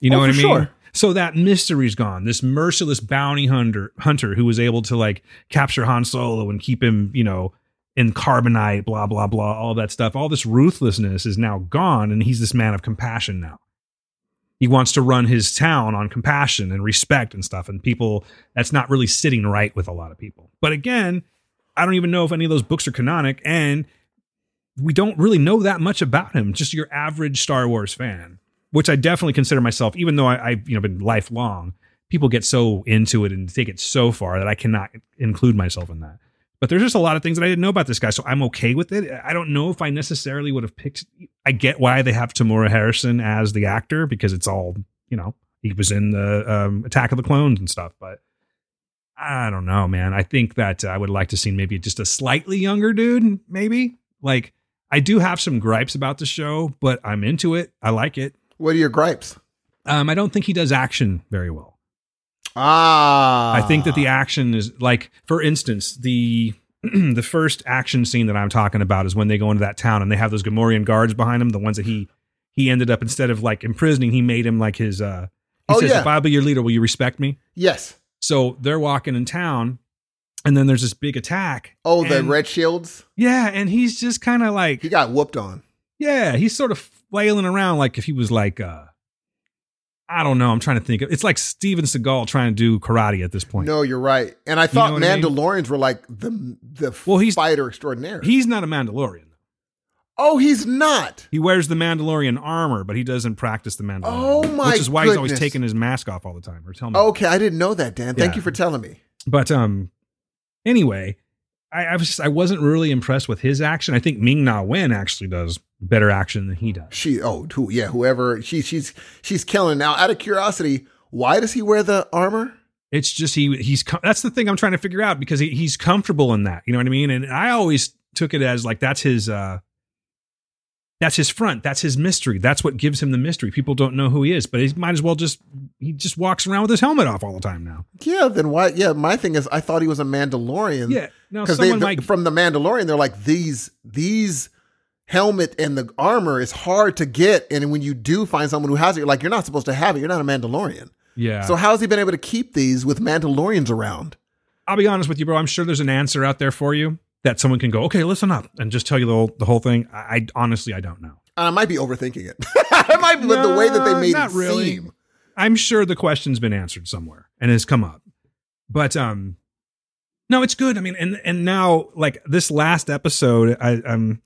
You know Oh, what I mean? sure. So that mystery's gone. This merciless bounty hunter hunter who was able to like capture Han Solo and keep him, you know, in carbonite, blah, blah, blah, all that stuff. All this ruthlessness is now gone, and he's this man of compassion now he wants to run his town on compassion and respect and stuff and people that's not really sitting right with a lot of people. But again i don't even know if any of those books are canonic and we don't really know that much about him just your average star wars fan which i definitely consider myself even though I, i've you know been lifelong people get so into it and take it so far that i cannot include myself in that but there's just a lot of things that I didn't know about this guy, so I'm okay with it. I don't know if I necessarily would have picked. I get why they have Tamura Harrison as the actor because it's all you know. He was in the um, Attack of the Clones and stuff, but I don't know, man. I think that I would like to see maybe just a slightly younger dude, maybe. Like, I do have some gripes about the show, but I'm into it. I like it. What are your gripes? Um, I don't think he does action very well. Ah, I think that the action is like, for instance, the the first action scene that I'm talking about is when they go into that town and they have those Gamorrean guards behind him, the ones that he he ended up instead of like imprisoning, he made him like his uh he Oh, says, yeah. if I'll be your leader, will you respect me? yes. So they're walking in town, and then there's this big attack. Oh, the red shields. Yeah, and he's just kind of like, He got whooped on. yeah, he's sort of flailing around like if he was like, uh I don't know. I'm trying to think. It's like Steven Seagal trying to do karate at this point. No, you're right. And I thought know what I mean? Mandalorians were like the the Well, he's- fighter extraordinaire. He's not a Mandalorian. oh, he's not. He wears the Mandalorian armor, but he doesn't practice the Mandalorian. Oh, my Which is why he's always taking his mask off all the time or his me. Okay, I didn't know that, Dan. Thank Yeah. you for telling me. But um, anyway, I, I was just I wasn't really impressed with his action. I think Ming Na Wen actually does better action than he does. She oh who yeah whoever she she's she's killing now. Out of curiosity, why does he wear the armor? It's just he he's com- that's the thing I'm trying to figure out because he, he's comfortable in that. You know what I mean? And I always took it as like that's his uh that's his front. That's his mystery. That's what gives him the mystery. People don't know who he is, but he might as well just he just walks around with his helmet off all the time now. Yeah, then why? Yeah, my thing is I thought he was a Mandalorian. Yeah. Now because they might from the Mandalorian they're like these these helmet and the armor is hard to get, and when you do find someone who has it, you're like you're not supposed to have it. You're not a Mandalorian. yeah. So how has he been able to keep these with Mandalorians around? I'll be honest with you, bro. I'm sure there's an answer out there for you that someone can go, okay, listen up, and just tell you the whole, the whole thing. I, I honestly, I don't know. I might be overthinking it. I might be the way that they made it really. seem. I'm sure the question's been answered somewhere and has come up, but um, no, it's good. I mean, and and now like this last episode, I um,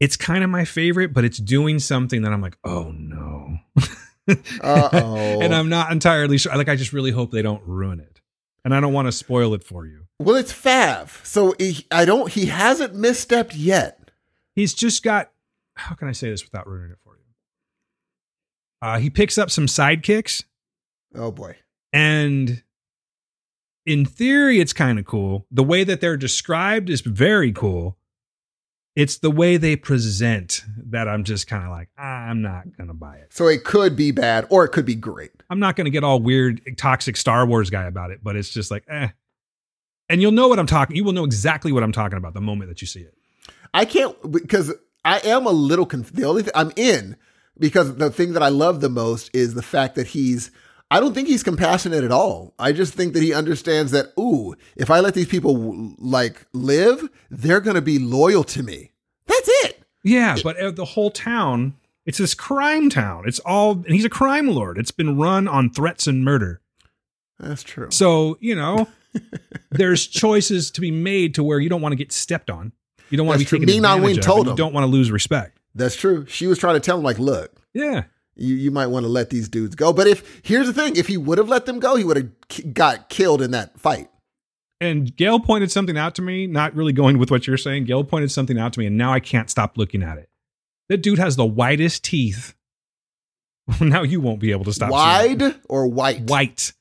it's kind of my favorite, but it's doing something that I'm like, oh no, Uh-oh. and I'm not entirely sure. Like, I just really hope they don't ruin it, and I don't want to spoil it for you. Well, it's Fav, so he, I don't. He hasn't misstepped yet. he's just got how can I say this without ruining it for you? Uh, he picks up some sidekicks, Oh boy. and in theory, it's kind of cool. The way that they're described is very cool. It's the way they present that I'm just kind of like, "Ah, I'm not gonna buy it. So it could be bad, or it could be great. I'm not gonna get all weird, toxic Star Wars guy about it, but it's just like, eh. And you'll know what I'm talking. You will know exactly what I'm talking about the moment that you see it. I can't because I am a little conf- the only thing I'm in because the thing that I love the most is the fact that he's I don't think he's compassionate at all. I just think that he understands that ooh, if I let these people like live, they're going to be loyal to me. That's it. Yeah, but uh, the whole town, it's this crime town. It's all, and he's a crime lord. It's been run on threats and murder. That's true. So, you know, there's choices to be made to where you don't want to get stepped on. You don't want to be true. taken advantage of, told him. You don't want to lose respect. That's true. She was trying to tell him like, look, Yeah. you, you might want to let these dudes go. But if here's the thing, if he would have let them go, he would have k- got killed in that fight. And Gail pointed something out to me, not really going with what you're saying. Gail pointed something out to me, and now I can't stop looking at it. That dude has the whitest teeth. now you won't be able to stop. Wide or white? White.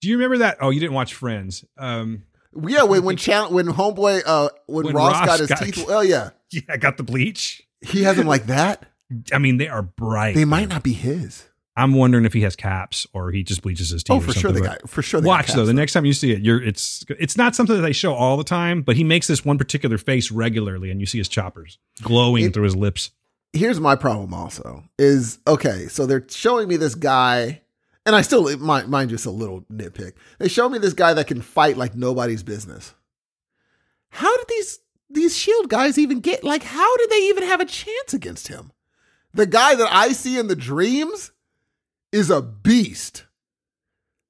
Do you remember that? Oh, you didn't watch Friends. Um, Yeah, when when Chan- when homeboy uh when, When Ross, Ross got his got- teeth, oh yeah, yeah, I got the bleach. he has them like that. I mean, they are bright. They might not be his. I'm wondering if he has caps or he just bleaches his teeth. Oh, or for sure they got for sure. They Watch though. The next time you see it, you're it's it's not something that they show all the time, but he makes this one particular face regularly, and you see his choppers glowing It- through his lips. Here's my problem. Also, is okay. So they're showing me this guy, and I still mind, mind just a little nitpick. They show me this guy that can fight like nobody's business. How did these these shield guys even get? Like, how did they even have a chance against him? The guy that I see in the dreams is a beast.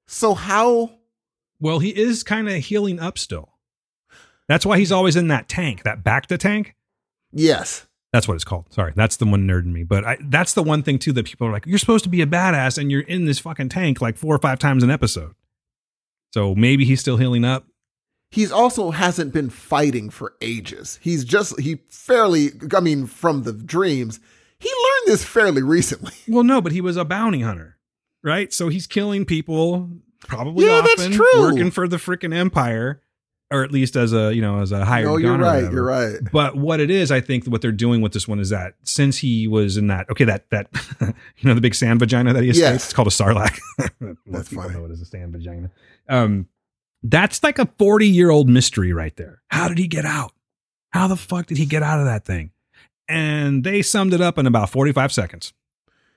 So how? Well, he is kind of healing up still. That's why he's always in that tank, that back to tank. Yes. That's what it's called. Sorry, that's the one nerd in me. But I, that's the one thing too that people are like, you're supposed to be a badass, and you're in this fucking tank like four or five times an episode. So maybe he's still healing up. He's also hasn't been fighting for ages. He's just he fairly I mean from the dreams, he learned this fairly recently. Well, no, but he was a bounty hunter, right? So he's killing people probably Yeah, that's true. working for the freaking empire, or at least as a you know as a hired. No, you're right. You're right. But what it is, I think what they're doing with this one is that since he was in that, okay, that that you know the big sand vagina that he escapes, Yes. it's called a sarlacc. That's funny. know it a sand vagina. Um, that's like a forty year old mystery right there. How did he get out? How the fuck did he get out of that thing? And they summed it up in about forty five seconds.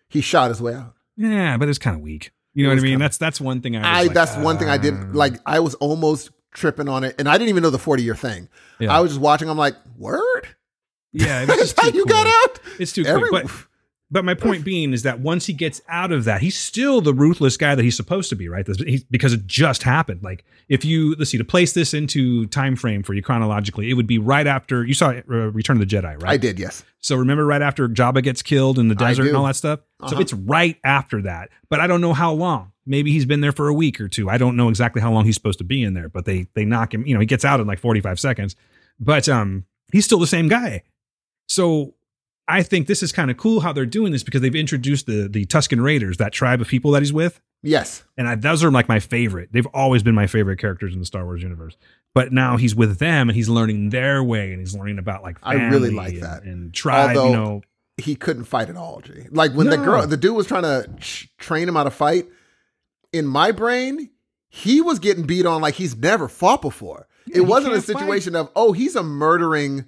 He shot his way out. Yeah, but it's kind of weak. You know what I mean? kinda- That's that's one thing I. Was I like, that's one thing I uh, did like I was almost tripping on it and I didn't even know the 40 year thing. Yeah. I was just watching I'm like, "Word? Yeah, That's how you got out?" It's too Every- quick. But but my point being is that once he gets out of that, he's still the ruthless guy that he's supposed to be, right? He's- because it just happened. Like if you let's see to place this into time frame for you chronologically, it would be right after you saw uh, Return of the Jedi, right? I did, yes. So remember right after Jabba gets killed in the desert and all that stuff. So Uh-huh. it's right after that. But I don't know how long. Maybe he's been there for a week or two. I don't know exactly how long he's supposed to be in there, but they they knock him, you know, he gets out in like 45 seconds. But um he's still the same guy. So I think this is kind of cool how they're doing this because they've introduced the the Tusken Raiders, that tribe of people that he's with. Yes. And I, those are like my favorite. They've always been my favorite characters in the Star Wars universe. But now he's with them and he's learning their way and he's learning about like I really like and- that. and tribe, Although- you know. He couldn't fight at all, G. Like when the girl the dude was trying to train him how to fight, in my brain, he was getting beat on like he's never fought before. Yeah, it wasn't a can't fight. situation of, "Oh, he's a murdering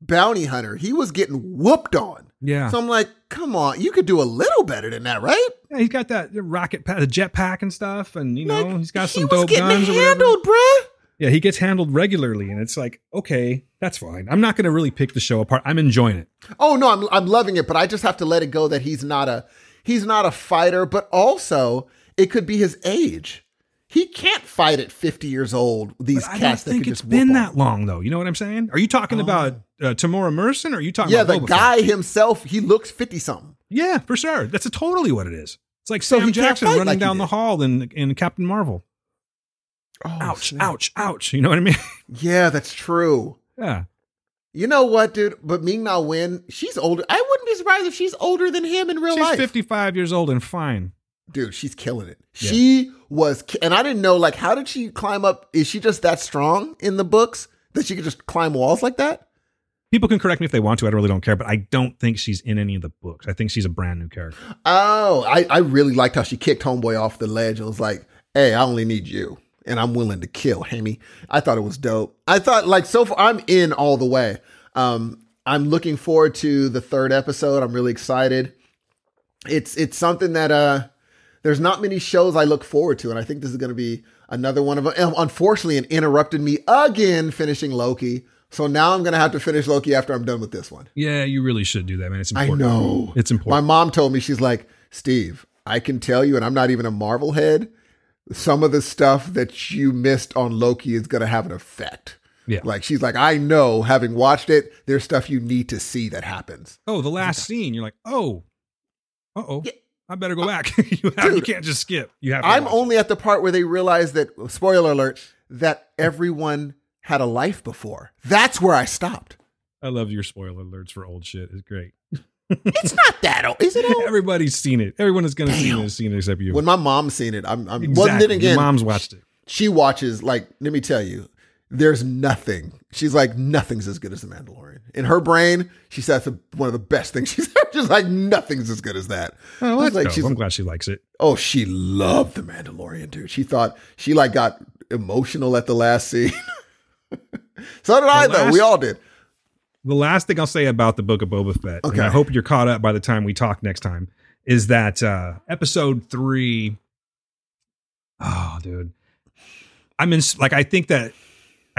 bounty hunter." He was getting whooped on. Yeah. So I'm like, "Come on, you could do a little better than that, right?" Yeah, he's got that rocket, pa- the jetpack and stuff, and you know Like, he's got he some was dope getting guns handled, bruh. Yeah, he gets handled regularly, and it's like, okay, that's fine. I'm not going to really pick the show apart. I'm enjoying it. Oh no, I'm I'm loving it, but I just have to let it go that he's not a he's not a fighter, but also it could be his age. He can't fight at 50 years old. These But I don't cats that think it's been that long, though. You know what I'm saying? Are you talking about uh, Temuera Morrison, or are you talking Yeah, about the Boba Fett? guy himself, he looks 50 something. Yeah, for sure. That's totally what it is. It's like So Sam Jackson running like down the hall in in Captain Marvel. Oh, ouch! snap. Ouch! Ouch! You know what I mean? Yeah, that's true. yeah. You know what, dude? But Ming Na Wen, she's older. I wouldn't be surprised if she's older than him in real life. She's 55 years old and fine. Dude, she's killing it. Yeah. She was, and I didn't know, like, how did she climb up? Is she just that strong in the books that she could just climb walls like that? People can correct me if they want to. I really don't care, but I don't think she's in any of the books. I think she's a brand new character. Oh, I, I really liked how she kicked Homeboy off the ledge and was like, hey, I only need you. And I'm willing to kill Hemi. I thought it was dope. I thought, like, so far, I'm in all the way. Um, I'm looking forward to the third episode. I'm really excited. It's it's something that uh there's not many shows I look forward to, and I think this is going to be another one of them. And Unfortunately, it interrupted me again finishing Loki. So now I'm going to have to finish Loki after I'm done with this one. Yeah, you really should do that, man. It's important. I important. know. It's important. My mom told me, she's like, Steve, I can tell you, and I'm not even a Marvel head, some of the stuff that you missed on Loki is going to have an effect. Yeah. Like, she's like, I know, having watched it, there's stuff you need to see that happens. oh, the last scene, you're like, oh, uh oh, Yeah. I better go back. you, have, you can't just skip. You have. To I'm it. only at the part where they realize that, spoiler alert, that everyone had a life before. That's where I stopped. I love your spoiler alerts for old shit. It's great. It's not that old. Is it old? Everybody's seen it. Everyone is going to see it has seen it except you. When my mom's seen it, I'm, I'm exactly. well, then again, Your mom's watched it. she watches like let me tell you there's nothing. She's like nothing's as good as the mandalorian. In her brain she says that's one of the best things she's ever just like nothing's as good as that. Oh, I was like, she's, I'm glad she likes it. oh she loved the mandalorian dude. She thought she like got emotional at the last scene. So did i The though. We all did. The last thing I'll say about the Book of Boba Fett, and Okay. I hope you're caught up by the time we talk next time, is that uh episode three. Oh dude. I'm in like I think that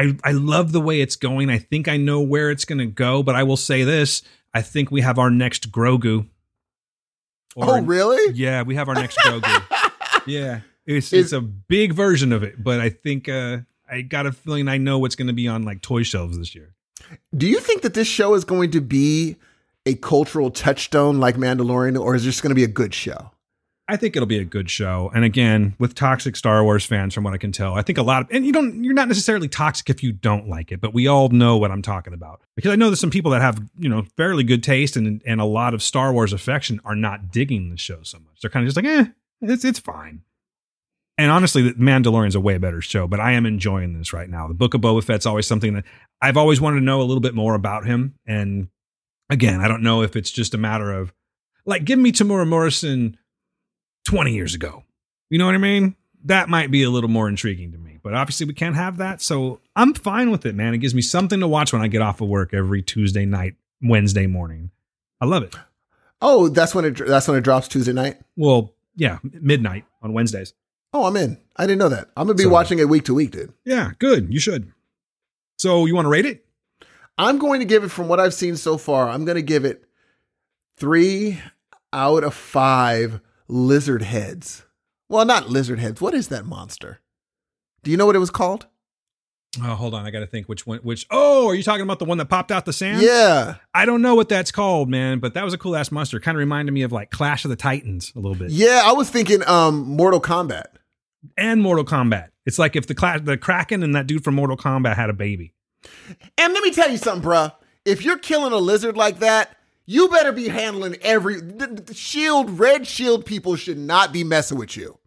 I I love the way it's going. I think I know where it's gonna go, but I will say this. I think we have our next Grogu. Or- oh really Yeah, we have our next Grogu. yeah. It's Is- it's a big version of it, but I think uh I got a feeling I know what's gonna be on like toy shelves this year. do you think that this show is going to be a cultural touchstone like mandalorian or is this going to be a good show I think it'll be a good show. And again, with toxic Star Wars fans, from what I can tell, I think a lot of, and you don't, you're not necessarily toxic if you don't like it, but we all know what I'm talking about. Because I know there's some people that have, you know, fairly good taste and, and a lot of Star Wars affection are not digging the show so much. They're kind of just like, eh, it's, it's fine. And honestly, the Mandalorian's a way better show, but I am enjoying this right now. The Book of Boba Fett's always something that I've always wanted to know a little bit more about him. And again, I don't know if it's just a matter of like, give me Temuera Morrison 20 years ago. You know what I mean? That might be a little more intriguing to me. But obviously, we can't have that. So I'm fine with it, man. It gives me something to watch when I get off of work every Tuesday night, Wednesday morning. I love it. Oh, that's when it that's when it drops Tuesday night. Well, yeah, midnight on Wednesdays. Oh, I'm in. I didn't know that. I'm gonna be So- watching it week to week, dude. Yeah, good. You should. So you want to rate it? I'm going to give it from what I've seen so far. I'm going to give it three out of five lizard heads. Well, not lizard heads. What is that monster? Do you know what it was called? Oh, hold on. I got to think which one. Which? Oh, are you talking about the one that popped out the sand? Yeah, I don't know what that's called, man, but that was a cool ass monster. Kind of reminded me of like Clash of the Titans a little bit, yeah. I was thinking, um, Mortal Kombat. and Mortal Kombat. It's like if the Cla- the Kraken and that dude from Mortal Kombat had a baby. And let me tell you something, bruh. If you're killing a lizard like that, you better be handling every the, the shield. Red shield people should not be messing with you.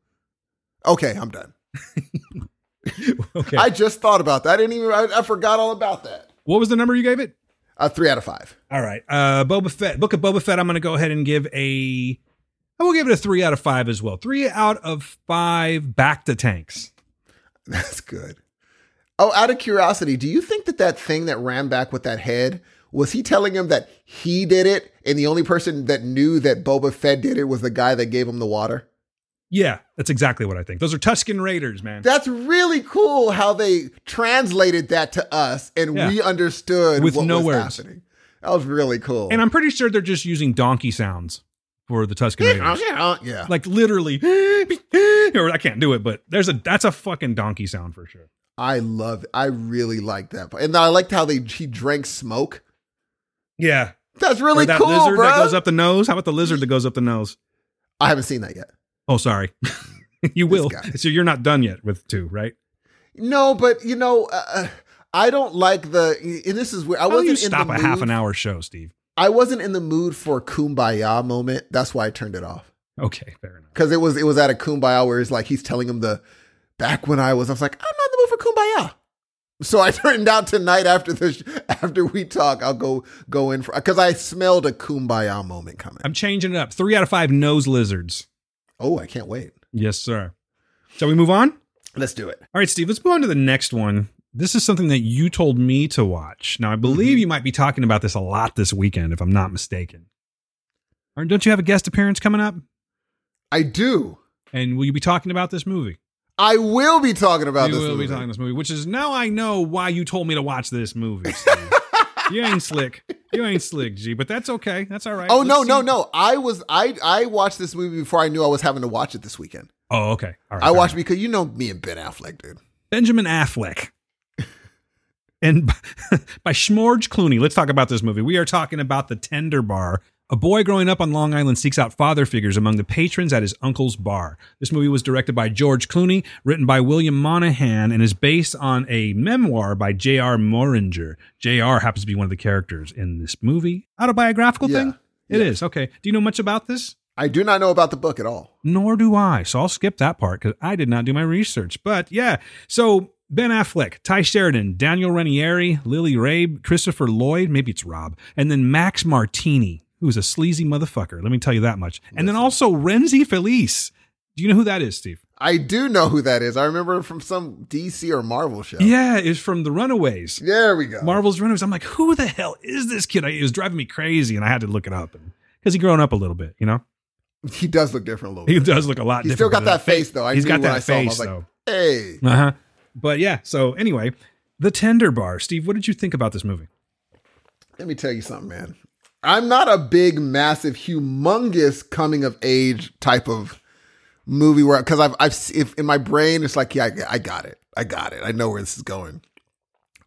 Okay, I'm done. Okay. I just thought about that. I didn't even. I, I forgot all about that. what was the number you gave it? A three out of five. All right. Uh Boba Fett, Book of Boba Fett, I'm gonna go ahead and give a I will give it a three out of five as well. Three out of five bacta tanks. That's good. Oh, out of curiosity, do you think that that thing that ran back with that head was he telling him that he did it, and the only person that knew that Boba Fett did it was the guy that gave him the water? Yeah, that's exactly what I think. Those are Tusken Raiders, man. That's really cool how they translated that to us, and Yeah. we understood With what no was words. happening. That was really cool. and I'm pretty sure they're just using donkey sounds for the Tusken Raiders. Uh, yeah. like literally or I can't do it, but there's a that's a fucking donkey sound for sure. I love. It. I really like that, and I liked how they he drank smoke. Yeah. That's really that cool, lizard bro. that goes up the nose. How about the lizard that goes up the nose? I haven't seen that yet. Oh, sorry. you will. So you're not done yet with two, right? No, but you know, uh, I don't like the. And this is where I How wasn't stop the a half an hour show, Steve? I wasn't in the mood for a kumbaya moment. That's why I turned it off Okay, fair enough. because it was it was at a kumbaya where it's like he's telling him the back when I was. I was like, I'm not in the mood for kumbaya. So I turned out tonight after this after we talk, I'll go go in for because I smelled a kumbaya moment coming. I'm changing it up. Three out of five nose lizards. oh, I can't wait. Yes, sir. Shall we move on? Let's do it. All right, Steve, let's move on to the next one. This is something that you told me to watch. Now, I believe mm-hmm. you might be talking about this a lot this weekend, if I'm not mistaken. Or don't you have a guest appearance coming up? I do. And will you be talking about this movie? I will be talking about you this. will movie. be talking this movie, which is now I know why you told me to watch this movie. You ain't slick. You ain't slick, G, but that's okay. That's all right. Oh Let's no, no, see- no! I was I I watched this movie before I knew I was having to watch it this weekend. Oh, okay. All right. I watched enough. because you know me and Ben Affleck, dude. Benjamin Affleck. and by Schmorge Clooney. Let's talk about this movie. We are talking about The Tender Bar. A boy growing up on Long Island seeks out father figures among the patrons at his uncle's bar. This movie was directed by George Clooney, written by William Monahan, and is based on a memoir by J.R. Moehringer. J.R. happens to be one of the characters in this movie. Autobiographical Yeah. thing? It is Okay. Do you know much about this? I do not know about the book at all. Nor do I. So I'll skip that part because I did not do my research. But yeah, so Ben Affleck, Tye Sheridan, Daniel Ranieri, Lily Rabe, Christopher Lloyd, maybe it's Rob, and then Max Martini, who's a sleazy motherfucker. Let me tell you that much. And then also Rhenzy Feliz. Do you know who that is, Steve? I do know who that is. I remember from some DC or Marvel show. Yeah, it's from The Runaways. There we go. Marvel's Runaways. I'm like, who the hell is this kid? I- It was driving me crazy, and I had to look it up because he grown up a little bit, you know. he does look different a little He bit. does look a lot. He's still got that face though. I He's got that I saw him. I face was like, though. hey. Uh huh. But yeah. So anyway, the Tender Bar. Steve, what did you think about this movie? Let me tell you something, man. I'm not a big, massive, humongous coming of age type of movie where because I've I've if in my brain it's like yeah I, I got it I got it I know where this is going.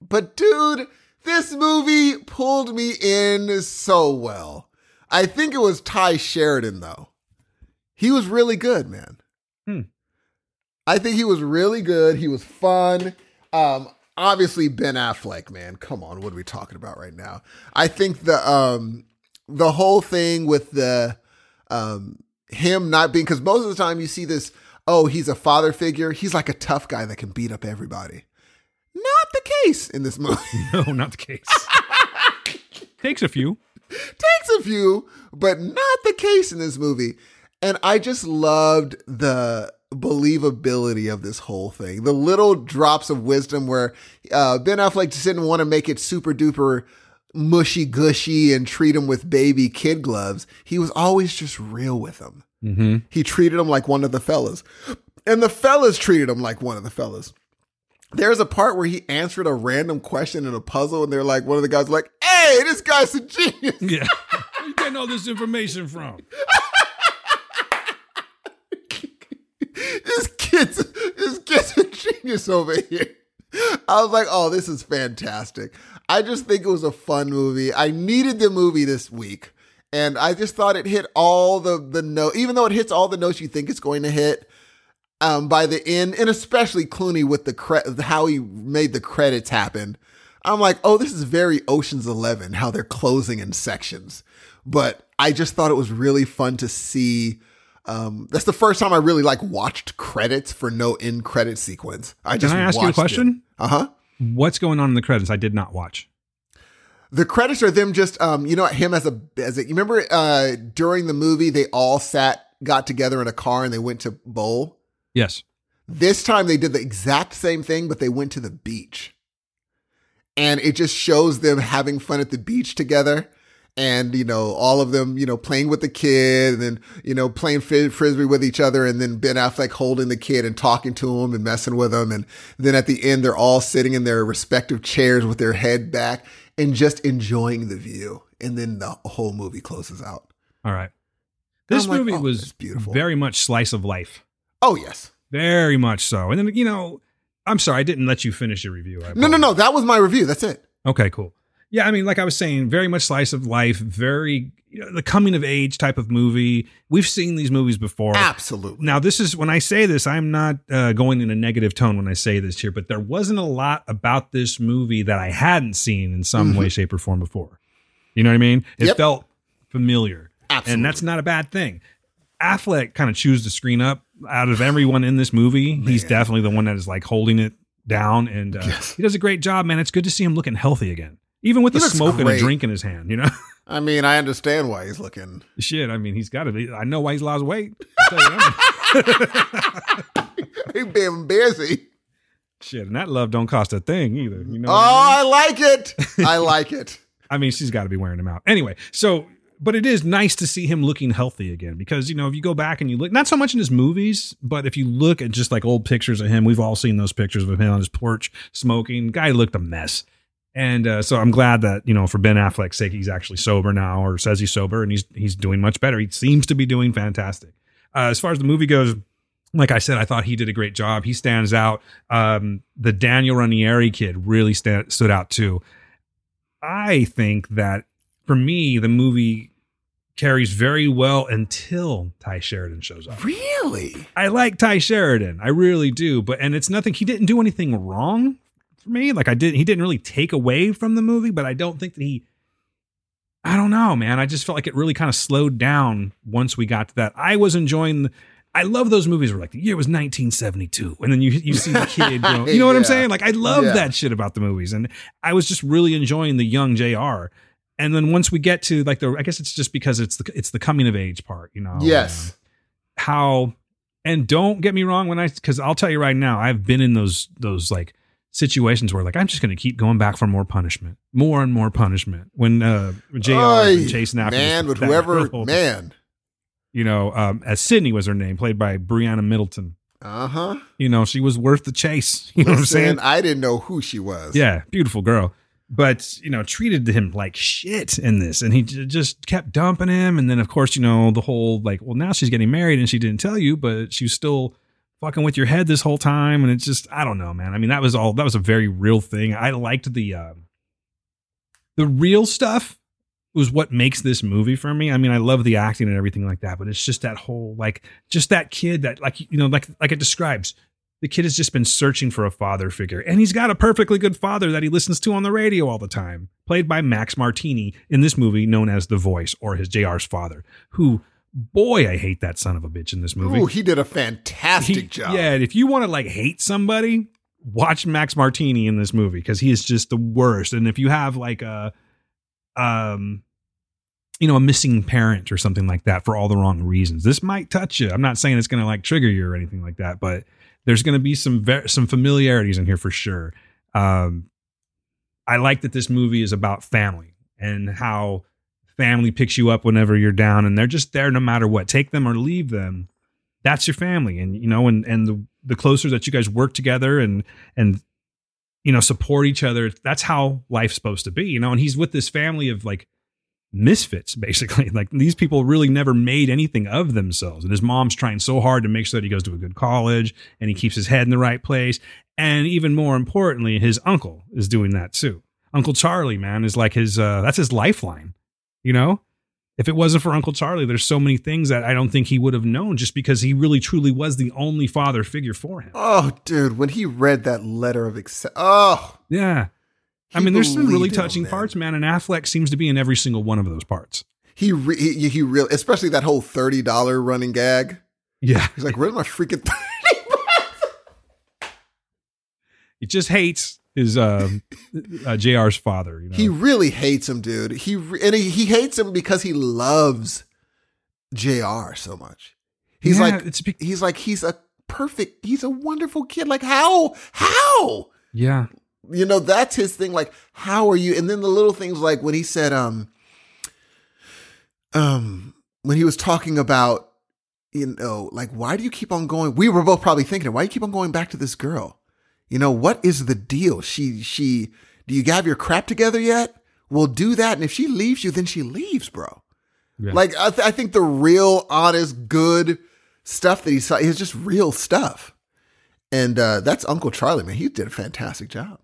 But dude, this movie pulled me in so well. I think it was Tye Sheridan though. He was really good, man. Hmm. I think he was really good. He was fun. Um, obviously Ben Affleck, man. Come on, what are we talking about right now? I think the um the whole thing with the um him not being because most of the time you see this oh, he's a father figure. He's like a tough guy that can beat up everybody. Not the case in this movie. No, not the case. Takes a few. Takes a few, but not the case in this movie. And I just loved the believability of this whole thing. The little drops of wisdom where uh, Ben Affleck just didn't want to make it super duper mushy gushy and treat him with baby kid gloves. He was always just real with him. Mm-hmm. He treated him like one of the fellas. And the fellas treated him like one of the fellas. There's a part where he answered a random question in a puzzle, and they're like, one of the guys like, hey, this guy's a genius. Yeah. Where you getting all this information from? this kid's this kid's a genius over here. I was like, oh, this is fantastic. I just think it was a fun movie. I needed the movie this week. And I just thought it hit all the the note, even though it hits all the notes you think it's going to hit. Um, by the end, and especially Clooney with the cre- how he made the credits happen, I'm like, oh, this is very Ocean's Eleven, how they're closing in sections. But I just thought it was really fun to see. Um, that's the first time I really like watched credits for no end credit sequence. I just I ask you a question? Uh huh. What's going on in the credits? I did not watch. The credits are them just um, you know him as a as a you remember uh during the movie they all sat got together in a car and they went to bowl. Yes. This time they did the exact same thing, but they went to the beach. And it just shows them having fun at the beach together. And, you know, all of them, you know, playing with the kid and then, you know, playing fris- frisbee with each other. And then Ben Affleck holding the kid and talking to him and messing with him. And then at the end, they're all sitting in their respective chairs with their head back and just enjoying the view. And then the whole movie closes out. All right. This like, movie oh, was beautiful. very much slice of life. Oh, yes. Very much so. And then, you know, I'm sorry, I didn't let you finish your review. No, no, no. That was my review. That's it. Okay, cool. Yeah, I mean, like I was saying, very much slice of life, very you know, the coming of age type of movie. We've seen these movies before. Absolutely. Now, this is when I say this, I'm not uh, going in a negative tone when I say this here, but there wasn't a lot about this movie that I hadn't seen in some way, shape, or form before. You know what I mean? It Yep. felt familiar. Absolutely. And that's not a bad thing. Affleck kind of chews the screen up out of everyone in this movie. He's definitely the one that is like holding it down, and uh, he does a great job, man. It's good to see him looking healthy again, even with He the smoke and a drink in his hand. You know, I mean, I understand why he's looking. shit. I mean, he's got to be. I know why he's lost weight. I'll tell. He being busy. shit, and that love don't cost a thing either. You know. Oh, I, mean? I like it. I like it. I mean, she's got to be wearing them out anyway. So. But it is nice to see him looking healthy again because, you know, if you go back and you look, not so much in his movies, but if you look at just like old pictures of him, we've all seen those pictures of him on his porch smoking. Guy looked a mess. And uh, so I'm glad that, you know, for Ben Affleck's sake, he's actually sober now or says he's sober and he's he's doing much better. He seems to be doing fantastic. Uh, as far as the movie goes, like I said, I thought he did a great job. He stands out. Um, the Daniel Ranieri kid really sta- stood out too. I think that for me, the movie carries very well until Tye Sheridan shows up. Really? I like Tye Sheridan, I really do, but and it's nothing. He didn't do anything wrong for me. Like I didn't, he didn't really take away from the movie, but I don't think that he. I don't know, man. I just felt like it really kind of slowed down once we got to that. I was enjoying. The, I love those movies where like the year was 1972, and then you you see the kid. You know what I'm saying? Like I love Yeah. that shit about the movies, and I was just really enjoying the young Jr. And then once we get to like the, I guess it's just because it's the it's the coming of age part, you know. Yes. How, and don't get me wrong when I because I'll tell you right now, I've been in those those like situations where like I'm just going to keep going back for more punishment, more and more punishment. When uh Jr. Oy, chasing after man, with whoever, girl, man. you know, um, as Sydney was her name, played by Brianna Middleton. Uh huh. You know, she was worth the chase. You know what I'm saying? I didn't know who she was. Yeah, beautiful girl. But, you know, treated him like shit in this. And he j- just kept dumping him. And then, of course, you know, the whole like, well, now she's getting married and she didn't tell you, but she was still fucking with your head this whole time. And it's just, I don't know, man. I mean, that was all, that was a very real thing. I liked the, um, the real stuff was what makes this movie for me. I mean, I love the acting and everything like that, but it's just that whole, like, just that kid that, like, you know, like, like it describes the kid has just been searching for a father figure and he's got a perfectly good father that he listens to on the radio all the time played by max martini in this movie known as the voice or his jr's father who Boy, I hate that son of a bitch in this movie. Ooh, he did a fantastic He- job. Yeah, if you want to like hate somebody, watch Max Martini in this movie because he is just the worst. And if you have like a, um, you know, a missing parent or something like that for all the wrong reasons, this might touch you. I'm not saying it's going to like trigger you or anything like that, but there's going to be some ver- some familiarities in here for sure. Um, I like that this movie is about family and how family picks you up whenever you're down, and they're just there no matter what. Take them or leave them. That's your family. And you know and and the the closer that you guys work together and and you know support each other that's how life's supposed to be you know and he's with this family of like misfits basically. Like these people really never made anything of themselves. And his mom's trying so hard to make sure that he goes to a good college and he keeps his head in the right place. And even more importantly his uncle is doing that too. Uncle charlie man is like his uh that's his lifeline you know if it wasn't for Uncle Charlie, there's so many things that I don't think he would have known just because he really truly was the only father figure for him. Oh, dude, when he read that letter of accept, oh, Yeah. I mean, there's some really in him, touching man. parts, man, and Affleck seems to be in every single one of those parts. he re- he, he real, especially that whole thirty dollar running gag. Yeah. He's like, "Where's my freaking?" He just hates his uh, uh JR's father, you know. He really hates him, dude. He re- and he, he hates him because he loves Jr. so much. He's Yeah, like, it's be- he's like, he's a perfect, he's a wonderful kid. Like, how, how? yeah. You know, that's his thing. Like, how are you? And then the little things like when he said, um, um, when he was talking about, you know, like, why do you keep on going? We were both probably thinking, why do you keep on going back to this girl? You know, what is the deal? She, she, do you have your crap together yet? We'll do that. And if she leaves you, then she leaves, bro. Yeah. Like, I, th- I think the real, honest, good stuff that he saw is just real stuff. And uh, that's Uncle Charlie, man. He did a fantastic job.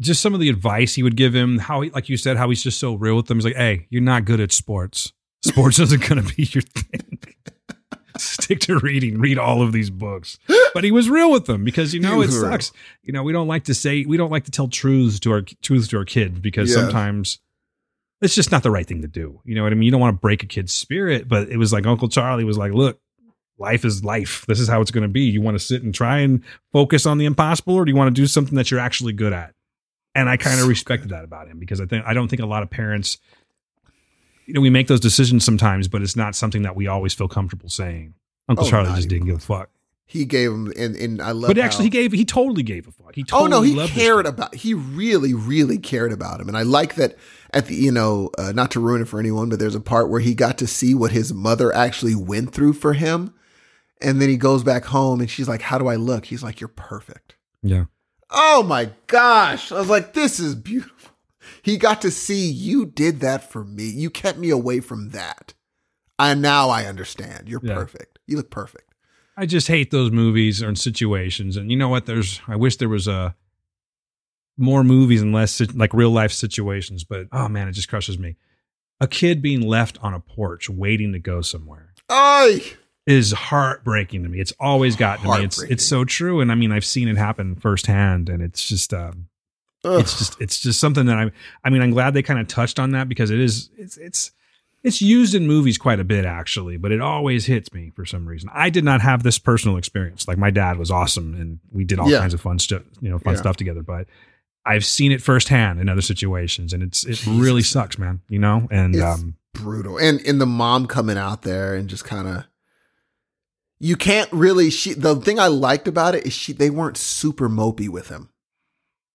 Just some of the advice he would give him, how he, like you said, how he's just so real with them. He's like, hey, you're not good at sports. Sports isn't going to be your thing. Stick to reading. Read all of these books. But he was real with them because you know it sucks. You know we don't like to say we don't like to tell truths to our truths to our kids because Yeah. sometimes it's just not the right thing to do. You know what I mean? You don't want to break a kid's spirit, but it was like Uncle Charlie was like, "Look, life is life. This is how it's going to be. You want to sit and try and focus on the impossible, or do you want to do something that you're actually good at?" And I kind of respected that about him because I think I don't think a lot of parents, you know, we make those decisions sometimes, but it's not something that we always feel comfortable saying. Uncle Oh, Charlie just didn't give a fuck. He gave him, and, and I love. But actually, how- he gave he totally gave a fuck. He totally oh no, he loved cared about. He really, really cared about him, and I like that. At the, you know, uh, not to ruin it for anyone, but there's a part where he got to see what his mother actually went through for him, and then he goes back home, and she's like, "How do I look?" He's like, "You're perfect." Yeah. Oh my gosh! I was like, "This is beautiful." He got to see you did that for me. You kept me away from that. And now I understand. You're Yeah. perfect. You look perfect. I just hate those movies or situations. And you know what? There's I wish there was a more movies and less like real life situations. But oh man, it just crushes me. A kid being left on a porch waiting to go somewhere Ay! is heartbreaking to me. It's always gotten to me. It's it's so true. And I mean, I've seen it happen firsthand, and it's just um, Ugh. it's just it's just something that I I mean I'm glad they kind of touched on that because it is it's it's it's used in movies quite a bit actually, but it always hits me for some reason. I did not have this personal experience. Like my dad was awesome and we did all Yeah. kinds of fun stuff, you know, fun Yeah. stuff together, but I've seen it firsthand in other situations and it's it Jesus. really sucks, man, you know? And It's um brutal. And and the mom coming out there and just kind of you can't really she the thing I liked about it is she they weren't super mopey with him.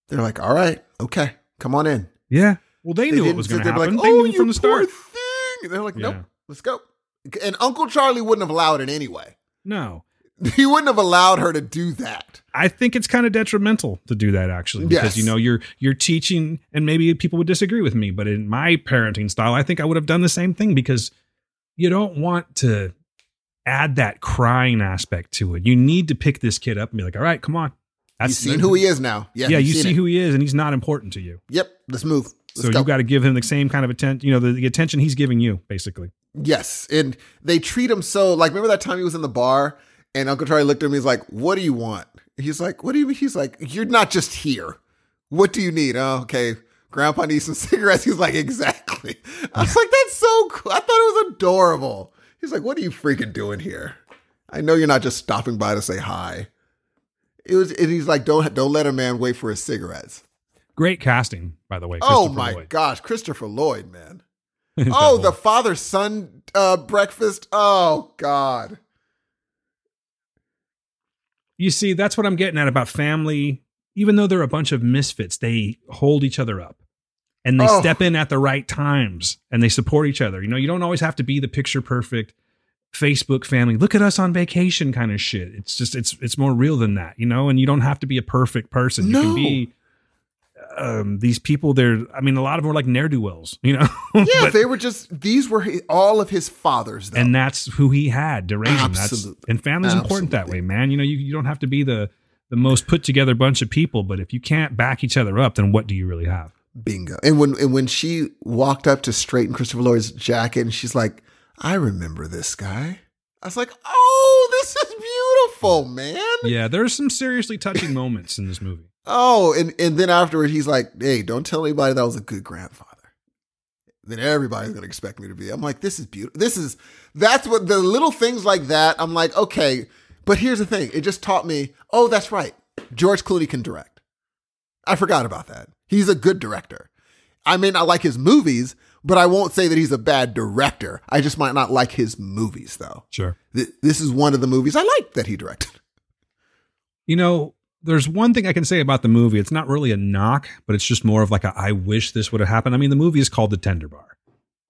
They're like, "All right, okay, come on in." yeah. Well, they, knew it was sit going to there happen. and they "Oh, knew you from the poor start. thing." They're like, "Nope, Yeah. let's go." And Uncle Charlie wouldn't have allowed it anyway. No. He wouldn't have allowed her to do that. I think it's kind of detrimental to do that actually because Yes. you know you're you're teaching and maybe people would disagree with me but in my parenting style I think I would have done the same thing because you don't want to add that crying aspect to it. You need to pick this kid up and be like, "All right, come on." You've seen who he is now. Yeah, Yeah, you see it. who he is and he's not important to you. Yep, let's move. Let's so go. you got to give him the same kind of attention, you know, the, the attention he's giving you basically. Yes, and they treat him so like. Remember that time he was in the bar and Uncle Charlie looked at him. He's like, "What do you want?" He's like, "What do you mean?" He's like, "You're not just here. What do you need?" Oh, okay. Grandpa needs some cigarettes. He's like, "Exactly." I was like, "That's so cool." I thought it was adorable. He's like, "What are you freaking doing here? I know you're not just stopping by to say hi." It was, and he's like, "Don't don't let a man wait for his cigarettes." Great casting, by the way. oh my Lloyd. gosh, Christopher Lloyd, man. Oh, the father son uh, breakfast. Oh God. you see, that's what I'm getting at about family. Even though they're a bunch of misfits, they hold each other up and they Oh. step in at the right times and they support each other. You know, you don't always have to be the picture perfect Facebook family. Look at us on vacation kind of shit. It's just it's it's more real than that, you know, and you don't have to be a perfect person. You No. can be um these people they're I mean a lot of them are like ne'er-do-wells, you know. Yeah, But- they were just these were hi- all of his fathers. Though. and that's who he had derangement that's Absolutely. and family's important that way man you know you, you don't have to be the the most put together bunch of people but if you can't back each other up then what do you really have Bingo. And when and when she walked up to straighten Christopher Lloyd's jacket, and she's like, "I remember this guy." I was like, "Oh, this is beautiful, man." yeah there's some seriously touching moments in this movie Oh, and and then afterward, he's like, "Hey, don't tell anybody that I was a good grandfather." Then everybody's gonna expect me to be. I'm like, "This is beautiful. This is that's what the little things like that." I'm like, okay, but here's the thing. It just taught me. Oh, that's right. George Clooney can direct. I forgot about that. He's a good director. I may not like his movies, but I won't say that he's a bad director. I just might not like his movies, though. sure Th- This is one of the movies I like that he directed. you know there's one thing i can say about the movie it's not really a knock but it's just more of like a i wish this would have happened i mean the movie is called the tender bar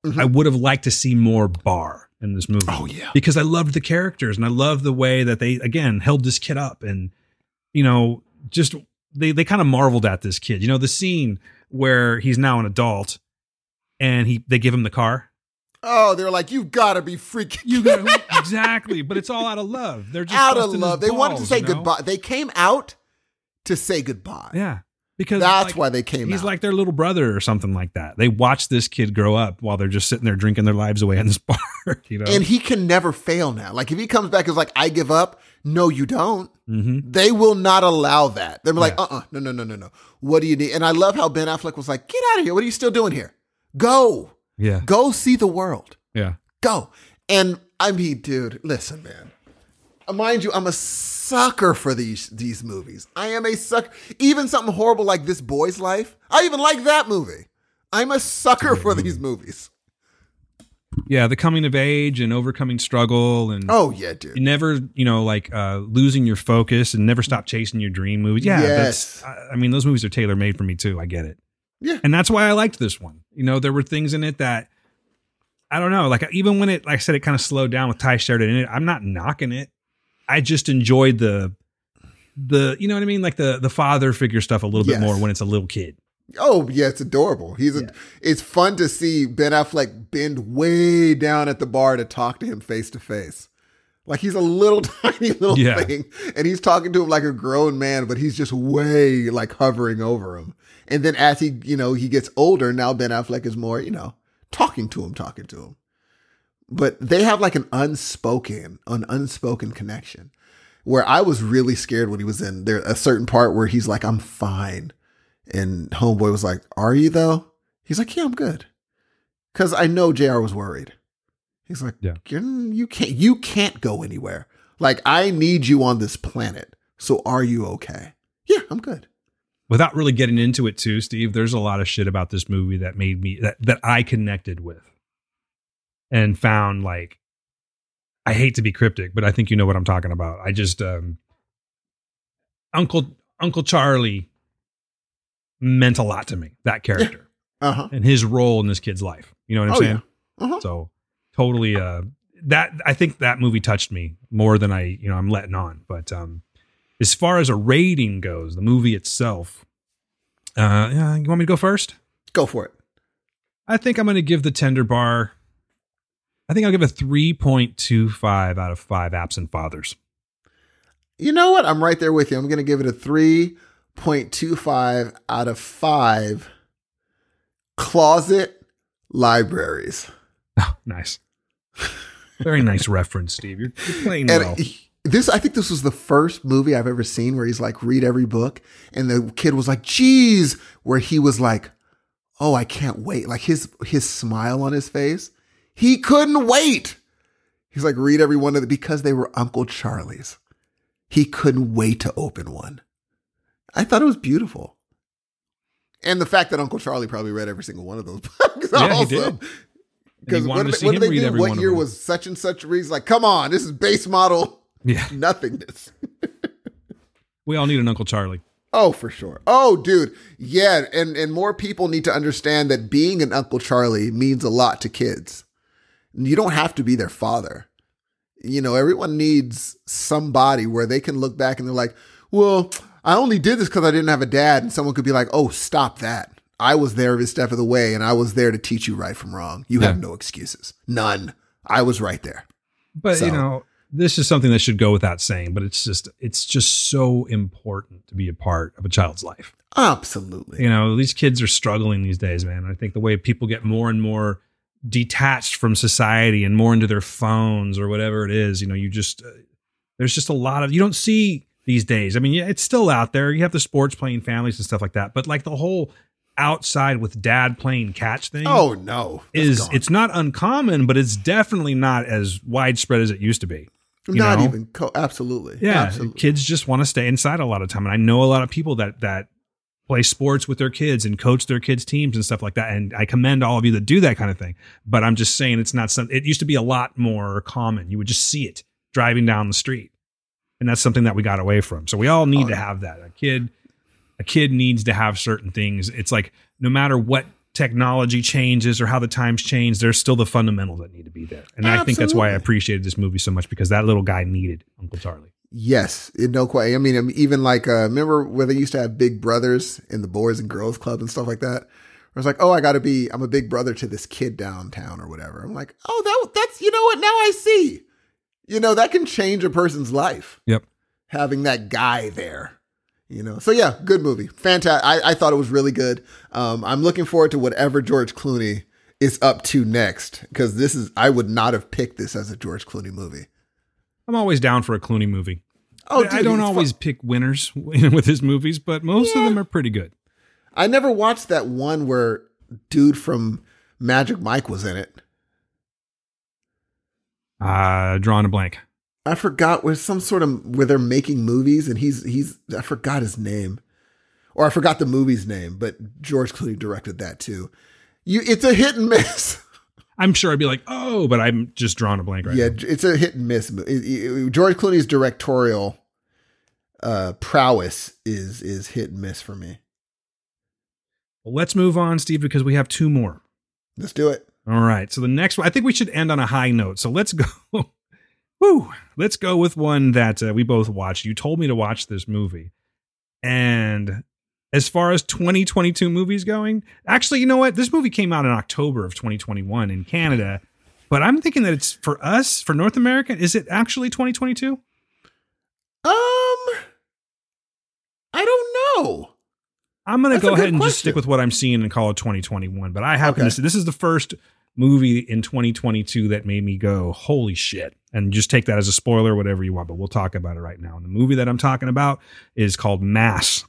Mhm. i would have liked to see more bar in this movie Oh yeah. because I loved the characters and I loved the way that they again held this kid up and you know just they they kind of marveled at this kid. You know the scene where he's now an adult and he they give him the car. Oh, they're like, you gotta be freaking You go exactly, but it's all out of love. They're just out of love. They wanted to say you know? goodbye. They came out to say goodbye. Yeah, because That's like, why they came He's out. like their little brother or something like that. They watch this kid grow up while they're just sitting there drinking their lives away in this bar. You know, and he can never fail now. Like if he comes back is like, I give up. No, you don't. Mhm. They will not allow that. They're like, Yeah. uh uh no, no, no, no, no. What do you need? And I love how Ben Affleck was like, get out of here. What are you still doing here? Go. yeah, Go see the world. yeah. Go. And I mean, dude, listen, man. Uh, Mind you, I'm a sucker for these these movies. I am a sucker. Even something horrible like This Boy's Life. I even like that movie. I'm a sucker for these movies. yeah, the coming of age and overcoming struggle and Oh yeah, dude. you never, you know, like uh, losing your focus and never stop chasing your dream movies. Yeah, Yes. that's. I, I mean, those movies are tailor made for me too. I get it. Yeah. and that's why I liked this one. You know, there were things in it that I don't know. Like even when it, like I said, it kind of slowed down with Tye Sheridan in it. I'm not knocking it. I just enjoyed the the you know what I mean, like the the father figure stuff a little Yes. bit more when it's a little kid. Oh yeah, it's adorable. He's a, it's fun to see Ben Affleck bend way down at the bar to talk to him face to face. Like he's a little tiny little Yeah. thing, and he's talking to him like a grown man, but he's just way like hovering over him. And then as he, you know, he gets older, now Ben Affleck is more, you know, talking to him, talking to him. But they have like an unspoken, an unspoken connection. Where I was really scared when he was in there, a certain part where he's like, "I'm fine," and Homeboy was like, "Are you though?" He's like, "Yeah, I'm good," because I know Jr. was worried. He's like, Yeah. "You're- "You can't, you can't go anywhere. Like I need you on this planet. So are you okay?" Yeah, I'm good. Without really getting into it too, Steve, there's a lot of shit about this movie that made me that that I connected with and found like I hate to be cryptic, but I think you know what I'm talking about. I just um Uncle Uncle Charlie meant a lot to me, that character. Uh huh. And his role in this kid's life. You know what I'm Oh, saying? yeah. Uh-huh. So totally uh that I think that movie touched me more than I, you know, I'm letting on. But um as far as a rating goes, the movie itself, uh you want me to go first? Go for it. I think I'm gonna give the tender bar I think I'll give a 3.25 out of five absent fathers. You know what? I'm right there with you. I'm going to give it a 3.25 out of 5 closet libraries. Oh, nice. Very nice reference, Steve. You're, you're playing And well. This, I think this was the first movie I've ever seen where he's like, read every book. And the kid was like, geez, where he was like, oh, I can't wait. Like his, his smile on his face, he couldn't wait. He's like, read every one of them because they were Uncle Charlie's. He couldn't wait to open one. I thought it was beautiful. And the fact that Uncle Charlie probably read every single one of those books. Yeah, he did. Because what, did they- what did they do? What year was such and such? He's like, come on, this is base model Yeah. nothingness. We all need an Uncle Charlie. Oh, for sure. Oh, dude. Yeah, and and more people need to understand that being an Uncle Charlie means a lot to kids. You don't have to be their father. You know, everyone needs somebody where they can look back and they're like, "Well, I only did this because I didn't have a dad." And someone could be like, "Oh, stop that! I was there every step of the way, and I was there to teach you right from wrong. You have no excuses, none. I was right there." But So- you know, this is something that should go without saying, but it's just it's just so important to be a part of a child's life. Absolutely. You know, these kids are struggling these days, man. I think the way people get more and more detached from society and more into their phones or whatever it is, you know, you just uh, there's just a lot of you don't see these days. I mean, yeah, it's still out there. You have the sports playing families and stuff like that, but like the whole outside with dad playing catch thing Oh no, That's is gone. it's not uncommon, but it's definitely not as widespread as it used to be. You not know? even co- absolutely. Yeah, absolutely. kids just want to stay inside a lot of time, and I know a lot of people that that play sports with their kids and coach their kids' teams and stuff like that. And I commend all of you that do that kind of thing. But I'm just saying it's not something. It used to be a lot more common. You would just see it driving down the street, and that's something that we got away from. So we all need Oh, to have that. A kid, a kid needs to have certain things. It's like no matter what technology changes or how the times change, there's still the fundamentals that need to be there. And I think that's why I appreciated this movie so much because that little guy needed Uncle Charlie. Yes, it, no quite. I mean, even like uh, remember where they used to have big brothers in the boys and girls club and stuff like that. I was like, oh, I got to be, I'm a big brother to this kid downtown or whatever. I'm like, oh, that that's you know what? Now I see. You know that can change a person's life. Yep. having that guy there. You know, so yeah, good movie, fantastic. I, I thought it was really good. Um, I'm looking forward to whatever George Clooney is up to next because this is I would not have picked this as a George Clooney movie. I'm always down for a Clooney movie. Oh, I- I don't always fu- pick winners with his movies, but most of them are pretty good. I never watched that one where dude from Magic Mike was in it. Uh, drawing a blank. I forgot where some sort of where they're making movies and he's he's I forgot his name. Or I forgot the movie's name, but George Clooney directed that too. You it's a hit and miss. I'm sure I'd be like, oh, but I'm just drawing a blank right now. yeah, now. it's a hit and miss. It- it- George Clooney's directorial uh prowess is is hit and miss for me. Well, let's move on, Steve, because we have two more. Let's do it. All right. So the next one, I think we should end on a high note. So let's go. Woo. Let's go with one that uh, we both watched. You told me to watch this movie. And as far as 2022 movies going, actually, you know what? This movie came out in October of 2021 in Canada. But I'm thinking that it's for us, for North America, is it actually 2022? Um I don't know. I'm going to go ahead and just stick with what I'm seeing and call it 2021. But I happen Okay. to see this is the first movie in 2022 that made me go, holy shit. And just take that as a spoiler, whatever you want, but we'll talk about it right now. And the movie that I'm talking about is called Mass.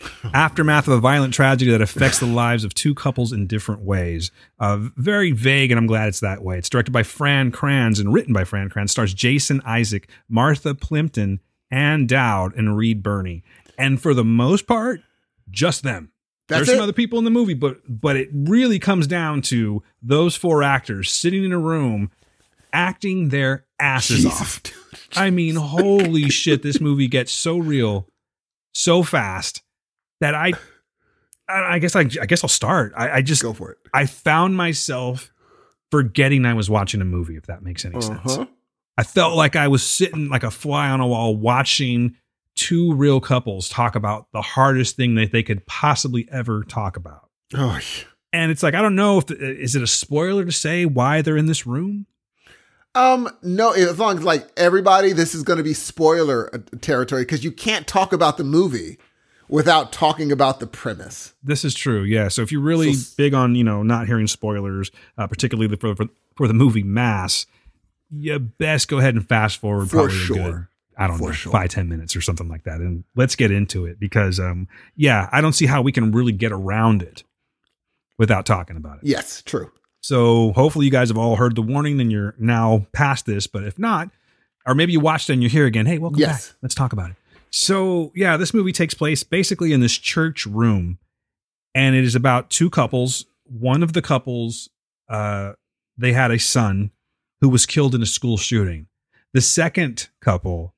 Aftermath of a violent tragedy that affects the lives of two couples in different ways. Uh, very vague, and I'm glad it's that way. It's directed by Fran Kranz and written by Fran Kranz. Stars Jason Isaac, Martha Plimpton, Ann Dowd, and Reed Birney. And for the most part, just them. That's There's some other people in the movie, but but it really comes down to those four actors sitting in a room acting their asses off. dude. I mean, holy shit, this movie gets so real so fast that I I guess I, I guess I'll start. I, I just Go for it. I found myself forgetting I was watching a movie, if that makes any sense. Uh-huh. I felt like I was sitting like a fly on a wall watching two real couples talk about the hardest thing that they could possibly ever talk about. Oh, yeah. And it's like I don't know if is it a spoiler to say why they're in this room? Um, no, as long as like everybody, this is going to be spoiler uh, territory because you can't talk about the movie without talking about the premise. This is true. Yeah. So if you're really So- big on, you know, not hearing spoilers, uh, particularly for, for for the movie Mass, you best go ahead and fast forward For sure. I don't For know, sure. five, ten minutes or something like that. And let's get into it because um yeah, I don't see how we can really get around it without talking about it. Yes, true. So hopefully you guys have all heard the warning and you're now past this. But if not, or maybe you watched it and you're here again. Hey, welcome Yes. back. Let's talk about it. So yeah, this movie takes place basically in this church room, and it is about two couples. One of the couples, uh, they had a son who was killed in a school shooting. The second couple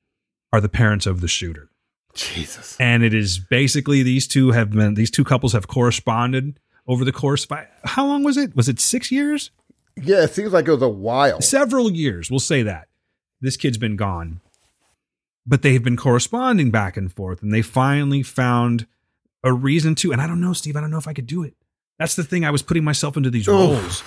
are the parents of the shooter. Jesus. and it is basically these two have been these two couples have corresponded over the course of how long was it? Was it six years? Yeah, it seems like it was a while. several years we'll say that. This kid's been gone. But they've been corresponding back and forth and they finally found a reason to and i don't know steve i don't know if i could do it. That's the thing i was putting myself into these Oof. roles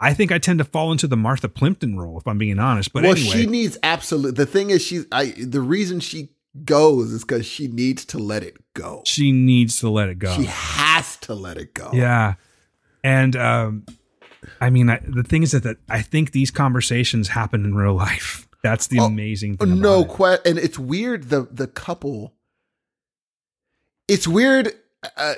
i think i tend to fall into the martha plimpton role if i'm being honest but well, anyway she needs absolute. The thing is, she's. I. The reason she goes is because she needs to let it go. she needs to let it go She has to let it go. Yeah. And um, I mean, I, the thing is that, that I think these conversations happen in real life. That's the Oh, amazing thing. no it. question. And it's weird. The the couple. It's weird. Uh,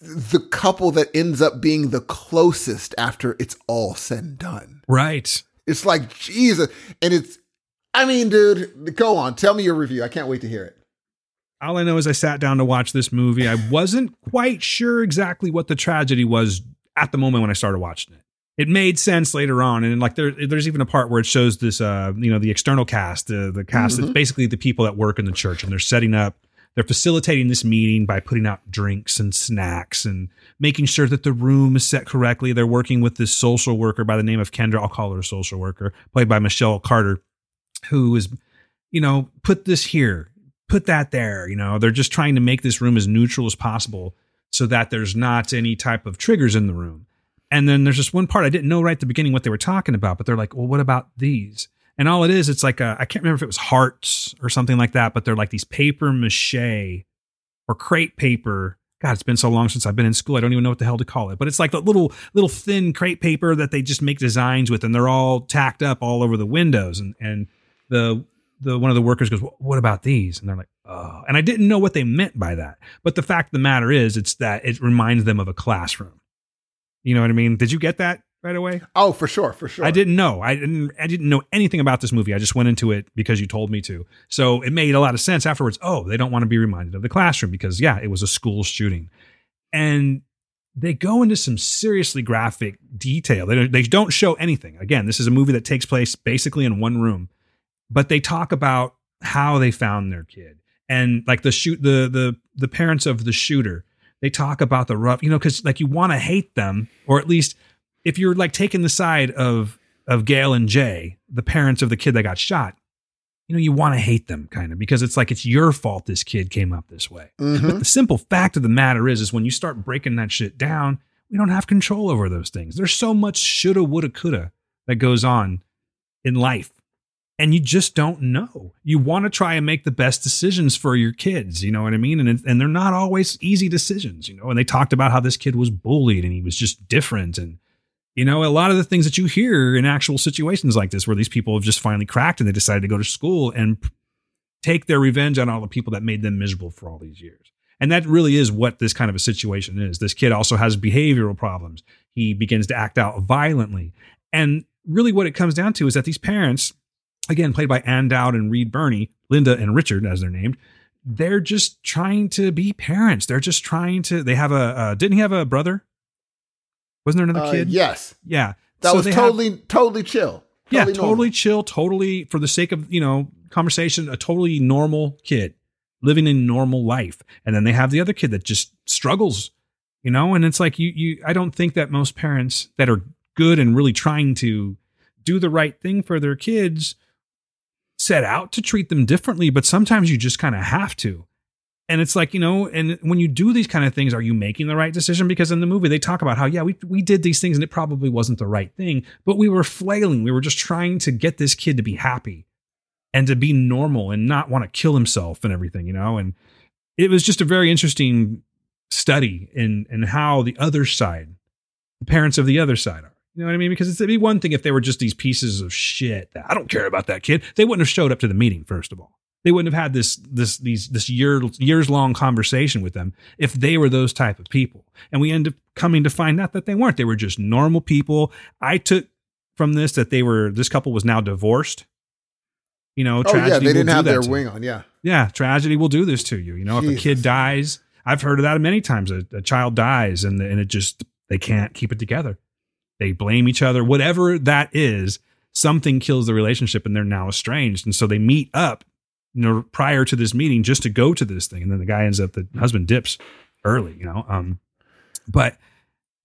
the couple that ends up being the closest after it's all said and done. Right. It's like Jesus, and it's. I mean, dude, go on. Tell me your review. I can't wait to hear it. All I know is I sat down to watch this movie. I wasn't quite sure exactly what the tragedy was at the moment when I started watching it. It made sense later on, and like there, there's even a part where it shows this, uh, you know, the external cast, uh, the cast. It's basically the people that work in the church, and they're setting up, they're facilitating this meeting by putting out drinks and snacks and making sure that the room is set correctly. They're working with this social worker by the name of Kendra. I'll call her a social worker, played by Michelle Carter, who is, you know, put this here, put that there. You know, they're just trying to make this room as neutral as possible so that there's not any type of triggers in the room. And then there's this one part I didn't know right at the beginning what they were talking about, but they're like, well, what about these? And all it is, it's like I I can't remember if it was hearts or something like that, but they're like these paper mache or crepe paper. God, it's been so long since I've been in school. I don't even know what the hell to call it. But it's like the little little thin crepe paper that they just make designs with, and they're all tacked up all over the windows. And and the the one of the workers goes, "Wh- "What about these?" And they're like, "Oh." And I didn't know what they meant by that. But the fact of the matter is, it's that it reminds them of a classroom. You know what I mean? Did you get that right away? Oh, for sure, for sure. I didn't know. I didn't. I didn't know anything about this movie. I just went into it because you told me to. So it made a lot of sense afterwards. Oh, they don't want to be reminded of the classroom because yeah, it was a school shooting, and they go into some seriously graphic detail. They don't, they don't show anything. Again, this is a movie that takes place basically in one room, but they talk about how they found their kid and like the shoot the the the parents of the shooter. They talk about the rough, you know, because like you want to hate them, or at least if you're like taking the side of of Gail and Jay, the parents of the kid that got shot, you know, you want to hate them kind of because it's like it's your fault this kid came up this way. Mhm. But the simple fact of the matter is, is when you start breaking that shit down, we don't have control over those things. There's so much shoulda, woulda, coulda that goes on in life. And you just don't know. You want to try and make the best decisions for your kids. You know what I mean? And, and they're not always easy decisions, you know? And they talked about how this kid was bullied and he was just different. And, you know, a lot of the things that you hear in actual situations like this, where these people have just finally cracked and they decided to go to school and take their revenge on all the people that made them miserable for all these years. And that really is what this kind of a situation is. This kid also has behavioral problems. He begins to act out violently. And really, what it comes down to is that these parents, again, played by Ann Dowd and Reed Birney, Linda and Richard, as they're named, they're just trying to be parents. They're just trying to, they have a, uh, didn't he have a brother? Wasn't there another Uh, kid? yes, Yeah. that So was they have- totally, totally chill. yeah, normal. totally chill, totally for the sake of, you know, conversation, a totally normal kid living a normal life. And then they have the other kid that just struggles, you know, and it's like you you I don't think that most parents that are good and really trying to do the right thing for their kids set out to treat them differently, but sometimes you just kind of have to. And it's like, you know, and when you do these kind of things, are you making the right decision? Because in the movie, they talk about how, yeah, we, we did these things and it probably wasn't the right thing, but we were flailing. We were just trying to get this kid to be happy and to be normal and not want to kill himself and everything, you know? And it was just a very interesting study in, in how the other side, the parents of the other side are. You know what I mean? Because it'd be one thing if they were just these pieces of shit that I don't care about that kid. They wouldn't have showed up to the meeting, first of all. They wouldn't have had this this these this year years long conversation with them if they were those type of people. And we end up coming to find out that they weren't. They were just normal people. I took from this that they were this couple was now divorced. You know, Oh yeah, tragedy they will didn't do have their wing on. Yeah. Yeah, tragedy will do this to you. You know, if a kid dies, I've heard of that many times. A, a child dies and and it just they can't keep it together. They blame each other, whatever that is. Something kills the relationship, and they're now estranged. And so they meet up, you know, prior to this meeting just to go to this thing. And then the guy ends up the husband dips early. You know, um, but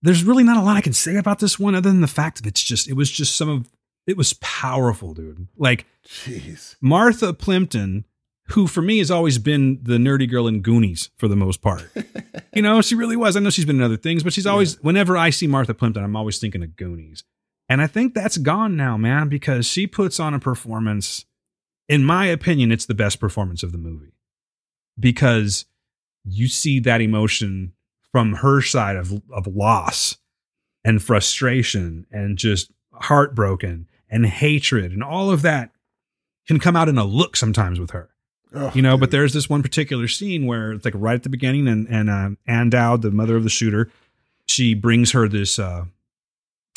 there's really not a lot I can say about this one other than the fact that it's just it was just some of it was powerful, dude. Like Jeez. Martha Plimpton, who for me has always been the nerdy girl in Goonies for the most part. you know, she really was. I know she's been in other things, but she's always, whenever I see Martha Plimpton, I'm always thinking of Goonies. And I think that's gone now, man, because she puts on a performance. In my opinion, it's the best performance of the movie because you see that emotion from her side of, of loss and frustration and just heartbroken and hatred and all of that can come out in a look sometimes with her. Oh, you know but there's this one particular scene where it's like right at the beginning and and uh, Ann Dowd the mother of the shooter she brings her this uh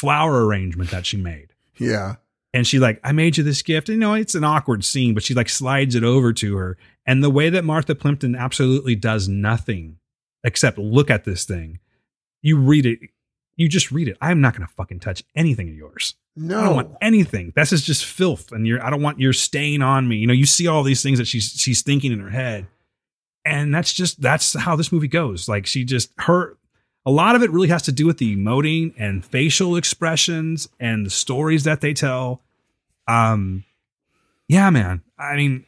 flower arrangement that she made. Yeah. And she like i made you this gift and, you know it's an awkward scene but she like slides it over to her and the way that martha plimpton absolutely does nothing except look at this thing you read it you just read it i'm not going to fucking touch anything of yours No, I don't want anything. This is just filth, and you're. I don't want your stain on me. You know, you see all these things that she's she's thinking in her head, and that's just that's how this movie goes. Like she just her. A lot of it really has to do with the emoting and facial expressions and the stories that they tell. Um, yeah, man. I mean,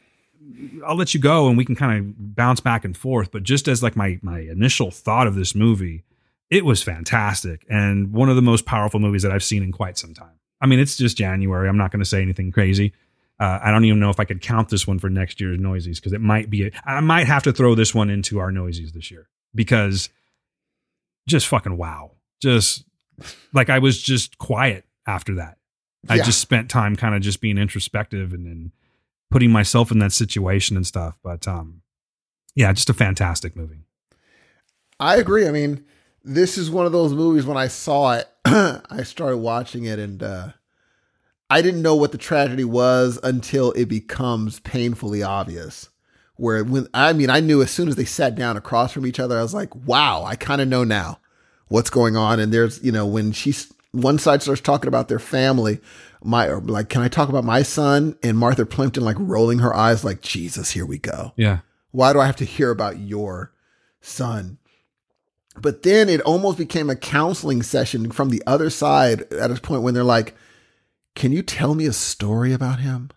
I'll let you go and we can kind of bounce back and forth. But just as like my my initial thought of this movie, it was fantastic and one of the most powerful movies that I've seen in quite some time. I mean, it's just January. I'm not going to say anything crazy. Uh, I don't even know if I could count this one for next year's Noisies because it might be. I might have to throw this one into our Noisies this year because just fucking wow. Just like I was just quiet after that. I just spent time kind of just being introspective and then putting myself in that situation and stuff. But um, yeah, just a fantastic movie. I agree. I mean, this is one of those movies when I saw it, I started watching it and uh I didn't know what the tragedy was until it becomes painfully obvious. Where when I mean, I knew as soon as they sat down across from each other, I was like, "Wow, I kind of know now what's going on." And there's, you know, when she's one side starts talking about their family, my like, "Can I talk about my son?" And Martha Plimpton like rolling her eyes, like, "Jesus, here we go." Yeah. Why do I have to hear about your son? But then it almost became a counseling session from the other side at a point when they're like, Can you tell me a story about him?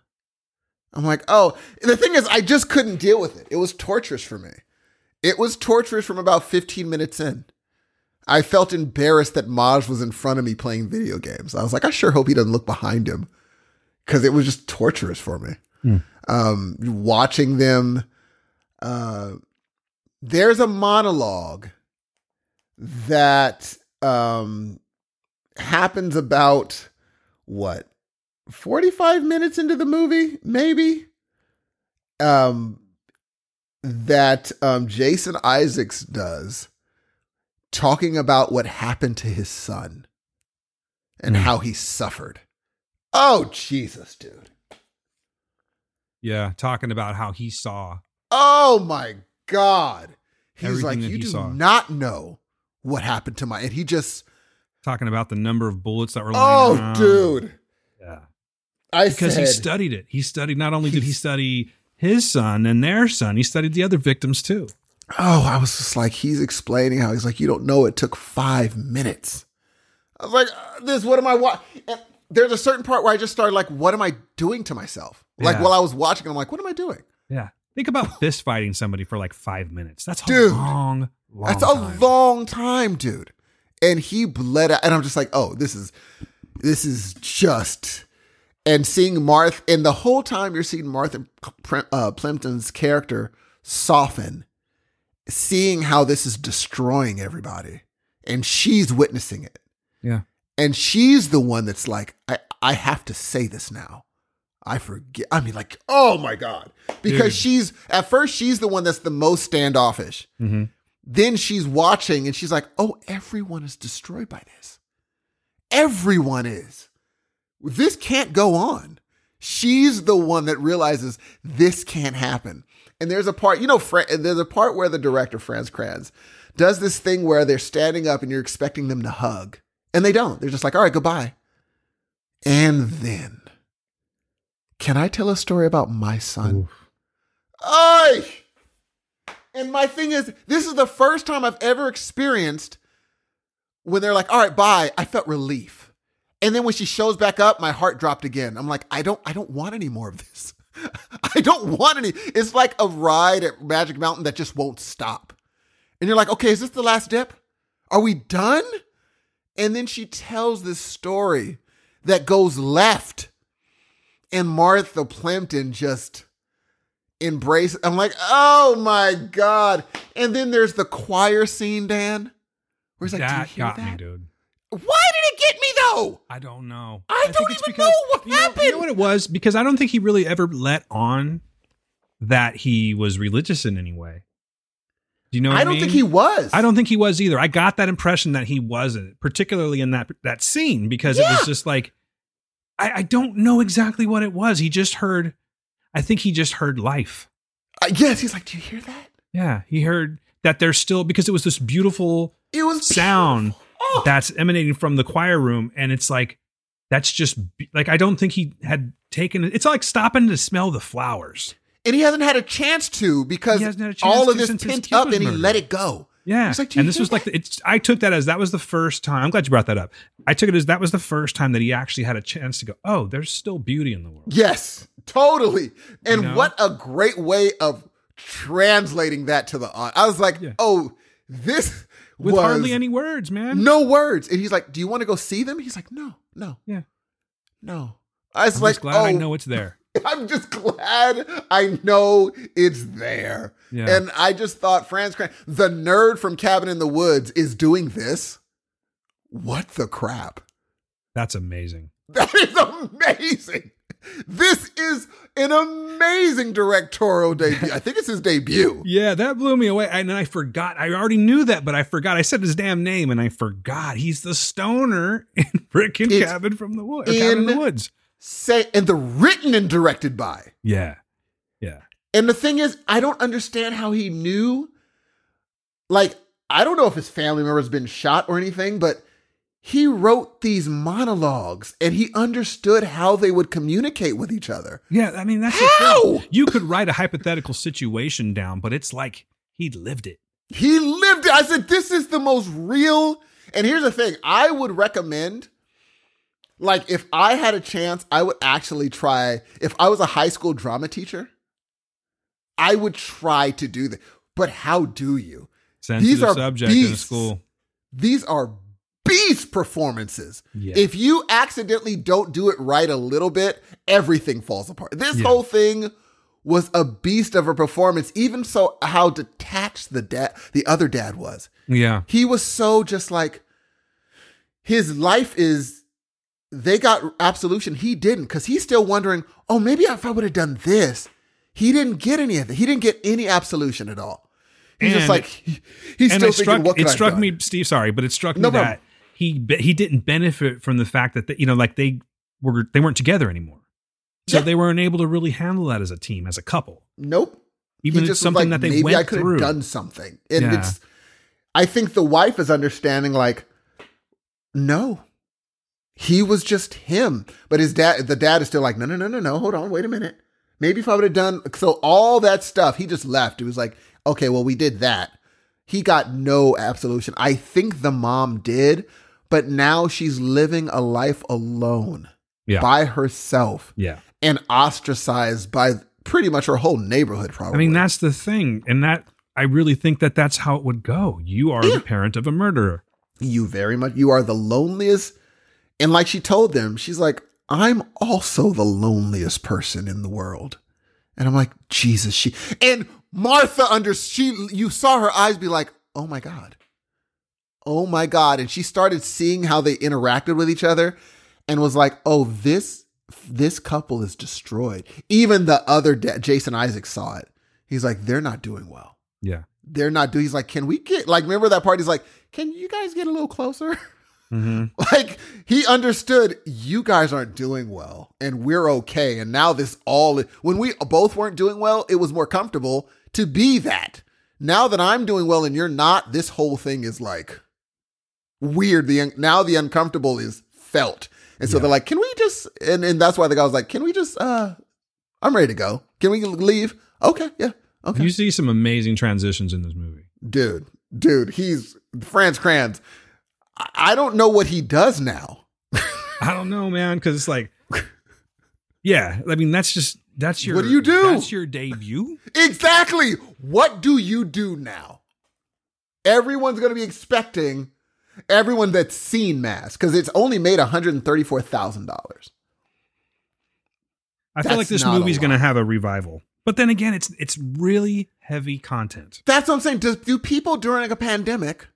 I'm like, Oh, and the thing is, I just couldn't deal with it. It was torturous for me. It was torturous from about 15 minutes in. I felt embarrassed that Maj was in front of me playing video games. I was like, I sure hope he doesn't look behind him because it was just torturous for me. Um, watching them uh, there's a monologue that um, happens about what 45 minutes into the movie maybe um that um Jason Isaacs does talking about what happened to his son and Hmm. how he suffered oh jesus dude Yeah. Talking about how he saw. Oh my God. He's Everything like, You he do saw. not know what happened to my and he just Talking about the number of bullets that were Oh around. dude. Yeah. I Because said he studied it. He studied, not only did he study his son and their son, he studied the other victims too. Oh, I was just like, he's explaining how he's like, you don't know it took five minutes. I was like, uh, this, what am I wa and There's a certain part where I just started like, what am I doing to myself? Like Yeah. while I was watching, I'm like, what am I doing? Yeah. Think about fist fighting somebody for like five minutes. That's a Dude, long, long That's a time. long time, dude. And he bled out, and I'm just like, oh, this is, this is just. And seeing Martha, and the whole time you're seeing Martha uh, Plimpton's character soften, seeing how this is destroying everybody, and she's witnessing it, Yeah. and she's the one that's like, I, I have to say this now. I forget. I mean, like, oh my God. Because Dude. she's, at first, she's the one that's the most standoffish. Mhm. Then she's watching and she's like, oh, everyone is destroyed by this. Everyone is. This can't go on. She's the one that realizes this can't happen. And there's a part, you know, Fra- there's a part where the director, Franz Kranz, does this thing where they're standing up and you're expecting them to hug. And they don't. They're just like, all right, goodbye. And then, can I tell a story about my son? Ay! And my thing is, this is the first time I've ever experienced when they're like, all right, bye. I felt relief. And then when she shows back up, my heart dropped again. I'm like, I don't, I don't want any more of this. I don't want any. It's like a ride at Magic Mountain that just won't stop. And you're like, okay, is this the last dip? Are we done? And then she tells this story that goes left. And Martha Plimpton just embrace. I'm like, oh my God. And then there's the choir scene, Dan. Where's like, that do you hear got that? me, dude. Why did it get me though? I don't know. I don't think even know what you know, You happened. know what it was? Because I don't think he really ever let on that he was religious in any way. Do you know? What I don't mean? think he was. I don't think he was either. I got that impression that he wasn't, particularly in that that scene, because it was just like I, I don't know exactly what it was. He just heard. I think he just heard life. Uh, yes, he's like, do you hear that? Yeah, he heard that there's still because it was this beautiful It was sound beautiful. That's emanating from the choir room, and it's like that's just like I don't think he had taken it. It's like stopping to smell the flowers. and he hasn't had a chance to because He hasn't had a chance all of this pent up and he let it go. Yeah, like, and this was like that?" the, it's. I took that as that was the first time. I'm glad you brought that up. I took it as that was the first time that he actually had a chance to go. Oh, there's still beauty in the world. Yes, totally. And You know? what a great way of translating that to the. I was like, Yeah. oh, this With hardly any words, man. no words. And he's like, do you want to go see them? He's like, no, no, Yeah. no. I was I'm like, just glad oh, I know it's there. I'm just glad I know it's there. Yeah. And I just thought Franz Kran, the nerd from Cabin in the Woods, is doing this. What the crap? That's amazing. That is amazing. This is an amazing directorial debut. I think it's his debut. Yeah, that blew me away. And I forgot. I already knew that, but I forgot. I said his damn name and I forgot. He's the stoner in Frickin' It's Cabin from the Woods. Cabin in the Woods. Say and the written and directed by. Yeah. Yeah. And the thing is, I don't understand how he knew. Like, I don't know if his family member's been shot or anything, but he wrote these monologues and he understood how they would communicate with each other. Yeah. I mean, that's How? You could write a hypothetical situation down, but it's like he lived it. He lived it. I said, this is the most real. And here's the thing I would recommend, like, if I had a chance, I would actually try, if I was a high school drama teacher, I would try to do that. But how do you? Sensitive are subject in school. These are beast performances. Yeah. If you accidentally don't do it right a little bit, everything falls apart. This Yeah. whole thing was a beast of a performance, even so how detached the dad the other dad was. Yeah. He was so just like his life is they got absolution. He didn't because he's still wondering, oh, maybe if I would have done this. He didn't get any of it. He didn't get any absolution at all. He's just like he- he's still thinking, struck what could it struck me, Steve. Sorry, but it struck No me problem. He he didn't benefit from the fact that they, you know, like they were they weren't together anymore, so Yeah. they weren't able to really handle that as a team, as a couple. Nope. Even it's just something like, that they maybe went I could have done something. And Yeah. it's I think the wife is understanding like no. He was just him. But his dad the dad is still like, no, no, no, no, no. Hold on, wait a minute. Maybe if I would have done so all that stuff, he just left. It was like, okay, well, we did that. He got no absolution. I think the mom did, but now she's living a life alone Yeah. by herself Yeah. and ostracized by pretty much her whole neighborhood, probably. I mean, that's the thing, and that I really think that that's how it would go. You are Yeah. the parent of a murderer. you very much you are the loneliest and like she told them she's like i'm also the loneliest person in the world and i'm like jesus she and martha under she you saw her eyes be like oh my god oh my god and she started seeing how they interacted with each other and was like oh this this couple is destroyed. Even the other dad, Jason Isaacs saw it. He's like, they're not doing well. Yeah. They're not doing. He's like, can we get like? Remember that part? He's like, can you guys get a little closer? hmm like he understood you guys aren't doing well and we're okay and now this all when we both weren't doing well it was more comfortable to be that now that i'm doing well and you're not this whole thing is like weird the un- now the uncomfortable is felt and so Yeah. they're like can we just and, and that's why the guy was like can we just uh i'm ready to go can we leave okay yeah okay You see some amazing transitions in this movie. dude, dude, he's Franz Kranz. I- I don't know what he does now. I don't know, man, because it's like, yeah, I mean, that's just that's your What do you do? That's your debut. Exactly. What do you do now? Everyone's going to be expecting everyone that's seen Mass because it's only made $134,000. I feel like this movie's going to have a revival, but then again, it's it's really heavy content. That's what I'm saying. Do, do people during a pandemic,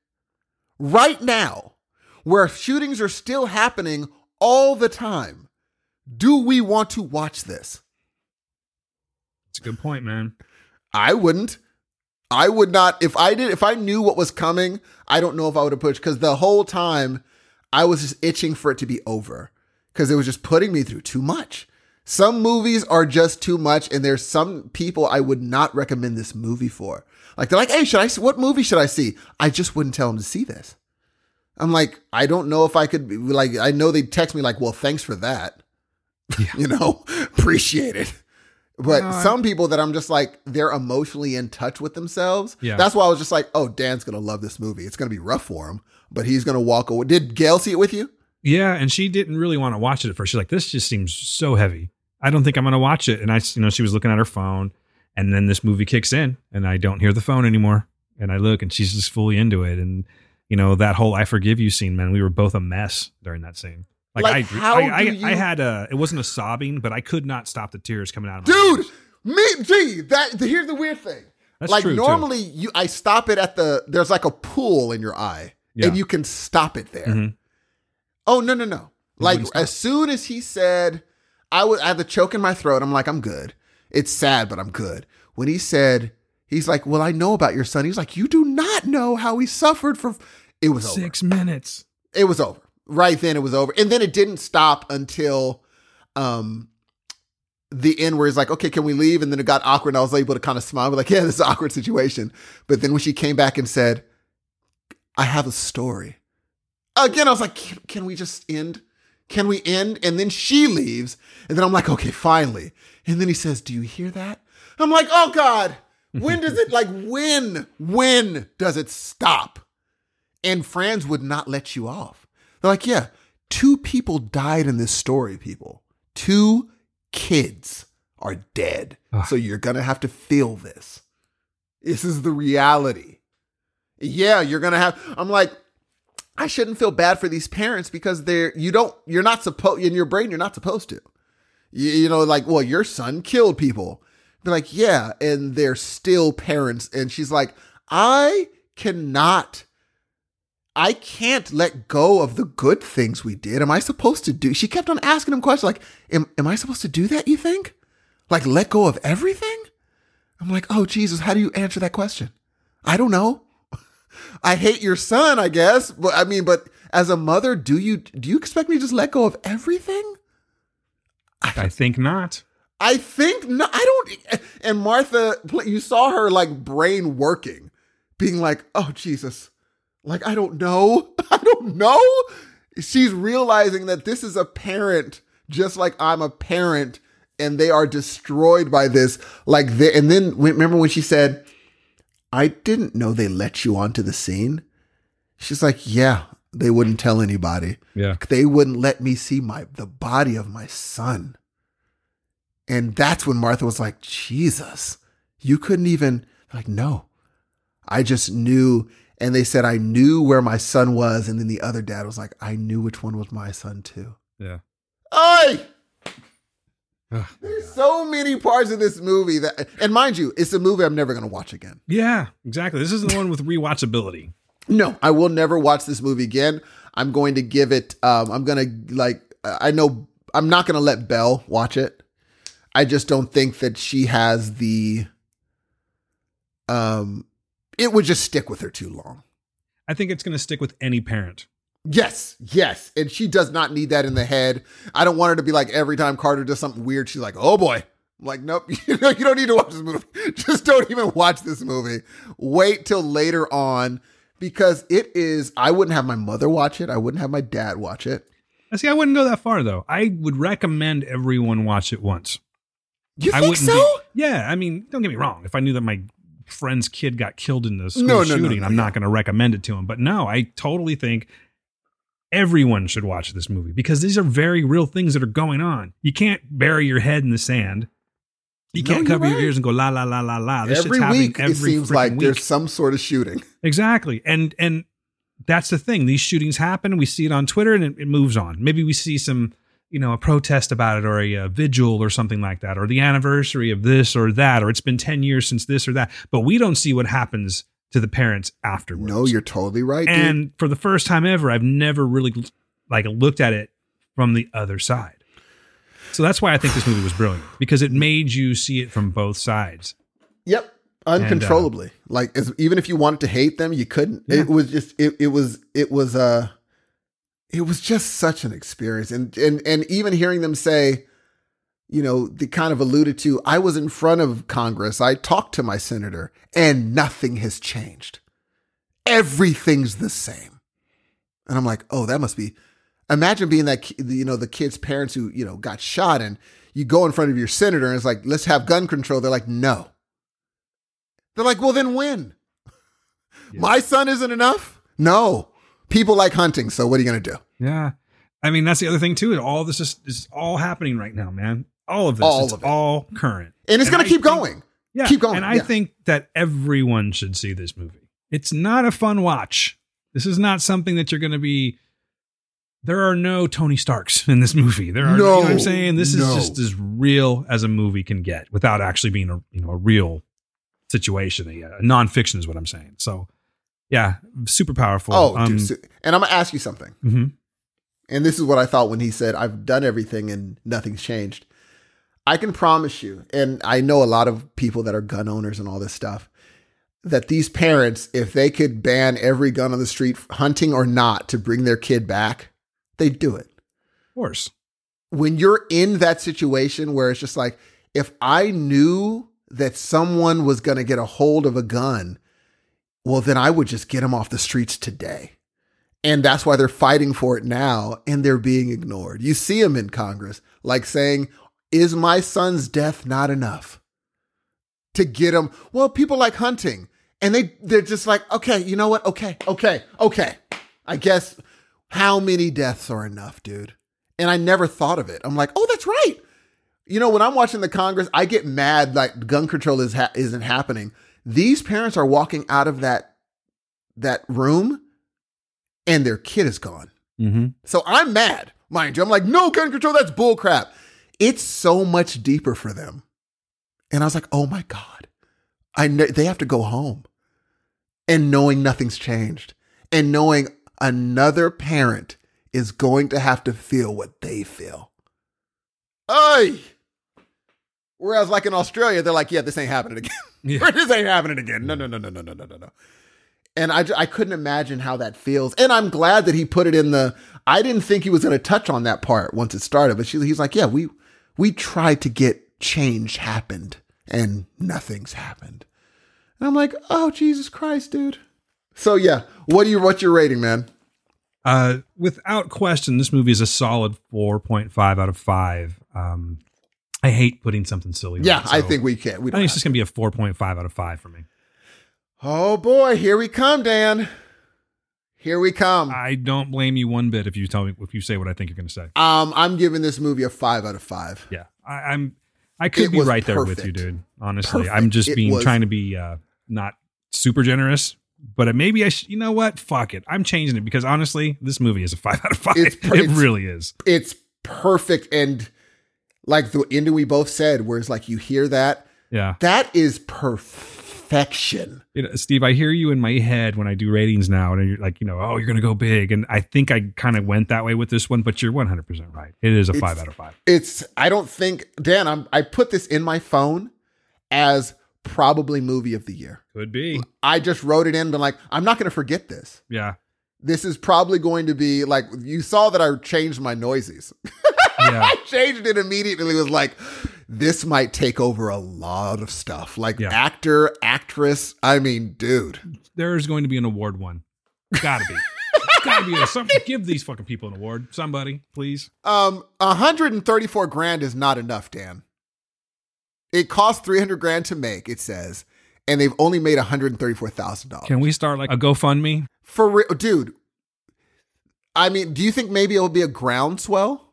right now, where shootings are still happening all the time, do we want to watch this? It's a good point, man. I wouldn't. I would not if I did if I knew what was coming, I don't know if I would have pushed cuz the whole time I was just itching for it to be over cuz it was just putting me through too much. Some movies are just too much and there's some people I would not recommend this movie for. Like they're like, "Hey, should I see what movie should I see?" I just wouldn't tell them to see this. I'm like, I don't know if I could be like I know they text me like, "Well, thanks for that." you know, appreciate it. But No, I- some people that I'm just like, they're emotionally in touch with themselves. Yeah. That's why I was just like, oh, Dan's going to love this movie. It's going to be rough for him, but he's going to walk away. Did Gail see it with you? Yeah, and she didn't really want to watch it at first. She's like, "This just seems so heavy. I don't think I'm going to watch it." And I, you know, she was looking at her phone, and then this movie kicks in, and I don't hear the phone anymore. And I look, and she's just fully into it. And you know that whole "I forgive you" scene, man. We were both a mess during that scene. Like, Like, I, how I, I, you- I had a. It wasn't a sobbing, but I could not stop the tears coming out of my Dude, eyes. me, gee, that, here's the weird thing. That's like true, too. normally you, I stop it at the, there's like a pool in your eye Yeah. and you can stop it there. Mhm. Oh, no, no, no. Like as soon as he said, I would, I had the choke in my throat. I'm like, I'm good. It's sad, but I'm good. When he said, he's like, well, I know about your son. He's like, you do not know how he suffered for, it was over. Six minutes. it was over. Right then it was over. And then it didn't stop until um the end where he's like, okay, can we leave? And then it got awkward and I was able to kind of smile. Like, yeah, this is awkward situation. But then when she came back and said, I have a story. Again, I was like, can, can we just end? Can we end? And then she leaves. And then I'm like, okay, finally. And then he says, Do you hear that? I'm like, oh God, when does it like when? When does it stop? And Franz would not let you off. They're like, yeah, two people died in this story, people. Two kids are dead. Ugh. So you're going to have to feel this. This is the reality. Yeah, you're going to have. I'm like, I shouldn't feel bad for these parents because they're, you don't, you're not supposed, in your brain, you're not supposed to. You, you know, like, well, your son killed people. They're like, yeah, and they're still parents. And she's like, I cannot I can't let go of the good things we did. Am I supposed to do? She kept on asking him questions like, am, am I supposed to do that, you think? Like, let go of everything? I'm like, oh, Jesus, how do you answer that question? I don't know. I hate your son, I guess. But I mean, but as a mother, do you do you expect me to just let go of everything? I think not. I think no, I don't. And Martha, you saw her like brain working, being like, "Oh Jesus, like I don't know, I don't know." She's realizing that this is a parent, just like I'm a parent, and they are destroyed by this. Like, they, and then remember when she said, "I didn't know they let you onto the scene." She's like, "Yeah, they wouldn't tell anybody." Yeah. they wouldn't let me see my the body of my son. And that's when Martha was like, Jesus, you couldn't even like, no. I just knew. And they said, I knew where my son was. And then the other dad was like, I knew which one was my son too. Yeah. Oi! Ugh. There's so many parts of this movie that, and mind you, it's a movie I'm never going to watch again. Yeah, exactly. This is the one with rewatchability. No, I will never watch this movie again. I'm going to give it. Um, I'm gonna like. I know I'm not gonna let Belle watch it. I just don't think that she has the um it would just stick with her too long. I think it's going to stick with any parent. Yes, yes. And she does not need that in the head. I don't want her to be like every time Carter does something weird, she's like, oh boy. I'm like, nope, you know, you don't need to watch this movie. Just don't even watch this movie. Wait till later on because it is, I wouldn't have my mother watch it. I wouldn't have my dad watch it. Now, See, I wouldn't go that far though. I would recommend everyone watch it once. You I think so? Be, yeah, I mean, don't get me wrong. If I knew that my friend's kid got killed in the school No, no, no, shooting, no, I'm not going to recommend it to him. But no, I totally think everyone should watch this movie because these are very real things that are going on. You can't bury your head in the sand. You can't cover your ears and go la la la la la. This every shit's happening week, every it seems like week. there's some sort of shooting. Exactly. And and that's the thing. These shootings happen. We see it on Twitter and it, it moves on. Maybe we see some, you know, a protest about it or a, uh vigil or something like that, or the anniversary of this or that, or it's been 10 years since this or that. But we don't see what happens to the parents afterwards. No, you're totally right. dude. and for the first time ever, I've never really like looked at it from the other side. So that's why I think this movie was brilliant because it made you see it from both sides. Yep. Uncontrollably. like as, even if you wanted to hate them, you couldn't. Yeah. It was just it, it was it was uh it was just such an experience. And and and even hearing them say, you know, they kind of alluded to, I was in front of Congress. I talked to my senator, and nothing has changed. Everything's the same. And I'm like, oh, that must be imagine being that you know the kid's parents who you know got shot and you go in front of your senator and it's like let's have gun control they're like no they're like well then when my son isn't enough no people like hunting so what are you going to do Yeah. I mean, that's the other thing too. All this is, is all happening right now, man. All of this. All it's of it. all current. and it's going to keep think- going Yeah. Keep going, And I yeah. think that everyone should see this movie. It's not a fun watch. This is not something that you're going to be. There are no Tony Starks in this movie. There are, you know what I'm saying? This is just as real as a movie can get without actually being a, you know, a real situation. A, a nonfiction is what I'm saying. So, yeah, super powerful. oh Um, dude, and i'm to ask you something mhm. and this is what i thought when he said i've done everything and nothing's changed i can promise you and i know a lot of people that are gun owners and all this stuff that these parents if they could ban every gun on the street hunting or not to bring their kid back they'd do it Of course. when you're in that situation where it's just like, if I knew that someone was going to get a hold of a gun, well, then I would just get them off the streets today. And that's why they're fighting for it now and they're being ignored. You see them in Congress, like saying, Is my son's death not enough to get them? Well, people like hunting. And they, they're just like, okay, you know what? Okay, okay, okay. I guess how many deaths are enough, dude? And I never thought of it. I'm like, oh, that's right. You know, when I'm watching the Congress, I get mad like gun control is ha- isn't happening. These parents are walking out of that that room, and their kid is gone. Mm-hmm. So I'm mad, mind you. I'm like, no gun control. That's bull crap. It's so much deeper for them. And I was like, oh my god, I know they have to go home, and knowing nothing's changed, and knowing another parent is going to have to feel what they feel. Ay. Whereas, like in Australia, they're like, yeah, this ain't happening again. Yeah. this ain't happening again. No, no, no, no, no, no, no, no, no. And I, I couldn't imagine how that feels. And I'm glad that he put it in the. I didn't think he was going to touch on that part once it started, but she, he's like, yeah, we we tried to get change happened, and nothing's happened. And I'm like, oh Jesus Christ, dude. So yeah, what do you what's your rating, man? Uh, without question, this movie is a solid 4.5 out of 5. Um, I hate putting something silly. on Yeah, it, I think we can. We I think it's just going to be a 4.5 out of 5 for me. Oh boy, here we come, Dan. Here we come. I don't blame you one bit if you tell me, if you say what I think you're going to say. Um, I'm giving this movie a five out of five. Yeah. I, I'm, I could It be right there with you, dude. Honestly, Perfect. I'm just It being, was- trying to be, uh, not super generous, but maybe I, sh- you know what? Fuck it. I'm changing it because honestly, this movie is a 5 out of 5. It's per- it really is. It's perfect, and like the ending we both said, where it's like you hear that, Yeah. that is perfection. You know, Steve, I hear you in my head when I do ratings now, and you're like, you know, oh, you're going to go big. And I think I kind of went that way with this one, but you're 100% right. It is a It's- five out of five. It's I don't think Dan, I'm I put this in my phone as probably movie of the year. Could be. I just wrote it in, but like, I'm not gonna forget this. Yeah. This is probably going to be like you saw that I changed my Noisies. Yeah. I changed it immediately. It was like, this might take over a lot of stuff. Like Yeah. actor, actress. I mean, dude. There's going to be an award one. Gotta be. Gotta be. A, some, give these fucking people an award. Somebody, please. Um, 134 grand is not enough, Dan. It cost 300 grand to make, it says, and they've only made $134,000. Can we start like a GoFundMe? For real, dude. I mean, do you think maybe it'll be a groundswell?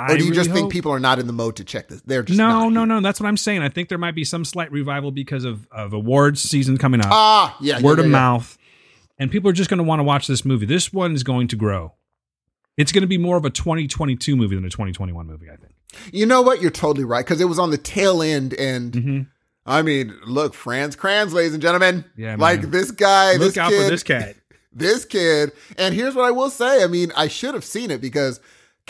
I Or do you really just think hope- people are not in the mode to check this? They're just No, no, here. no. That's what I'm saying. I think there might be some slight revival because of, of awards season coming up. Ah, yeah. yeah, word yeah, of yeah. mouth, and people are just going to want to watch this movie. This one is going to grow. It's going to be more of a 2022 movie than a 2021 movie, I think. You know what? You're totally right because it was on the tail end, and Mhm. I mean, look, Franz Kranz, ladies and gentlemen. Yeah, like this guy, Look this out kid, for this cat. this kid. And here's what I will say: I mean, I should have seen it because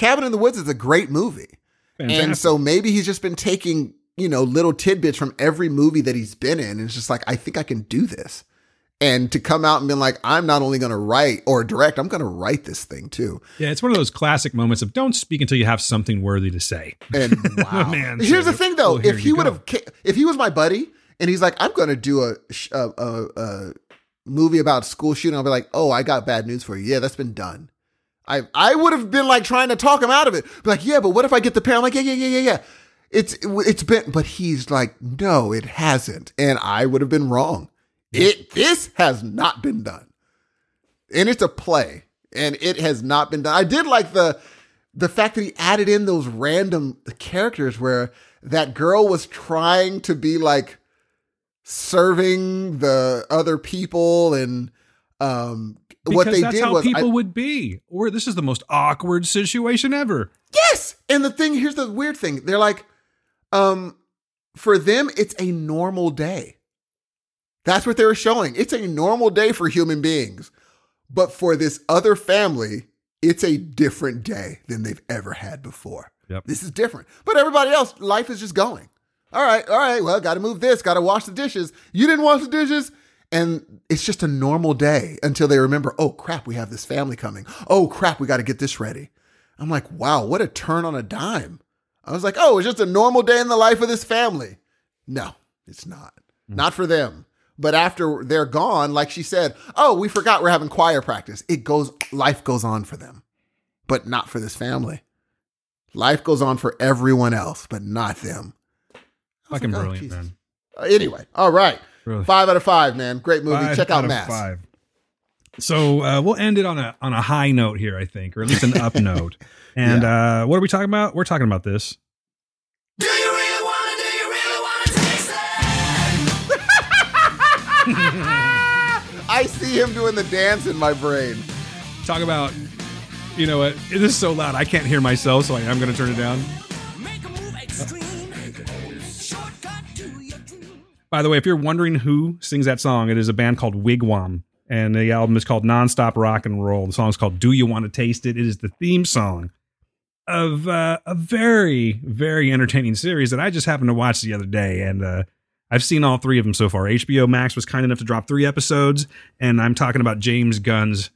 Cabin in the Woods is a great movie, and so maybe he's just been taking you know little tidbits from every movie that he's been in, and it's just like I think I can do this. And to come out and be like, I'm not only going to write or direct, I'm going to write this thing too. Yeah, it's one of those classic moments of don't speak until you have something worthy to say. And oh, wow, Man, here's the thing though: well, if he would go. have, if he was my buddy, and he's like, "I'm going to do a, a, a, a movie about school shooting," I'll be like, "Oh, I got bad news for you. Yeah, that's been done." I I would have been like trying to talk him out of it, be like, "Yeah, but what if I get the pair?" I'm like, "Yeah, yeah, yeah, yeah, yeah." It's it's been, but he's like, "No, it hasn't," and I would have been wrong. It this has not been done, and it's a play, and it has not been done. I did like the the fact that he added in those random characters where that girl was trying to be like serving the other people and um what Because they that's did how was people I- would be. Or this is the most awkward situation ever. yes and the thing here's the weird thing they're like um for them it's a normal day that's what they were showing it's a normal day for human beings but for this other family it's a different day than they've ever had before Yep. This is different. But everybody else, life is just going. All right, all right, well, got to move this, got to wash the dishes. You didn't wash the dishes. And it's just a normal day until they remember, oh crap, we have this family coming. Oh crap, we got to get this ready. I'm like, wow, what a turn on a dime. I was like, oh, it's just a normal day in the life of this family. No, it's not. Not for them. But after they're gone, like she said, oh, we forgot we're having choir practice. It goes, life goes on for them, but not for this family. Life goes on for everyone else, but not them. Fucking like, oh, brilliant, Jesus. man. Uh, Anyway, all right. Really. Five out of five, man. Great movie. Five Check out of Mass. Five. So uh, we'll end it on a on a high note here, I think, or at least an up note. And uh, what are we talking about? We're talking about this. Do you really wanna, do you really wanna taste it? I see him doing the dance in my brain. Talk about, you know what? It is so loud I can't hear myself, so I am going to turn it down. Make a move extreme. By the way, if you're wondering who sings that song, it is a band called Wig Wam, and the album is called Nonstop Rock and Roll. The song is called "Do You Want to Taste It?" It is the theme song of uh, a very, very entertaining series that I just happened to watch the other day, and uh, I've seen all three of them so far. HBO Max was kind enough to drop three episodes, and I'm talking about James Gunn's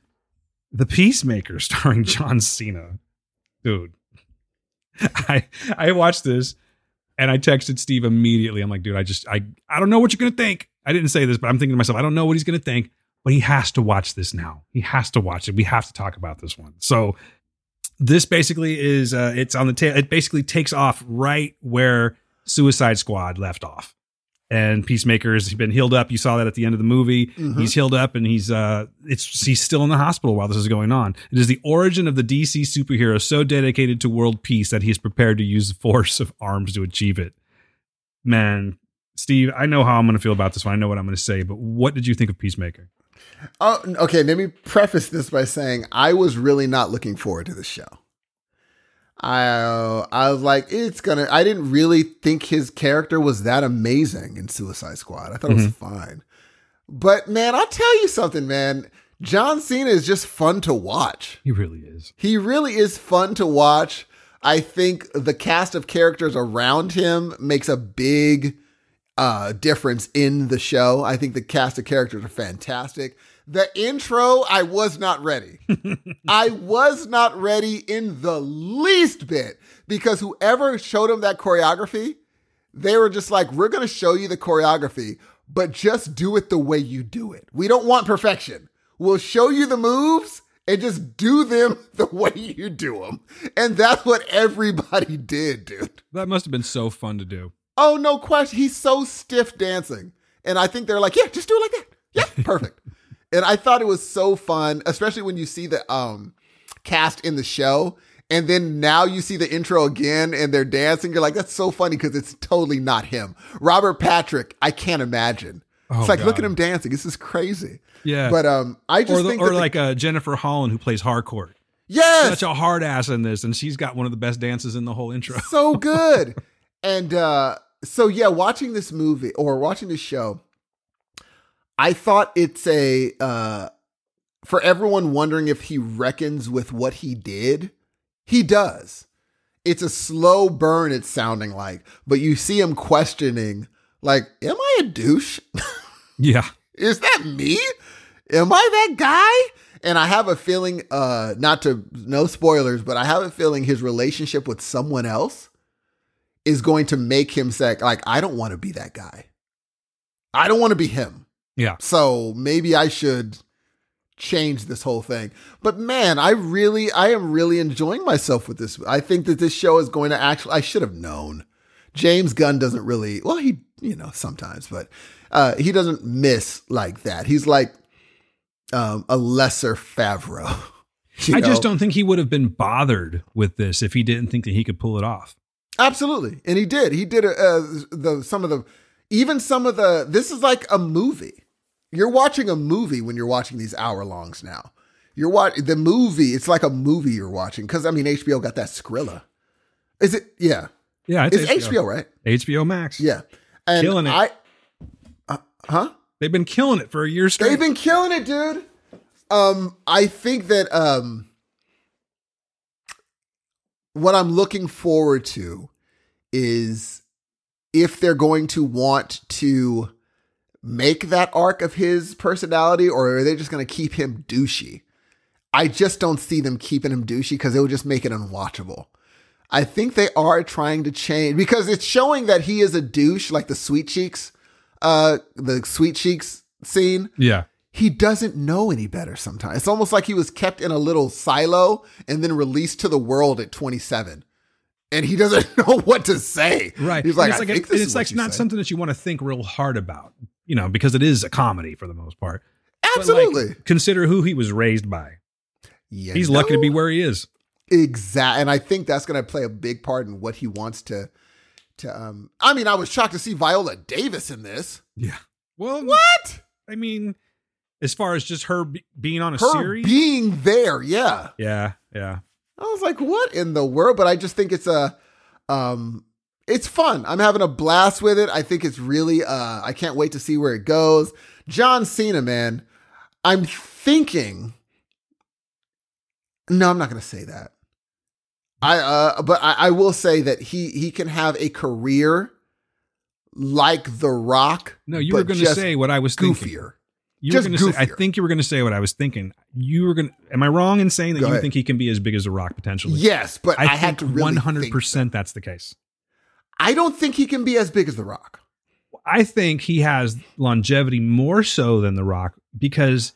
The Peacemaker, starring John Cena. Dude, I I watched this and I texted Steve immediately. I'm like, dude, I just I I don't know what you're gonna think. I didn't say this, but I'm thinking to myself, I don't know what he's gonna think, but he has to watch this now. He has to watch it. We have to talk about this one. So this basically is uh it's on the tail. It basically takes off right where Suicide Squad left off. And Peacemaker's been healed up. You saw that at the end of the movie. Mhm. He's healed up and he's uh it's he's still in the hospital while this is going on. It is the origin of the DC superhero so dedicated to world peace that he is prepared to use the force of arms to achieve it. Man, Steve, I know how I'm going to feel about this one. I know what I'm going to say, but what did you think of Peacemaker? Oh, okay. Let me preface this by saying I was really not looking forward to the show. I I was like, it's gonna. I didn't really think his character was that amazing in Suicide Squad. I thought it was fine, but man, I'll tell you something, man. John Cena is just fun to watch. He really is. He really is fun to watch. I think the cast of characters around him makes a big uh, difference in the show. I think the cast of characters are fantastic. The intro, I was not ready. I was not ready in the least bit because whoever showed him that choreography, they were just like, we're going to show you the choreography, but just do it the way you do it. We don't want perfection. We'll show you the moves and just do them the way you do them. And that's what everybody did, dude. That must have been so fun to do. Oh, no question. He's so stiff dancing. And I think they're like, yeah, just do it like that. Yeah, perfect. And I thought it was so fun, especially when you see the um cast in the show. And then now you see the intro again and they're dancing. You're like, that's so funny because it's totally not him. Robert Patrick, I can't imagine. Oh, it's like, look at him dancing. This is crazy. Yeah. But um, I just or the, think or the- like uh, Jennifer Holland who plays Harcourt. yes, Such a hard ass in this, and she's got one of the best dances in the whole intro. so good. and uh so yeah, watching this movie or watching this show, I thought it's a uh for everyone wondering if he reckons with what he did, he does. It's a slow burn, it's sounding like, but you see him questioning, like, am I a douche? Yeah. Is that me? Am I that guy? And I have a feeling, uh, not to no spoilers, but I have a feeling his relationship with someone else is going to make him say, like, I don't want to be that guy. I don't want to be him. Yeah. So maybe I should change this whole thing. But man, I really, I am really enjoying myself with this. I think that this show is going to actually, I should have known. James Gunn doesn't really, well, he, you know, sometimes, but uh, he doesn't miss like that. He's like um, a lesser Favreau. you I just don't think he would have been bothered with this if he didn't think that he could pull it off. Absolutely, and he did. He did uh, the some of the even some of the. This is like a movie. You're watching a movie when you're watching these hour longs now. You're watching the movie. It's like a movie you're watching because I mean HBO got that Skrilla. Is it? Yeah, Yeah, it's HBO, right? HBO Max. Yeah, and Killing it. I, uh, huh? They've been killing it for a year straight. They've been killing it, dude. Um, I think that um, what I'm looking forward to is if they're going to want to make that arc of his personality, or are they just going to keep him douchey? I just don't see them keeping him douchey because it would just make it unwatchable. I think they are trying to change because it's showing that he is a douche, like the Sweet Cheeks, uh, the Sweet Cheeks scene yeah. he doesn't know any better sometimes. It's almost like he was kept in a little silo and then released to the world at 27. And he doesn't know what to say. Right. He's like, it's I like, think a- it's like not say." something that you want to think real hard about, you know, because it is a comedy for the most part. But, like, Absolutely. consider who he was raised by. Yeah, He's lucky to be where he is. Exactly. And I think that's going to play a big part in what he wants to. To um, I mean, I was shocked to see Viola Davis in this. Yeah. Well, What? I mean, as far as just her be- being on a Her series. being there, yeah. yeah. Yeah. I was like, what in the world? But I just think it's a um it's fun. I'm having a blast with it. I think it's really uh I can't wait to see where it goes. John Cena, man. I'm thinking No, I'm not gonna say that. I uh but I, I will say that he he can have a career like The Rock. No, you were going to say what I was thinking. goofier. You Just were going to say. I think you were going to say what I was thinking. You were going. to Am I wrong in saying that Go you ahead. think he can be as big as The Rock potentially? Yes, but I, I, had to one hundred percent that's the case. I don't think he can be as big as The Rock. I think he has longevity more so than The Rock because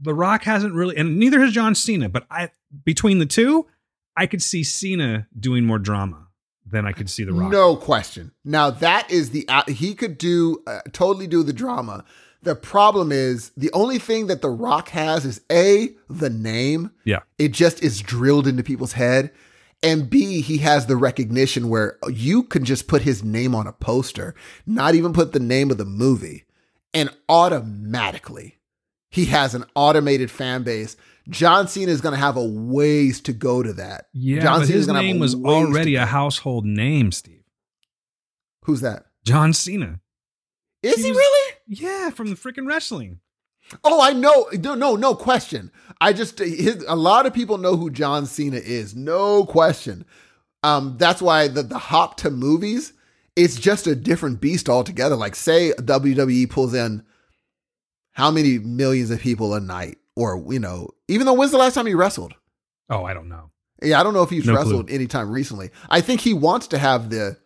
The Rock hasn't really, and neither has John Cena. But I, between the two, I could see Cena doing more drama than I could see The Rock. No question. Now that is the uh, he could do uh, totally do the drama. The problem is the only thing that The Rock has is a the name. Yeah. It just is drilled into people's head. And B, he has the recognition where you can just put his name on a poster, not even put the name of the movie, and automatically he has an automated fan base John Cena is going to have a ways to go to that. Yeah, John but Cena's his gonna name was already a household name, Steve. Who's that? John Cena. Is He he, was- really? Yeah, from the freaking wrestling. Oh, I know. No, no, no question. I just his, a lot of people know who John Cena is. No question. Um, that's why the the hop to movies. It's just a different beast altogether. Like, say WWE pulls in how many millions of people a night, or you know, even though when's the last time he wrestled? Oh, I don't know. Yeah, I don't know if he's No wrestled anytime recently. I think he wants to have the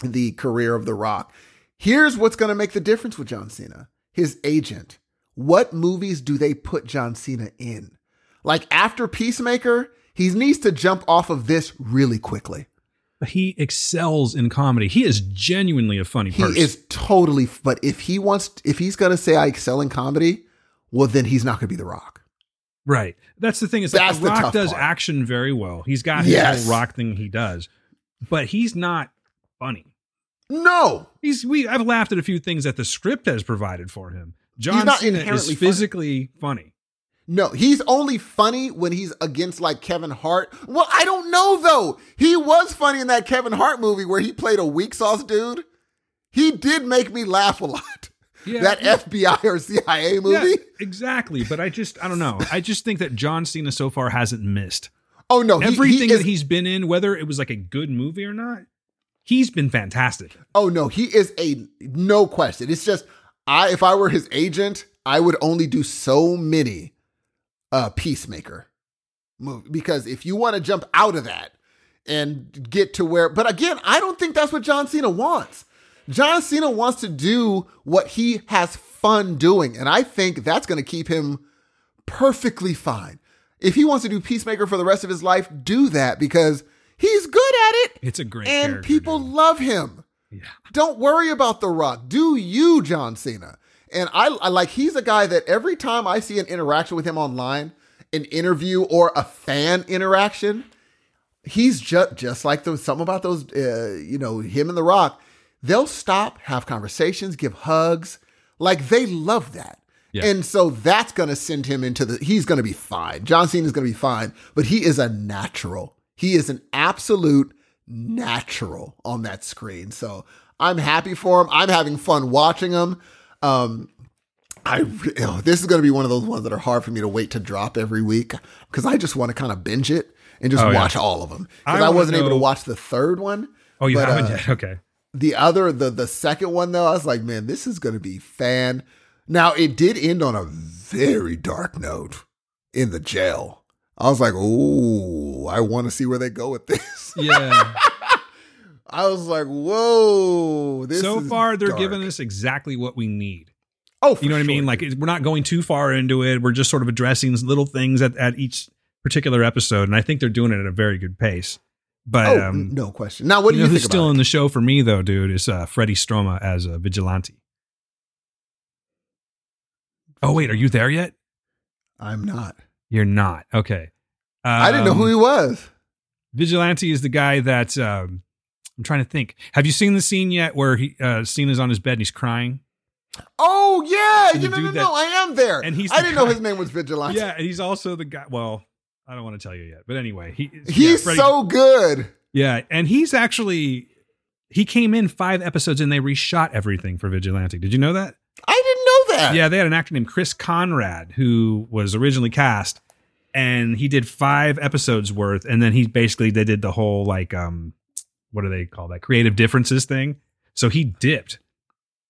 the career of The Rock. Here's what's going to make the difference with John Cena. His agent. What movies do they put John Cena in? Like after Peacemaker, he needs to jump off of this really quickly. He excels in comedy. He is genuinely a funny He person. He is totally but if he wants if he's going to say I excel in comedy, well then he's not going to be The Rock. right. That's the thing. Is That's the the Rock does part. action very well. He's got his Yes. whole Rock thing he does, but he's not funny. No. He's we. I've laughed at a few things that the script has provided for him. John not Cena is inherently funny. physically funny. No, he's only funny when he's against like Kevin Hart. Well, I don't know though. He was funny in that Kevin Hart movie where he played a weak sauce dude. He did make me laugh a lot. Yeah. that FBI or CIA movie. Yeah, exactly. But I just, I don't know. I just think that John Cena so far hasn't missed Oh no, he, everything he is, that he's been in, whether it was like a good movie or not. He's been fantastic. Oh no, he is a no question. It's just I if I were his agent, I would only do so many uh Peacemaker movie because if you want to jump out of that and get to where but again, I don't think that's what John Cena wants. John Cena wants to do what he has fun doing and I think that's going to keep him perfectly fine. If he wants to do Peacemaker for the rest of his life, do that because he's good at it It's a great and people dude. love him. Yeah. Don't worry about The Rock. Do you, John Cena? And I, I like he's a guy that every time I see an interaction with him online, an interview or a fan interaction, he's just just like those something about those uh, you know, him and The Rock. They'll stop, have conversations, give hugs. Like they love that. Yeah. And so that's going to send him into the he's going to be fine. John Cena's going to be fine, but he is a natural. He is an absolute natural on that screen. So I'm happy for him. I'm having fun watching him. Um, I re- oh, this is going to be one of those ones that are hard for me to wait to drop every week because I just want to kind of binge it and just Oh, yeah. watch all of them I because I, wanna wasn't able to watch the third one. Oh, you But, haven't uh, yet? Okay. The other, the the second one though, I was like, man, this is going to be fan. Now it did end on a very dark note in the jail. I was like, oh, I want to see where they go with this. Yeah. I was like, whoa, this so far, they're dark. giving us exactly what we need. Oh, for You know what I mean? Like we're not going too far into it. We're just sort of addressing little things at, at each particular episode, and I think they're doing it at a very good pace. But oh, um, no question. Now, what do you you, know who's think still about in the show for me though, dude? Is uh, Freddie Stroma as a vigilante. Oh wait, are you there yet? I'm not. You're not. Okay. I didn't know Um, who he was. Vigilante is the guy that um, I'm trying to think. Have you seen the scene yet where he uh, Cena's on his bed and he's crying? Oh yeah, you know, no, no, that- I am there. and he's I didn't know his name was Vigilante. Yeah, and he's also the guy. Well, I don't want to tell you yet, but anyway, he he's yeah, so good. yeah, and he's actually he came in five episodes and they reshot everything for Vigilante. Did you know that? I didn't that. Yeah, they had an actor named Chris Conrad who was originally cast, and he did five episodes worth, and then he basically they did the whole like um, what do they call that creative differences thing? So he dipped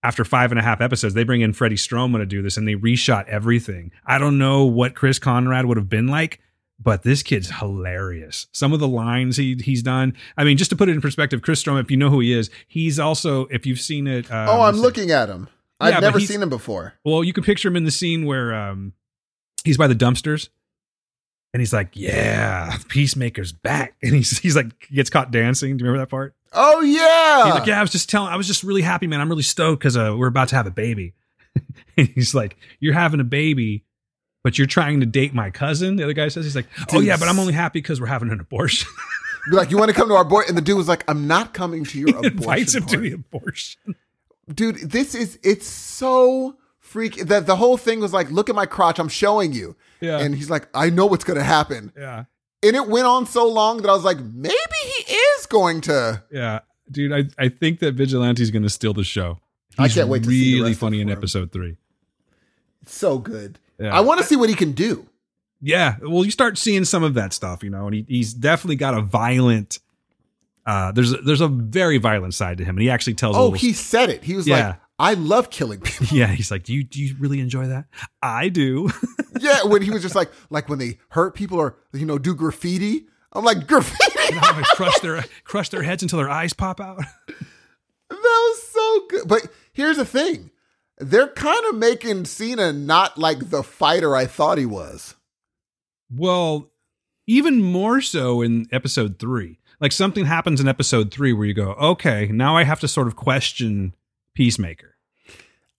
after five and a half episodes. They bring in Freddie Stroma to do this, and they reshot everything. I don't know what Chris Conrad would have been like. But this kid's hilarious. Some of the lines he he's done. I mean, just to put it in perspective, Chris Stroma, if you know who he is, he's also if you've seen it. Um, oh, I'm looking at him. Yeah, I've but never seen him before. Well, you can picture him in the scene where um, he's by the dumpsters, and he's like, "Yeah, Peacemaker's back," and he's he's like gets caught dancing. Do you remember that part? Oh yeah. He's like, "Yeah, I was just telling, I was just really happy, man. I'm really stoked because uh, we're about to have a baby." and he's like, "You're having a baby." But you're trying to date my cousin. The other guy says he's like, "Oh yeah, but I'm only happy because we're having an abortion." Like, you want to come to our boy? And the dude was like, I'm not coming to your he invites abortion him to the abortion. Dude, this is it's so freak that the whole thing was like, look at my crotch, I'm showing you. Yeah. And he's like, I know what's gonna happen. Yeah. And it went on so long that I was like, maybe he is going to. Yeah. Dude, I, I think that Vigilante's going to steal the show. I can't wait to see the really funny in episode three. So good. Yeah. I want to see what he can do. Yeah, well, you start seeing some of that stuff, you know, and he, he's definitely got a violent. Uh, there's a, there's a very violent side to him, and he actually tells. Oh, he said it. He was Yeah. like, I love killing people. yeah, he's like, do you do you really enjoy that? I do. yeah, when he was just like, like when they hurt people or you know do graffiti. I'm like graffiti. I crush their crush their heads until their eyes pop out. That was so good. But here's the thing. They're kind of making Cena not like the fighter I thought he was. Well, even more so in episode three. Like something happens in episode three where you go, okay, now I have to sort of question Peacemaker.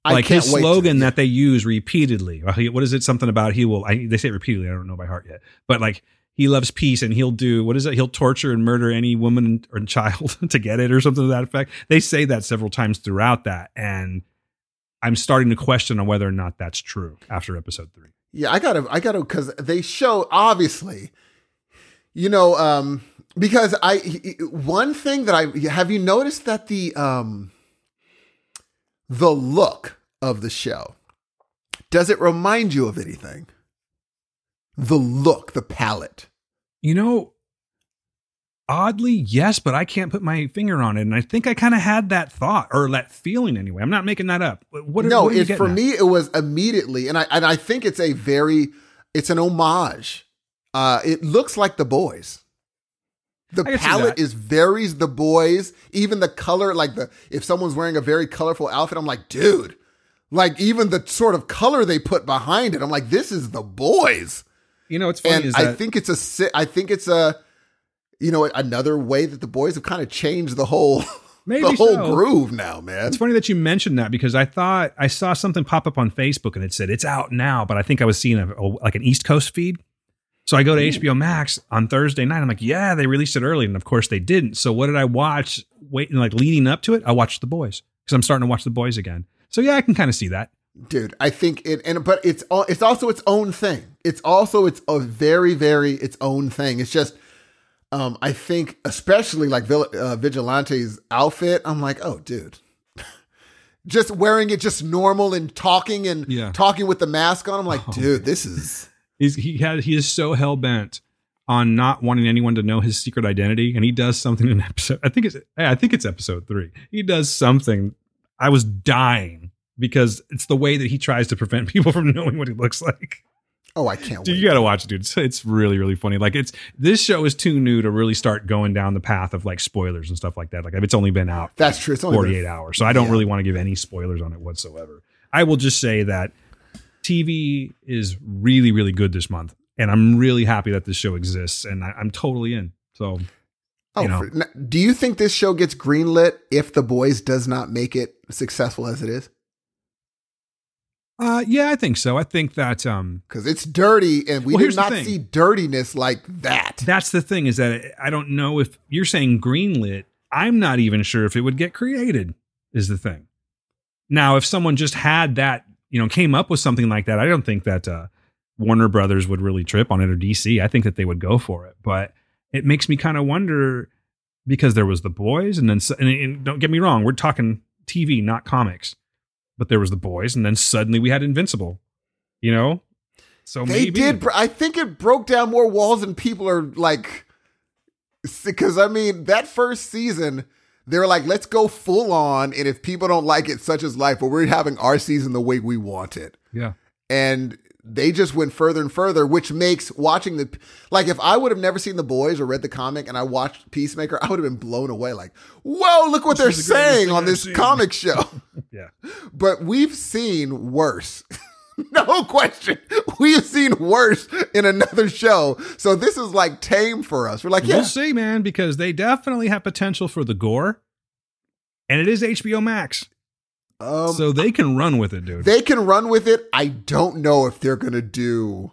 I like can't his wait to- slogan that they use repeatedly. What is it? Something about he will. I, they say it repeatedly. I don't know by heart yet, but like he loves peace and he'll do what is it? He'll torture and murder any woman or child to get it or something to that effect. They say that several times throughout that, and I'm starting to question on whether or not that's true after episode three. Yeah, I gotta, I gotta, because they show obviously, you know, um, because I one thing that I have you noticed that the um the look of the show does it remind you of anything? The look, the palette. You know, oddly, yes, but I can't put my finger on it. And I think I kind of had that thought or that feeling anyway. I'm not making that up. What, are- no, what it, for at? me it was immediately, and I and I think it's a very, it's an homage. Uh, it looks like the boys. The I can see palette is varies the boys. Even the color, like the if someone's wearing a very colorful outfit, I'm like, dude. Like even the sort of color they put behind it, I'm like, this is the boys. You know, it's funny And is I that think it's a, I think it's a, you know, another way that the boys have kind of changed the whole, Maybe the whole so. groove now, man. It's funny that you mentioned that because I thought I saw something pop up on Facebook and it said it's out now, but I think I was seeing a, a- like an East Coast feed. So I go to HBO Max on Thursday night. I'm like, yeah, they released it early, and of course they didn't. So what did I watch? Waiting like leading up to it, I watched The Boys because I'm starting to watch The Boys again. So yeah, I can kind of see that. dude i think it and but it's all it's also its own thing it's also its a very very its own thing it's just um i think especially like uh, vigilante's outfit i'm like oh dude just wearing it just normal and talking and Yeah. talking with the mask on i'm like Oh, dude this is He's, he has he is so hell bent on not wanting anyone to know his secret identity, and he does something in episode. I think it's I think it's episode three. He does something. I was dying because it's the way that he tries to prevent people from knowing what he looks like. oh i can't Dude, wait you got to watch it, dude. It's, it's really really funny. Like it's this show is too new to really start going down the path of like spoilers and stuff like that. Like it's only been out that's true it's only 48 hours. So I don't Yeah. really want to give any spoilers on it whatsoever. I will just say that TV is really, really good this month. And I'm really happy that this show exists and I, I'm totally in. So oh, you know. for- do you think this show gets greenlit if the boys does not make it successful as it is uh yeah, I think so. I think that um because it's dirty and we Well, did not see dirtiness like that that's the thing is that I don't know if you're saying greenlit, I'm not even sure if it would get created is the thing. Now, if someone just had that, you know, came up with something like that, I don't think that uh Warner Brothers would really trip on it or DC. I think that they would go for it. But it makes me kind of wonder because there was the boys and then and, and don't get me wrong, we're talking TV, not comics. But there was the boys and then suddenly we had Invincible. You know? So They maybe did. br- I think it broke down more walls than people are like. Because I mean, that first season, they were like, "Let's go full on," and if people don't like it, such as life, but we're having our season the way we want it, Yeah. and they just went further and further, which makes watching the like if I would have never seen the boys or read the comic and I watched Peacemaker, I would have been blown away. Like, whoa, look what they're the saying on I've this seen." comic show. Yeah. but we've seen worse. no question. We've seen worse in another show. So this is like tame for us. We're like, yeah, We'll see, man, because they definitely have potential for the gore. And it is HBO Max. um, so they can run with it, dude. they can run with it. I don't know if they're going to do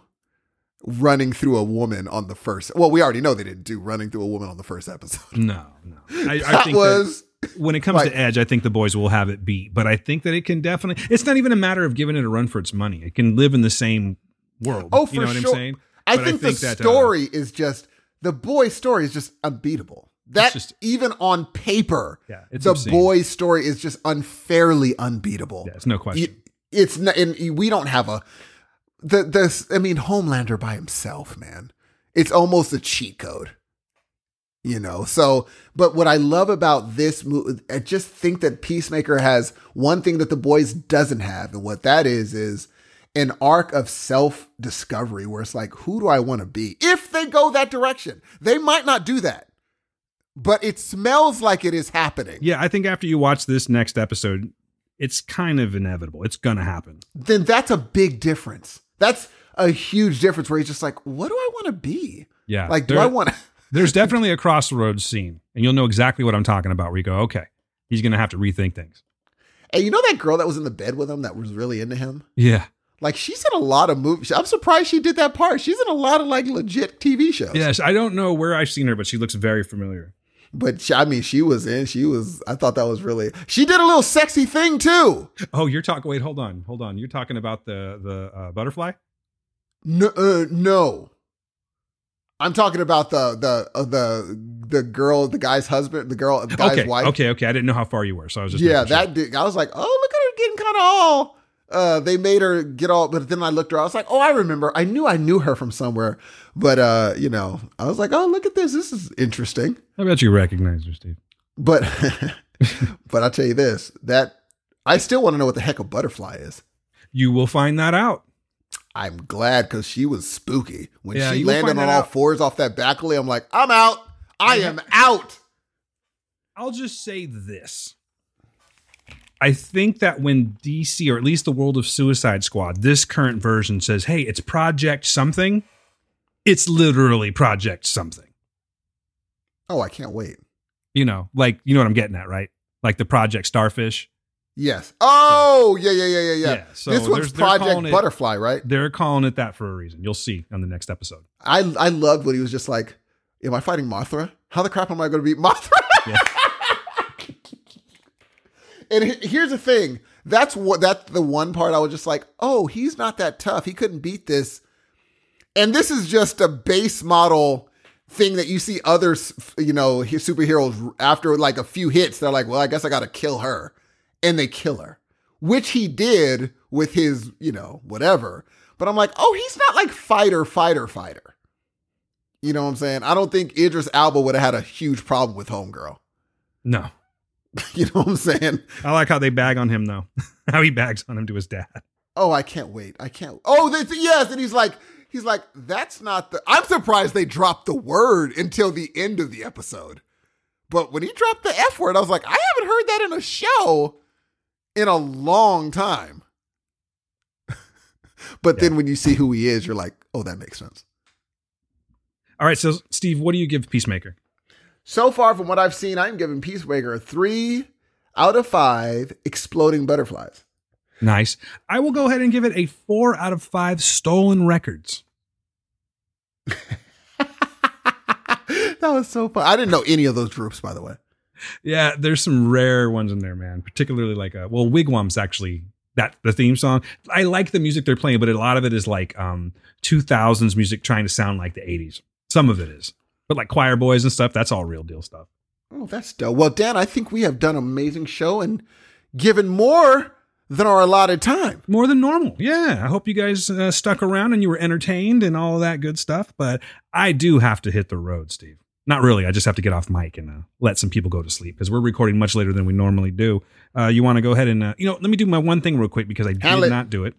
running through a woman on the first. Well, we already know they didn't do running through a woman on the first episode. no, no. I, I that think was when it comes Like- to Edge, I think the boys will have it beat, but I think that it can definitely. It's not even a matter of giving it a run for its money. It can live in the same world. Oh, for you know what sure. I'm saying? I But think, the that, uh, story is just the boy story is just unbeatable. That just- even on paper, Yeah, it's the obscene. boy's story is just unfairly unbeatable. yeah, it's no question. You- it's not, and we don't have a the the. I mean, Homelander by himself, man. It's almost a cheat code, you know. So, but what I love about this movie, I just think that Peacemaker has one thing that the boys doesn't have, and what that is is an arc of self discovery where it's like, who do I want to be? If they go that direction, they might not do that, but it smells like it is happening. yeah, I think after you watch this next episode, it's kind of inevitable. It's gonna happen. then that's a big difference. That's a huge difference where he's just like, what do I want to be? Yeah, Like, do I want to? There's definitely a crossroads scene, and you'll know exactly what I'm talking about. Where you go, okay, he's gonna have to rethink things. Hey, you know that girl that was in the bed with him that was really into him? Yeah, Like, she's in a lot of movies. I'm surprised she did that part. She's in a lot of like legit TV shows. yes. I don't know where I've seen her, but she looks very familiar. But she, I mean, she was in. She was. I thought that was really. She did a little sexy thing too. Oh, you're talking. Wait, hold on, hold on. You're talking about the the uh, butterfly. No, uh, no. I'm talking about the the uh, the the girl, the guy's husband, the girl, the guy's okay, wife. okay, okay. I didn't know how far you were, so I was just yeah, making sure. that. I was like, oh, look at her getting kind of all. Uh, they made her get all, but then I looked her. I was like, oh, I remember. I knew I knew her from somewhere, but uh, you know, I was like, oh, look at this. This is interesting. I bet you recognize her, Steve. But but I'll tell you this: that I still want to know what the heck a butterfly is. You will find that out. I'm glad because she was spooky when Yeah, she landed on all out. fours off that back alley. I'm like, I'm out. I am out. I'll just say this. I think that when DC, or at least the world of Suicide Squad, this current version says, hey, it's Project something, it's literally Project something. Oh, I can't wait. You know, like, you know what I'm getting at, right? Like the Project Starfish. Yes. Oh, yeah, yeah, yeah, yeah, yeah. Yeah, so this one's Project it- Butterfly, right? They're calling it that for a reason. You'll see on the next episode. I I loved when he was just like, "Am I fighting Mothra? How the crap am I going to beat Mothra?" Yeah. and he- here's the thing: that's what that's the one part I was just like, "Oh, he's not that tough. He couldn't beat this." And this is just a base model thing that you see others, you know, superheroes after like a few hits. They're like, "Well, I guess I got to kill her," and they kill her, which he did with his, you know, whatever. But I'm like, oh, he's not like fighter, fighter, fighter. You know what I'm saying? I don't think Idris Elba would have had a huge problem with Homegirl. No. You know what I'm saying? I like how they bag on him, though. how he bags on him to his dad. Oh, I can't wait. I can't. Oh, this, yes. And he's like, he's like, that's not the. I'm surprised they dropped the word until the end of the episode. But when he dropped the F word, I was like, I haven't heard that in a show in a long time. but then when you see who he is, you're like, oh, that makes sense. All right, so Steve, what do you give Peacemaker? So far, from what I've seen, I'm giving Peacemaker a three out of five exploding butterflies. Nice. I will go ahead and give it a four out of five stolen records. that was so fun. I didn't know any of those groups, by the way. Yeah, there's some rare ones in there, man. Particularly like uh well, Wig Wam's actually that the theme song. I like the music they're playing, but a lot of it is like um 2000s music trying to sound like the 80s. Some of it is. But like choir boys and stuff, that's all real deal stuff. Oh, that's dope. Well, Dan, I think we have done an amazing show and given more than our allotted time. More than normal. Yeah. I hope you guys uh, stuck around and you were entertained and all of that good stuff, but I do have to hit the road, Steve. Not really. I just have to get off mic and uh, let some people go to sleep because we're recording much later than we normally do. Uh, you want to go ahead and, uh, you know, let me do my one thing real quick because I did not do it.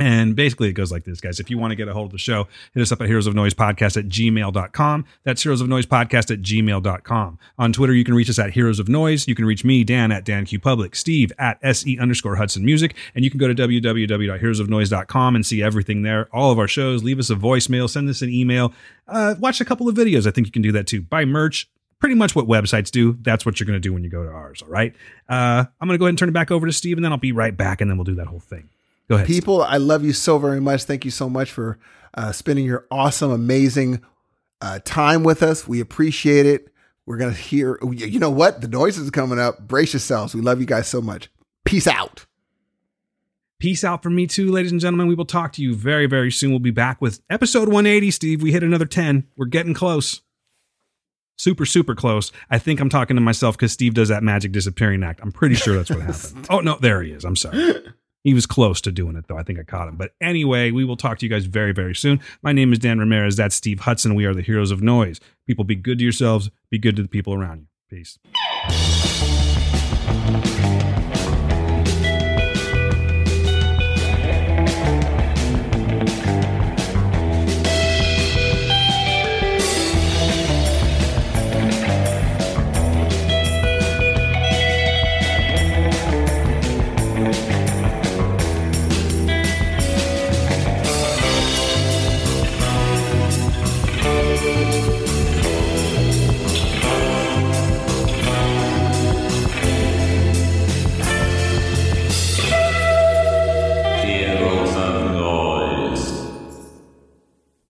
And basically, it goes like this, guys. If you want to get a hold of the show, hit us up at heroes of noise podcast at gmail.com. That's heroes of noise podcast at gmail.com. On Twitter, you can reach us at heroes of noise. You can reach me, Dan, at Dan Q Public, Steve at SE underscore Hudson Music. And you can go to www.heroesofnoise.com and see everything there. All of our shows. Leave us a voicemail, send us an email, uh, watch a couple of videos. I think you can do that too. Buy merch. Pretty much what websites do. That's what you're going to do when you go to ours. All right. Uh, I'm going to go ahead and turn it back over to Steve, and then I'll be right back, and then we'll do that whole thing. Go ahead. People, I love you so very much. Thank you so much for uh, spending your awesome, amazing uh, time with us. We appreciate it. We're gonna hear. You know what? The noise is coming up. Brace yourselves. We love you guys so much. Peace out. Peace out from me too, ladies and gentlemen. We will talk to you very, very soon. We'll be back with episode 180, Steve. We hit another 10. We're getting close. Super, super close. I think I'm talking to myself because Steve does that magic disappearing act. I'm pretty sure that's what happened. oh, no, there he is. I'm sorry. He was close to doing it, though. I think I caught him. But anyway, we will talk to you guys very, very soon. My name is Dan Ramirez. That's Steve Hudson. We are the heroes of noise. People, be good to yourselves, be good to the people around you. Peace.